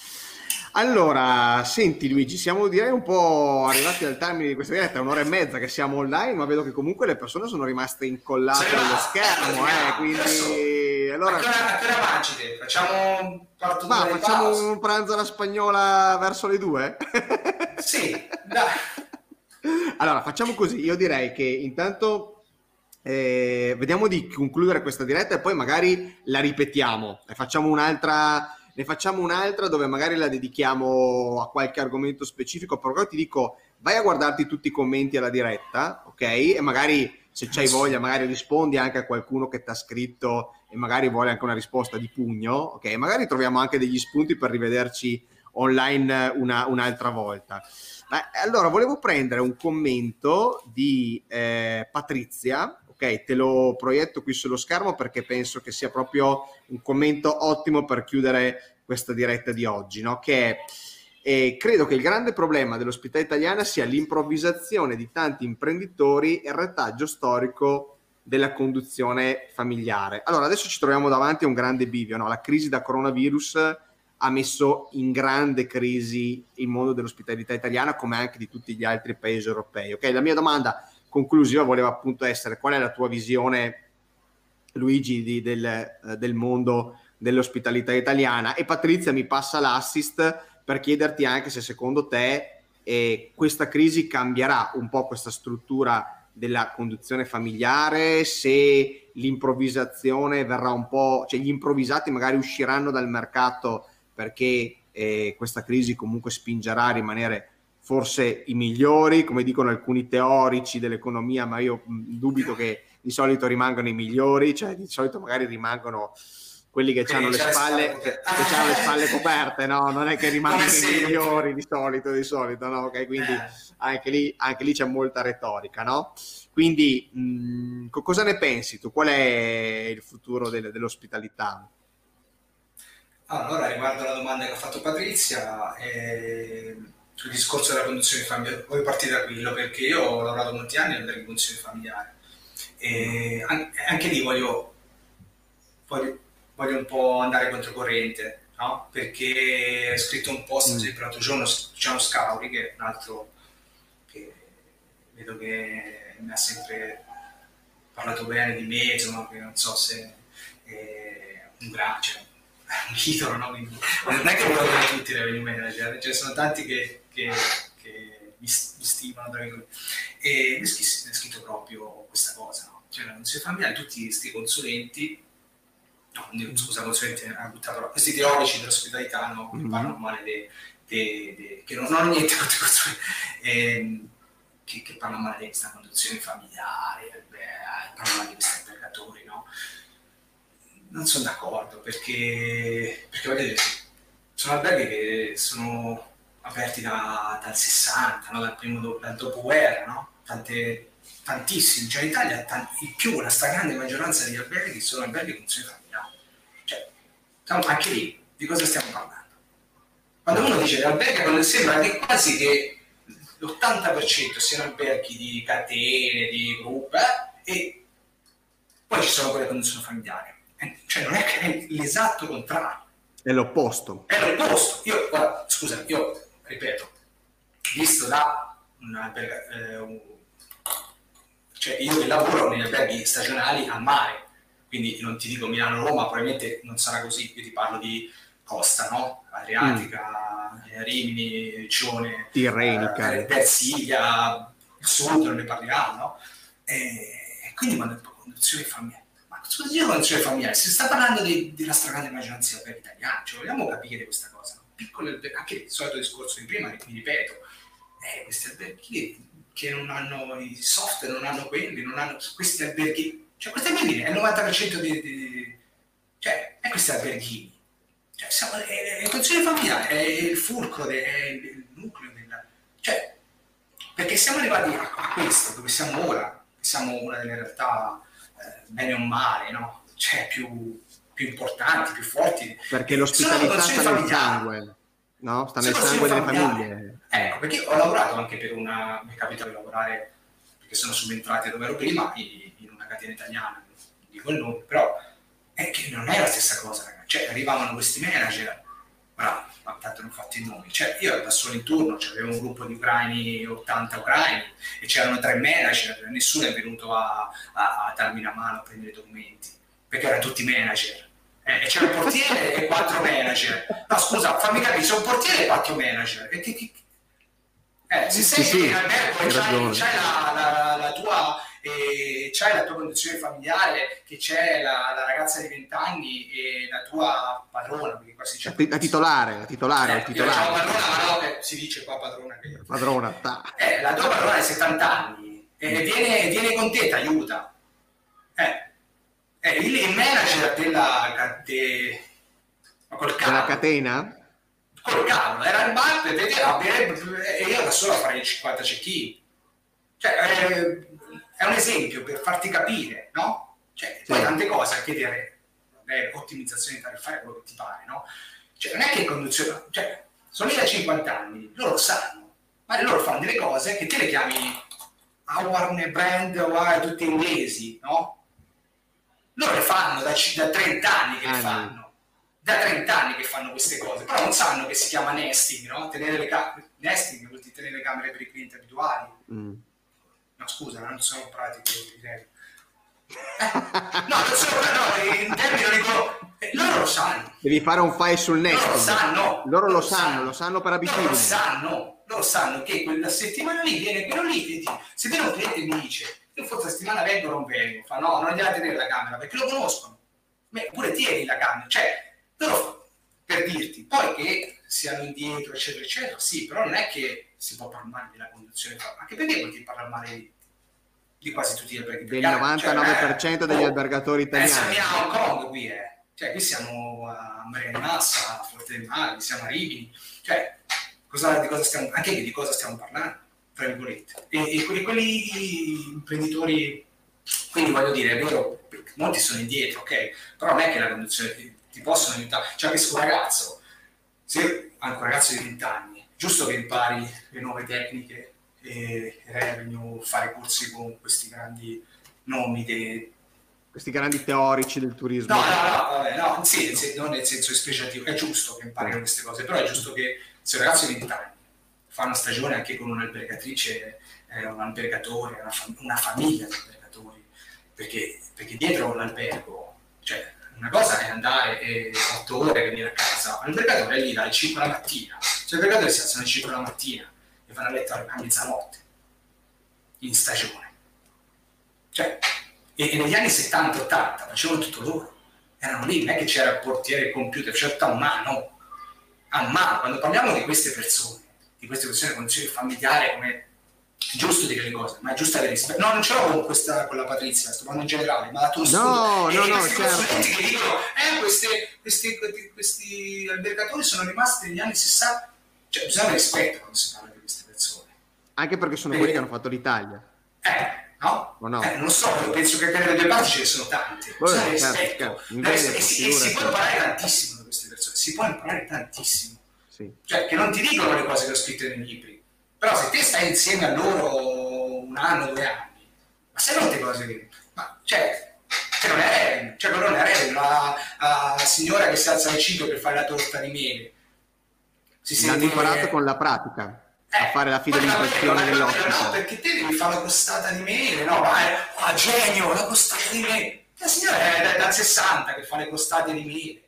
allora, senti Luigi, siamo direi un po' arrivati al termine di questa diretta, un'ora e mezza che siamo online, ma vedo che comunque le persone sono rimaste incollate allo schermo, eh, quindi... Allora... A che ora mangi Facciamo un Ma facciamo un pranzo alla spagnola verso le due? <laughs> sì, dai. Allora, facciamo così, io direi che intanto eh, vediamo di concludere questa diretta e poi magari la ripetiamo e facciamo un'altra ne facciamo un'altra dove magari la dedichiamo a qualche argomento specifico, però ti dico, vai a guardarti tutti i commenti alla diretta, ok? E magari se c'hai voglia, magari rispondi anche a qualcuno che ti ha scritto e magari vuole anche una risposta di pugno, ok? Magari troviamo anche degli spunti per rivederci online una, un'altra volta. Ma, allora, volevo prendere un commento di eh, Patrizia, ok? Te lo proietto qui sullo schermo perché penso che sia proprio un commento ottimo per chiudere questa diretta di oggi, no? Che è e credo che il grande problema dell'ospitalità italiana sia l'improvvisazione di tanti imprenditori e il retaggio storico della conduzione familiare. Allora, adesso ci troviamo davanti a un grande bivio, no? La crisi da coronavirus ha messo in grande crisi il mondo dell'ospitalità italiana come anche di tutti gli altri paesi europei. Ok, la mia domanda conclusiva voleva appunto essere qual è la tua visione, Luigi, di, del, eh, del mondo dell'ospitalità italiana. E Patrizia mi passa l'assist per chiederti anche se secondo te eh, questa crisi cambierà un po' questa struttura della conduzione familiare, se l'improvvisazione verrà un po', cioè gli improvvisati magari usciranno dal mercato perché eh, questa crisi comunque spingerà a rimanere forse i migliori, come dicono alcuni teorici dell'economia, ma io dubito che di solito rimangano i migliori, cioè di solito magari rimangono quelli che hanno le spalle, che, che hanno le spalle coperte, no? Non è che rimangono i migliori di solito, di solito, no? Ok, quindi eh. anche, lì, anche lì c'è molta retorica, no? Quindi mh, cosa ne pensi tu? Qual è il futuro del, dell'ospitalità? Allora, riguardo alla domanda che ha fatto Patrizia, eh, sul discorso della conduzione familiare, voglio partire da quello perché io ho lavorato molti anni nella conduzione familiare e anche lì voglio, voglio voglio un po' andare controcorrente, no? perché ho scritto un post mm. l'altro giorno, Luciano Scauri, che è un altro che vedo che mi ha sempre parlato bene di me, insomma, che non so se è un grande, cioè, <laughs> un idolo, no? Quindi, non è che dire tutti i revenue manager, ce ne sono tanti che, che, che mi, stimano, tra e mi ha scritto proprio questa cosa, no? Cioè, non si familiare, tutti questi consulenti no, scusa, consulente ha buttato questi teorici dell'ospitalità no, che mm-hmm. parlano male de, de, de, che non, hanno niente contro costruire, ehm, che, che parlano male di questa conduzione familiare, beh, parlano male di questi albergatori, no? Non sono d'accordo perché, perché vedete, sono alberghi che sono aperti da, dal 60, no? dal primo dal dopoguerra, no? Tante, tantissimi, cioè in Italia tanti, in più la stragrande maggioranza degli alberghi sono alberghi con conduzione familiare anche lì, di cosa stiamo parlando? Quando uno dice alberghi, sembra che quasi che l'80% siano alberghi di catene, di gruppi, eh, e poi ci sono quelle condizioni familiari. Eh, cioè non è che è l'esatto contrario. È l'opposto. È l'opposto. Io, guarda, scusa, io ripeto, visto da un albergo, eh, un, cioè io che lavoro negli alberghi stagionali a mare, quindi non ti dico Milano-Roma, probabilmente non sarà così, io ti parlo di costa, no? Adriatica, mm. Rimini, Cione, Tirrenica, eh, il sud non ne parliamo, no? E quindi quando condizioni familiari, ma cosa dico condizioni familiari? Si sta parlando di, della stragrande maggioranza per italiani, cioè vogliamo capire questa cosa, no? Piccole, anche il solito discorso di prima, mi ripeto, eh, questi alberghi che non hanno i software, non hanno quelli, non hanno questi alberghi cioè, queste bambine è il 90% di, di, cioè, è questi alberghini. Cioè, siamo, è, è il familiare, è il fulcro, è il nucleo della... Cioè, perché siamo arrivati a, a questo, dove siamo ora, siamo una delle realtà, eh, bene o male, no? Cioè, più, più importanti, più forti. Perché l'ospitalità sta nel sangue, no? Sta nel sangue delle famiglie. Ecco, perché ho lavorato anche per una... mi è capitato di lavorare, perché sono subentrati dove ero prima, catena italiana, dico il nome, però è che non è la stessa cosa, ragazzi. Cioè, arrivavano questi manager, bravo, ma tanto non fatto i nomi. Cioè, io ero da solo in turno, cioè, avevo un gruppo di ucraini, 80 ucraini, e c'erano tre manager, nessuno è venuto a, a, a darmi una mano a prendere i documenti, perché erano tutti manager. Eh, e c'era un portiere e quattro manager. No, scusa, fammi capire, c'è un portiere e quattro manager. E che, che... Eh, se sei sì, in albergo c'hai, c'hai la, la, la tua e c'hai la tua condizione familiare, che c'è la, la ragazza di 20 anni e la tua padrona, dice... La titolare, la titolare, eh, titolare. Io padrona, ma no, che si dice qua padrona. Che... Padrona, ta. Eh, la tua padrona ha 70 anni e viene, viene con te, ti aiuta. Eh, eh, il, manager della... De, col della catena? Col cavolo, era il bar, vedeva, e io da solo farei 50 cecchini. Cioè, eh, è un esempio per farti capire, no? Cioè, poi tante cose a chiedere, eh, ottimizzazione tariffaria, quello che ti pare, no? Cioè, non è che conduzione, cioè, sono lì da 50 anni, loro lo sanno, ma loro fanno delle cose che te le chiami Howard Brand o tutti inglesi, no? Loro le fanno da, da 30 anni che le fanno da 30 anni che fanno queste cose, però non sanno che si chiama nesting, no? Tenere le camere, nesting vuol dire tenere le camere per i clienti abituali. Mm no scusa, non sono pratico direi. Eh, no, non sono, no, in termini dico, eh, loro lo sanno. Devi fare un file sul net. Loro lo sanno. Loro lo sanno, lo sanno per abitudine. Loro lo sanno, loro sanno che quella settimana lì viene quello lì, se viene un cliente e mi dice, io forse la settimana vengo o non vengo, fa no, non gliela tenere la camera, perché lo conoscono. Pure tieni la camera, cioè, loro per dirti, poi che siano indietro, eccetera, eccetera, sì, però non è che si può parlare della condizione, anche perché vuol dire parlare male di, di, quasi tutti gli alberghi Del 99% cioè, degli oh, albergatori italiani. Eh, siamo a Hong Kong qui, eh. Cioè, qui siamo a Maria di Massa, a Forte del Mare, siamo a Rimini. Cioè, cosa, di cosa stiamo, anche di cosa stiamo parlando, tra virgolette. E, e quelli, quelli imprenditori, quindi voglio dire, è vero, molti sono indietro, ok? Però non è che la condizione ti, ti possono aiutare. Cioè, questo ragazzo, se anche un ragazzo di 20 anni, giusto che impari le nuove tecniche e revenue, fare corsi con questi grandi nomi de, questi grandi teorici del turismo. No, no, no, vabbè, no sì, non nel senso esplicativo, è giusto che imparino queste cose, però è giusto che se un ragazzo di 20 anni fa una stagione anche con un'albergatrice, eh, un albergatore, una, fam- una, famiglia di albergatori, perché, perché dietro l'albergo, cioè una cosa è andare e 8 ore e venire a casa, l'albergatore è lì dalle 5 la mattina, cioè l'albergatore si alzano alle 5 la mattina e vanno a letto a mezzanotte, in stagione. Cioè, e, e negli anni 70-80 facevano tutto loro, erano lì, non è che c'era il portiere il computer, c'era tutto a mano, a mano. Quando parliamo di queste persone, di queste persone con condizioni familiari, come è giusto dire le cose, ma è giusto avere rispetto. No, non ce l'ho con, questa, con la Patrizia, sto parlando in generale, ma la tua No, no, no, certo. che dicono, eh, queste, questi, questi albergatori sono rimasti negli anni 60, cioè bisogna avere rispetto quando si parla di queste persone. Anche perché sono eh, quelli che hanno fatto l'Italia. Eh, No? no? Eh, non so, penso che per le due parti ce ne sono tante. Poi, certo, certo. Veneto, e, si, e si può imparare tantissimo da queste persone, si può imparare tantissimo. Sì. Cioè, che non ti dicono le cose che ho scritto nei libri, però se te stai insieme a loro un anno, due anni, ma se non te cose che... Ma, cioè, cioè non è cioè non è Eren, la, la, signora che si alza alle 5 per fare la torta di miele. Si sente... L'hanno imparato con la pratica a fare la fidelizzazione dell'ospite. No, perché te devi fare la costata di mele, no? Ma è ah, genio, la costata di mele. La signora è dal 60 che fa le costate di mele.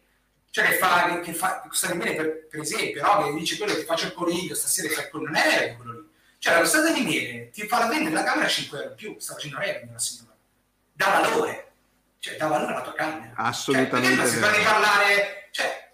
Cioè che fa, che, fa costate di mele per, per, esempio, no? Che dice quello che faccio il coniglio, stasera fai quello, non è quello lì. Cioè la costata di miele ti fa vendere la camera a 5 euro in più, sta facendo revenue la signora. Da valore. Cioè dà valore alla tua camera. Assolutamente. Cioè, si parla di parlare... Cioè,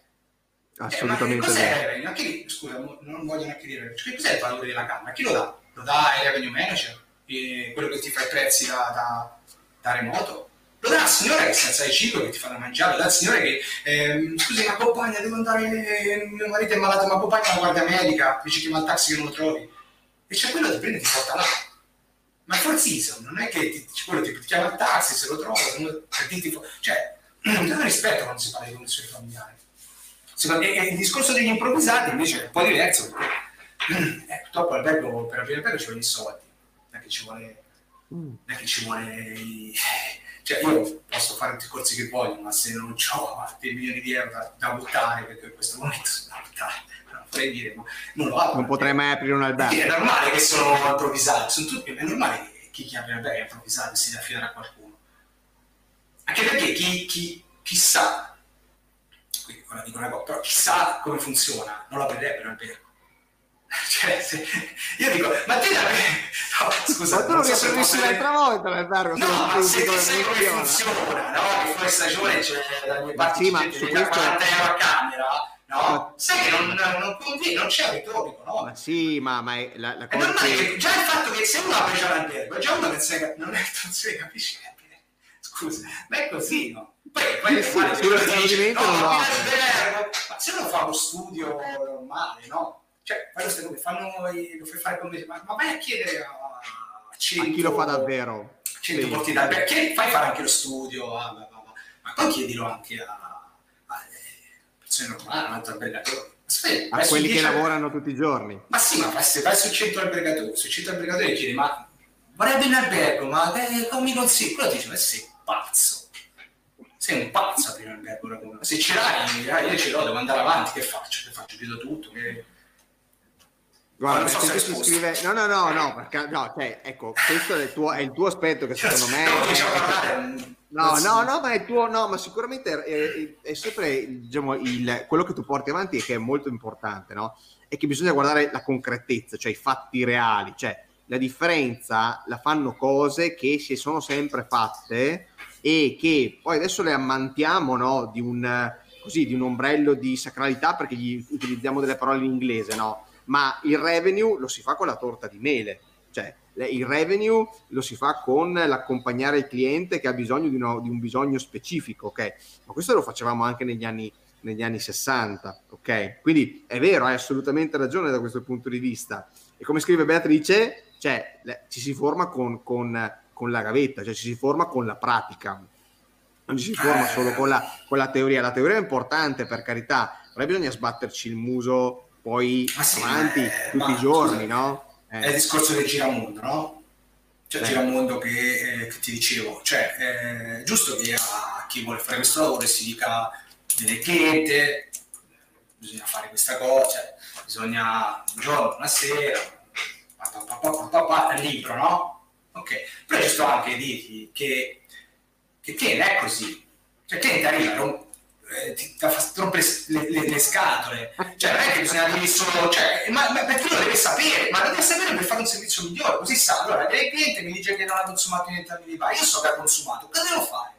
Assolutamente eh, vero. Ma chi, scusa, non voglio neanche dire, cioè, cos'è il valore della camera? Chi lo dà? Lo dà il revenue manager? E quello che ti fa i prezzi da, da, da remoto? Lo dà il signore che alza ai 5 che ti fa da mangiare, lo dà il signore che, eh, scusi, ma compagna, devo andare, eh, mio marito è malato, ma compagna la guardia medica, che va al taxi che non lo trovi. E c'è quello che prende e ti porta là. Ma full season, non è che ti, quello ti, ti chiama il taxi, se lo trova, se <clears throat> non, ti, ti, cioè, non ti rispetto quando si parla di condizioni familiari. E, e il discorso degli improvvisati invece è un po' diverso perché <clears throat> eh, purtroppo albergo, per aprire albergo ci vogliono i soldi, non è che ci vuole, mm. non è che ci vuole cioè io posso fare tutti i corsi che voglio, ma se non ho dei milioni di euro da, da buttare, perché in questo momento sono da buttare, <laughs> non vorrei dire, ma non lo apro. Non potrei mai aprire un albergo. È normale che sono improvvisati, sono tutti, è normale che chi, chi apre un albergo è improvvisato e si deve affidare a qualcuno. Anche perché chi, chi, chi sa quindi ora dico una cosa, però chissà come funziona, non lo aprirebbe l'albergo. <laughs> Cioè, se, io dico, ma te la no, scusa, ma tu non so se posso l'altra volta l'albergo no, ma se tu sai come funziona, no? Che fuori stagione c'è la mia parte sì, ma su questo... 40 euro a camera, no? Ma... Sai che non, non, conviene, non c'è ritorno, no? Ma sì, ma, ma è la, la cosa è che... Già il fatto che se uno apre già l'albergo, già uno che non, non, è, non si capisce scusa, ma è così, no? Poi, poi eh sì, fare quello che dice, no, ma se uno fa lo studio normale, no? Cioè, poi lo fanno, lo fai fare come ma, ma vai a chiedere a, a, 100, a chi lo fa davvero 100 sì. porti da perché fai fare anche lo studio ah, ma, ma, ma, poi chiedilo anche a, a persone normali, un altro albergatore Aspetta, a quelli che lavorano tutti i giorni. Ma sì, ma se vai su 100 albergatori, su 100 albergatori chiedi, ma vorrebbe in albergo, ma che, come mi consigli? Quello ti dice, ma sì, pazzo. Sei un pazzo a prima albergo. Se ce l'hai, io ce l'ho, devo andare avanti, che faccio? Che faccio? Chiudo tutto? Che... Guarda, so se si scrive... No, no, no, no, perché no, cioè, ecco, questo è il tuo, è il tuo aspetto che secondo me... È... No, no, no, ma è tuo, no, ma sicuramente è, è sempre, diciamo, il, quello che tu porti avanti e che è molto importante, no? È che bisogna guardare la concretezza, cioè i fatti reali, cioè la differenza la fanno cose che si sono sempre fatte e che poi adesso le ammantiamo no, di, un, così, di un ombrello di sacralità perché gli utilizziamo delle parole in inglese, no? Ma il revenue lo si fa con la torta di mele. Cioè, il revenue lo si fa con l'accompagnare il cliente che ha bisogno di, uno, di un bisogno specifico, ok? Ma questo lo facevamo anche negli anni, negli anni 60, ok? Quindi è vero, hai assolutamente ragione da questo punto di vista. E come scrive Beatrice, cioè, ci si forma con, con, con la gavetta, cioè ci si forma con la pratica non ci si forma solo con la, con la, teoria. La teoria è importante, per carità, però bisogna sbatterci il muso poi sì, avanti eh, tutti i giorni, scusa, no? Eh. È il discorso del giramondo, no? Cioè, il giramondo che, eh, che, ti dicevo. Cioè, è eh, giusto che a chi vuole fare questo lavoro si dica del cliente, bisogna fare questa cosa, cioè, bisogna un giorno, una sera, pa, libro, no? Ok, però è giusto anche dirti che, che, che non è così. Cioè, te arriva, non, ti, ti rompe le, le, le, scatole. Cioè, non è che bisogna dire solo, cioè, ma, ma, perché lo deve sapere, ma lo deve sapere per fare un servizio migliore, così sa. Allora, il cliente mi dice che non ha consumato niente anni fa, io so che ha consumato, cosa devo fare?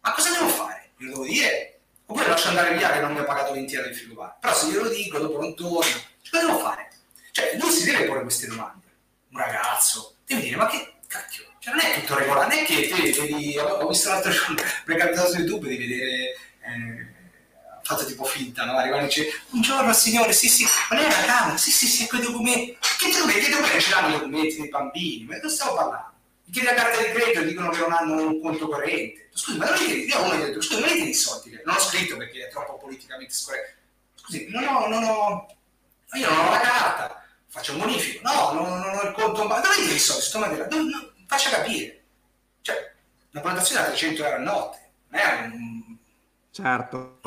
Ma cosa devo fare? Glielo devo dire? Oppure lascio andare via che non mi ha pagato 20 euro il frigo bar. Però se glielo dico, dopo non torno, cioè, cosa devo fare? Cioè, lui si deve porre queste domande. Un ragazzo deve dire, ma che cacchio? Cioè, non è tutto regolare, non è che te vedi, ho visto l'altro giorno, mi è capitato su YouTube di vedere eh, fatto tipo finta, no? Arrivano e dice buongiorno signore, sì sì, ma lei è una camera, sì sì sì, quei documenti, che documenti, che documenti ce l'hanno i documenti dei bambini, ma di cosa stiamo parlando? Mi chiede la carta di credito e dicono che non hanno un conto corrente. Scusi, ma non mi chiedi, io uno gli ho detto, scusi, non chiedi i soldi, non ho scritto perché è troppo politicamente scorretto. Scusi, non ho, non ho, io non ho la carta, faccio un bonifico, no, non, non ho il conto, ma dove chiedi i soldi? Sto materia, non, non, faccia capire. Cioè, una prenotazione da 300 euro a notte, non è un Certo.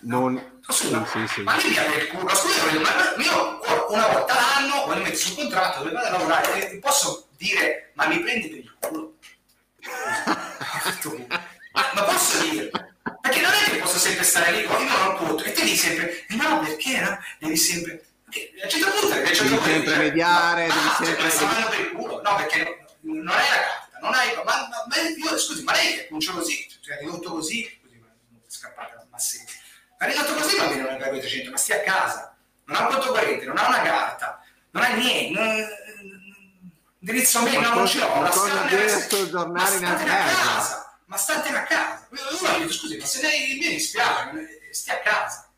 Non... Scusa, sì, sì, sì. ma il culo, scusa, ma io una volta l'anno voglio mettere sul contratto dove vado a lavorare e posso dire ma mi prendi per il culo? <laughs> ma, ma posso dire? Perché non è che posso sempre stare lì, io non ho conto, e te dici sempre, no perché no? Devi sempre... A un certo punto, devi sempre mediare, devi ah, sempre... Cioè, per il culo. No, perché non hai la carta, non hai... Ma, ma, ma io, scusi, ma lei è cominciò così, cioè ridotto così, scappata, ma sì. Ma ridotto così va bene non è 300, ma stia a casa, non ha un conto corrente, non ha una carta, non ha niente, non, indirizzo mail, no, non ce l'ho, ma soggiornare in casa. Ma statene a casa. Uno mi scusi, ma se lei mi dispiace, stia a casa.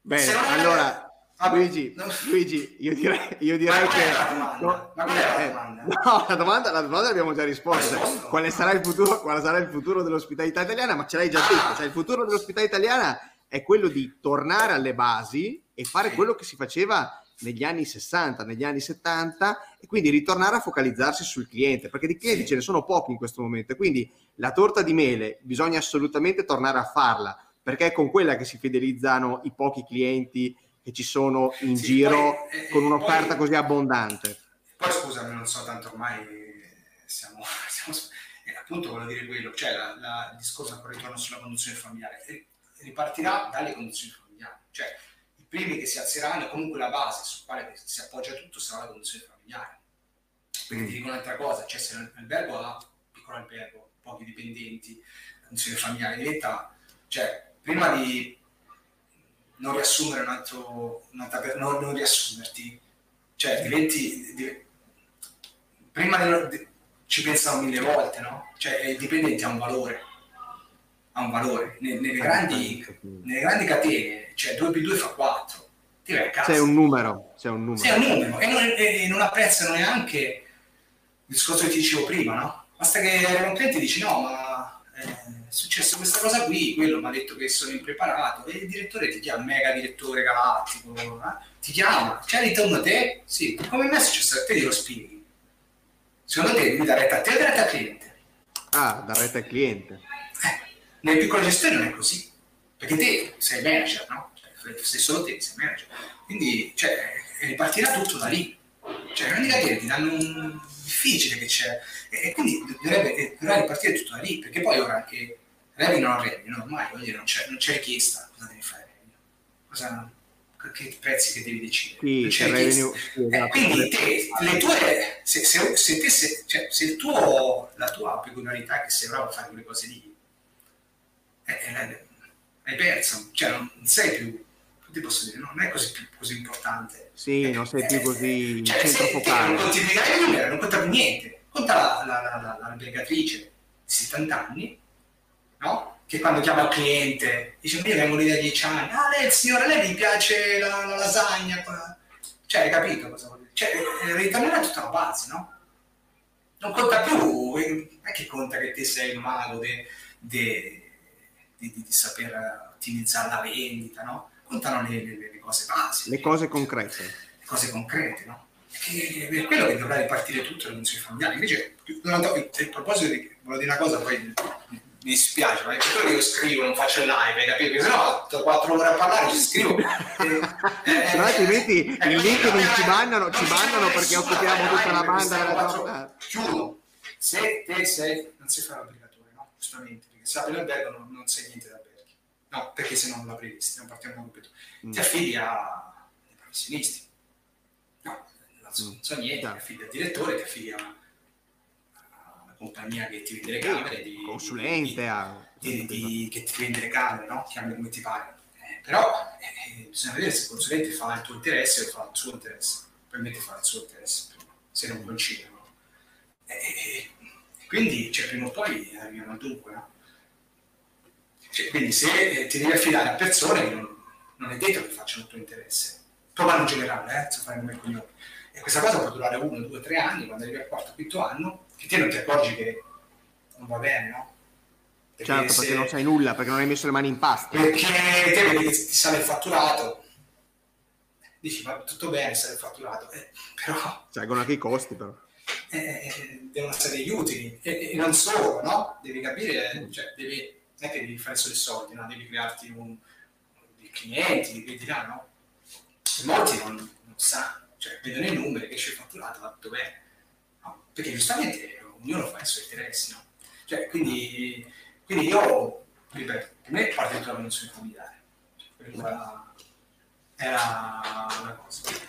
Bene, allora... Vabbè, Luigi, no. Luigi, io direi, io direi che... No, la domanda? No, la domanda, la domanda l'abbiamo già risposto. Quale sarà, il futuro, quale sarà il futuro dell'ospitalità italiana? Ma ce l'hai già detto. Cioè, il futuro dell'ospitalità italiana è quello di tornare alle basi e fare quello che si faceva negli anni 60, negli anni 70 e quindi ritornare a focalizzarsi sul cliente, perché di clienti ce ne sono pochi in questo momento. Quindi la torta di mele bisogna assolutamente tornare a farla, perché è con quella che si fidelizzano i pochi clienti che ci sono in sì, giro poi, eh, con un'offerta poi, così abbondante. Poi scusami, non so tanto ormai siamo, <laughs> siamo eh, appunto voglio dire quello, cioè la, la, il discorso ancora ritorno sulla condizione familiare, ripartirà dalle condizioni familiari, cioè i primi che si alzeranno comunque la base su quale si appoggia tutto sarà la condizione familiare. Perché mm. ti dico un'altra cosa, cioè se l'albergo ha piccolo albergo, pochi dipendenti, condizione familiare diventa, cioè prima di non riassumere un altro, non, non riassumerti, cioè diventi, diventi prima di, ci pensano mille volte, no? Cioè il dipendente ha un valore, ha un valore. Nelle, nelle, grandi, nelle grandi, catene, cioè 2 più 2 fa 4, ti vai a casa. C'è un numero, c'è un numero. C'è un numero e non, e non apprezzano neanche il discorso che ti dicevo prima, no? Basta che un cliente dici no, ma... Eh, è successo questa cosa qui, quello mi ha detto che sono impreparato e il direttore ti chiama, mega direttore galattico, eh? ti chiama, c'è ritorno te? Sì, come me è successo a te glielo spieghi. Secondo te devi dare retta a te o dare retta al cliente? Ah, dare retta al cliente. Eh, nelle piccole gestioni non è così, perché te sei manager, no? Cioè, sei solo te, sei manager. Quindi, cioè, ripartirà tutto da lì. Cioè, grandi catene ti danno un difficile che c'è e quindi dovrebbe, dovrebbe ripartire tutto da lì perché poi ora anche revenue non revenue ormai voglio dire, non, c'è, non c'è richiesta cosa devi fare cosa, che prezzi che devi decidere sì, non c'è revenue, esatto. eh, quindi te, le tue se, se, se, te, se, cioè, se il tuo, la tua peculiarità che sei bravo a fare quelle cose lì eh, eh, hai perso cioè non sei più ti posso dire, non è così, così importante. Sì, eh, non sei più così eh, cioè, centro focale. Non conti i numeri, non conta più niente. Conta la, la, la, la, la navigatrice di 70 anni, no? Che quando chiama il cliente dice: Io vengo lì da 10 anni, ah, lei, signora, lei mi piace la, la lasagna. Cioè, hai capito cosa vuol dire? Cioè, eh, ritornerà tutta una base, no? Non conta più, non è che conta che te sei il mago di saper ottimizzare la vendita, no? Contano le, le, le cose basiche. Le cose concrete. Le cose concrete, no? È quello che dovrà ripartire tutto non si familiari. Invece, durante, a proposito di, volevo dire una cosa, poi mi dispiace, ma è per quello che io scrivo, non faccio live, capito? Perché sennò ho quattro ore a parlare, ci scrivo. <laughs> eh, altrimenti il link non ci mandano, ci mandano perché occupiamo tutta la banda della giornata. Chiudo. Se te sei, non si fa l'applicatore, no? Giustamente, perché se apri l'albergo non, non sei niente da No, perché se no non l'avrei visto, non partiamo da subito. Mm. Ti affidi a dei professionisti. No, non so, non so niente, ti affidi al direttore, ti affidi a una compagnia che ti vende le camere, di, consulente, di, a... di, di, che ti vende le camere, no? Chiami come ti pare. Eh, però eh, bisogna vedere se il consulente fa il tuo interesse o fa il suo interesse. Probabilmente fa il suo interesse, se non coincidono. E, quindi, cioè, prima o poi arriviamo al dunque, no? Cioè, quindi se eh, ti devi affidare a persone non, non, è detto che facciano il tuo interesse. Provano in generale, eh, se fai come cognome. E questa cosa può durare uno, due, tre anni, quando arrivi al quarto, quinto anno, che te non ti accorgi che non va bene, no? Perché certo, se... perché non sai nulla, perché non hai messo le mani in pasta. Perché te vedi che ti sale il fatturato, dici ma tutto bene, sale il fatturato, eh, però... Salgono anche i costi però. Eh, eh devono essere gli utili, e, e, non solo, no? Devi capire, cioè, devi non è che devi fare solo i soldi, no? devi crearti un, dei clienti, clienti là, no? Molti non, non sanno, cioè vedono i numeri, che esce il fatturato, tutto bene. No? Perché giustamente ognuno fa i suoi interessi, no? Cioè, quindi, quindi io, ripeto, per me parte tutta la condizione familiare. Cioè, era, era una cosa.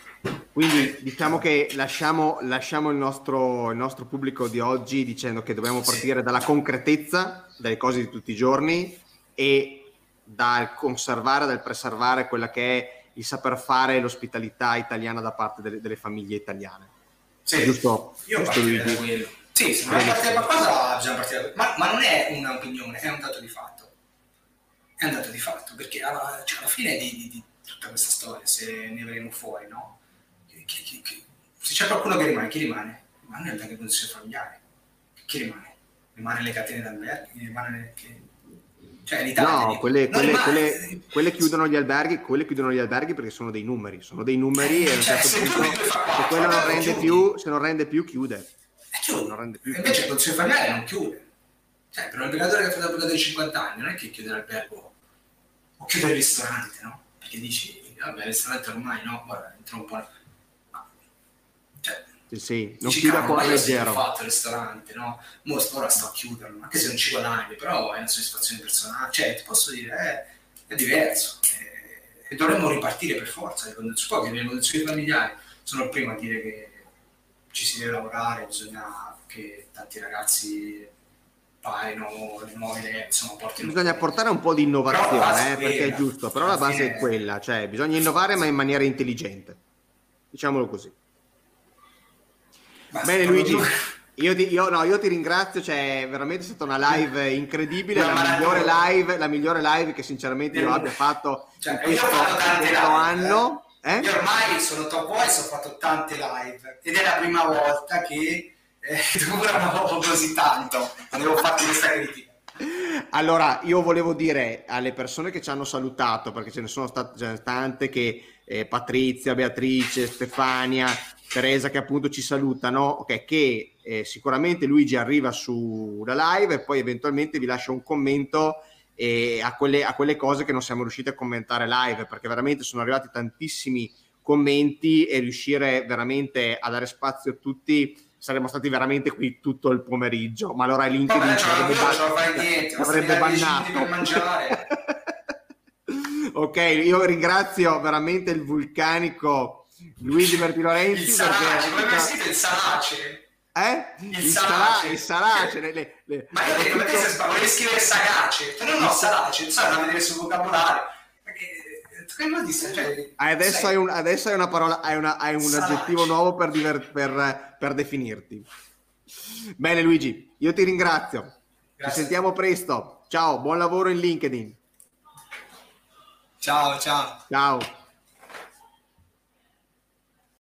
Quindi diciamo che lasciamo, lasciamo il, nostro, il, nostro, pubblico di oggi dicendo che dobbiamo partire dalla concretezza delle cose di tutti i giorni e dal conservare, dal preservare quella che è il saper fare l'ospitalità italiana da parte delle, delle famiglie italiane. Sì, giusto? Io giusto da quello. Sì, se dobbiamo partire da qualcosa bisogna partire da ma, ma non è un'opinione, è un dato di fatto. È un dato di fatto, perché alla, cioè alla fine di, di, di, tutta questa storia, se ne verremo fuori, no? Che, che, che, se c'è qualcuno che rimane, chi rimane? Rimane anche condizioni familiari. Chi rimane? Rimane le catene d'alberghi? Rimane che... Cioè, l'Italia, no, quelle, quelle, quelle, quelle, chiudono gli alberghi, quelle chiudono gli alberghi perché sono dei numeri, sono dei numeri e a un cioè, certo punto se quello non rende più, se non rende più chiude. E eh, chiude. Non rende più, Invece il consiglio familiare non chiude. Cioè, per un albergatore che ha fatto più di 50 anni non è che chiude l'albergo o chiude il ristorante, no? Perché dici, vabbè, il ristorante ormai no, guarda, entra un po' Cioè, sì, sì, non chiuda con leggero. Ho fatto il ristorante, no? Mo ora sto a chiuderlo, anche se non ci guadagni, però è una soddisfazione personale. Cioè, ti posso dire, è, è diverso. E, e dovremmo ripartire per forza. Le condizioni, le condizioni familiari sono il primo a dire che ci si deve lavorare, bisogna che tanti ragazzi parino le nuove idee, insomma, portino bisogna portare un po' di innovazione, eh, perché è giusto, però la base è quella, cioè bisogna innovare ma in maniera intelligente. Diciamolo così. Basta, Bene Luigi, io ti, io, no, io ti, ringrazio, cioè veramente è stata una live incredibile, no, la, migliore live, la migliore live che sinceramente io abbia fatto cioè, in questo, questo anno. Eh? Io ormai sono top voice, ho fatto tante live ed è la prima volta che eh, <laughs> durano così tanto, avevo fatto questa critica. Allora, io volevo dire alle persone che ci hanno salutato, perché ce ne sono state tante che eh, Patrizia, Beatrice, Stefania, Teresa che appunto ci salutano, okay, che eh, sicuramente Luigi arriva sulla live e poi eventualmente vi lascia un commento eh, a, quelle, a, quelle, cose che non siamo riusciti a commentare live, perché veramente sono arrivati tantissimi commenti e riuscire veramente a dare spazio a tutti saremmo stati veramente qui tutto il pomeriggio, ma allora LinkedIn Vabbè, ci avrebbe, ban- niente, avrebbe bannato. <laughs> ok, io ringrazio veramente il vulcanico Luigi Berti Lorenzi. Il Sarace, come mai sentito il Sarace? Eh? Il, il salace, il salace le, le, le, ma io perché tutto... se sbaglio, volevi scrivere sagace, no, no, salace, non so, andavo a vedere sul vocabolario. Perché eh, cioè, adesso, hai un, adesso, hai una parola, hai, una, hai un Salace. aggettivo nuovo per, diver, per, per, definirti. Bene, Luigi, io ti ringrazio. Grazie. Ci sentiamo presto. Ciao, buon lavoro in LinkedIn. Ciao, ciao. Ciao.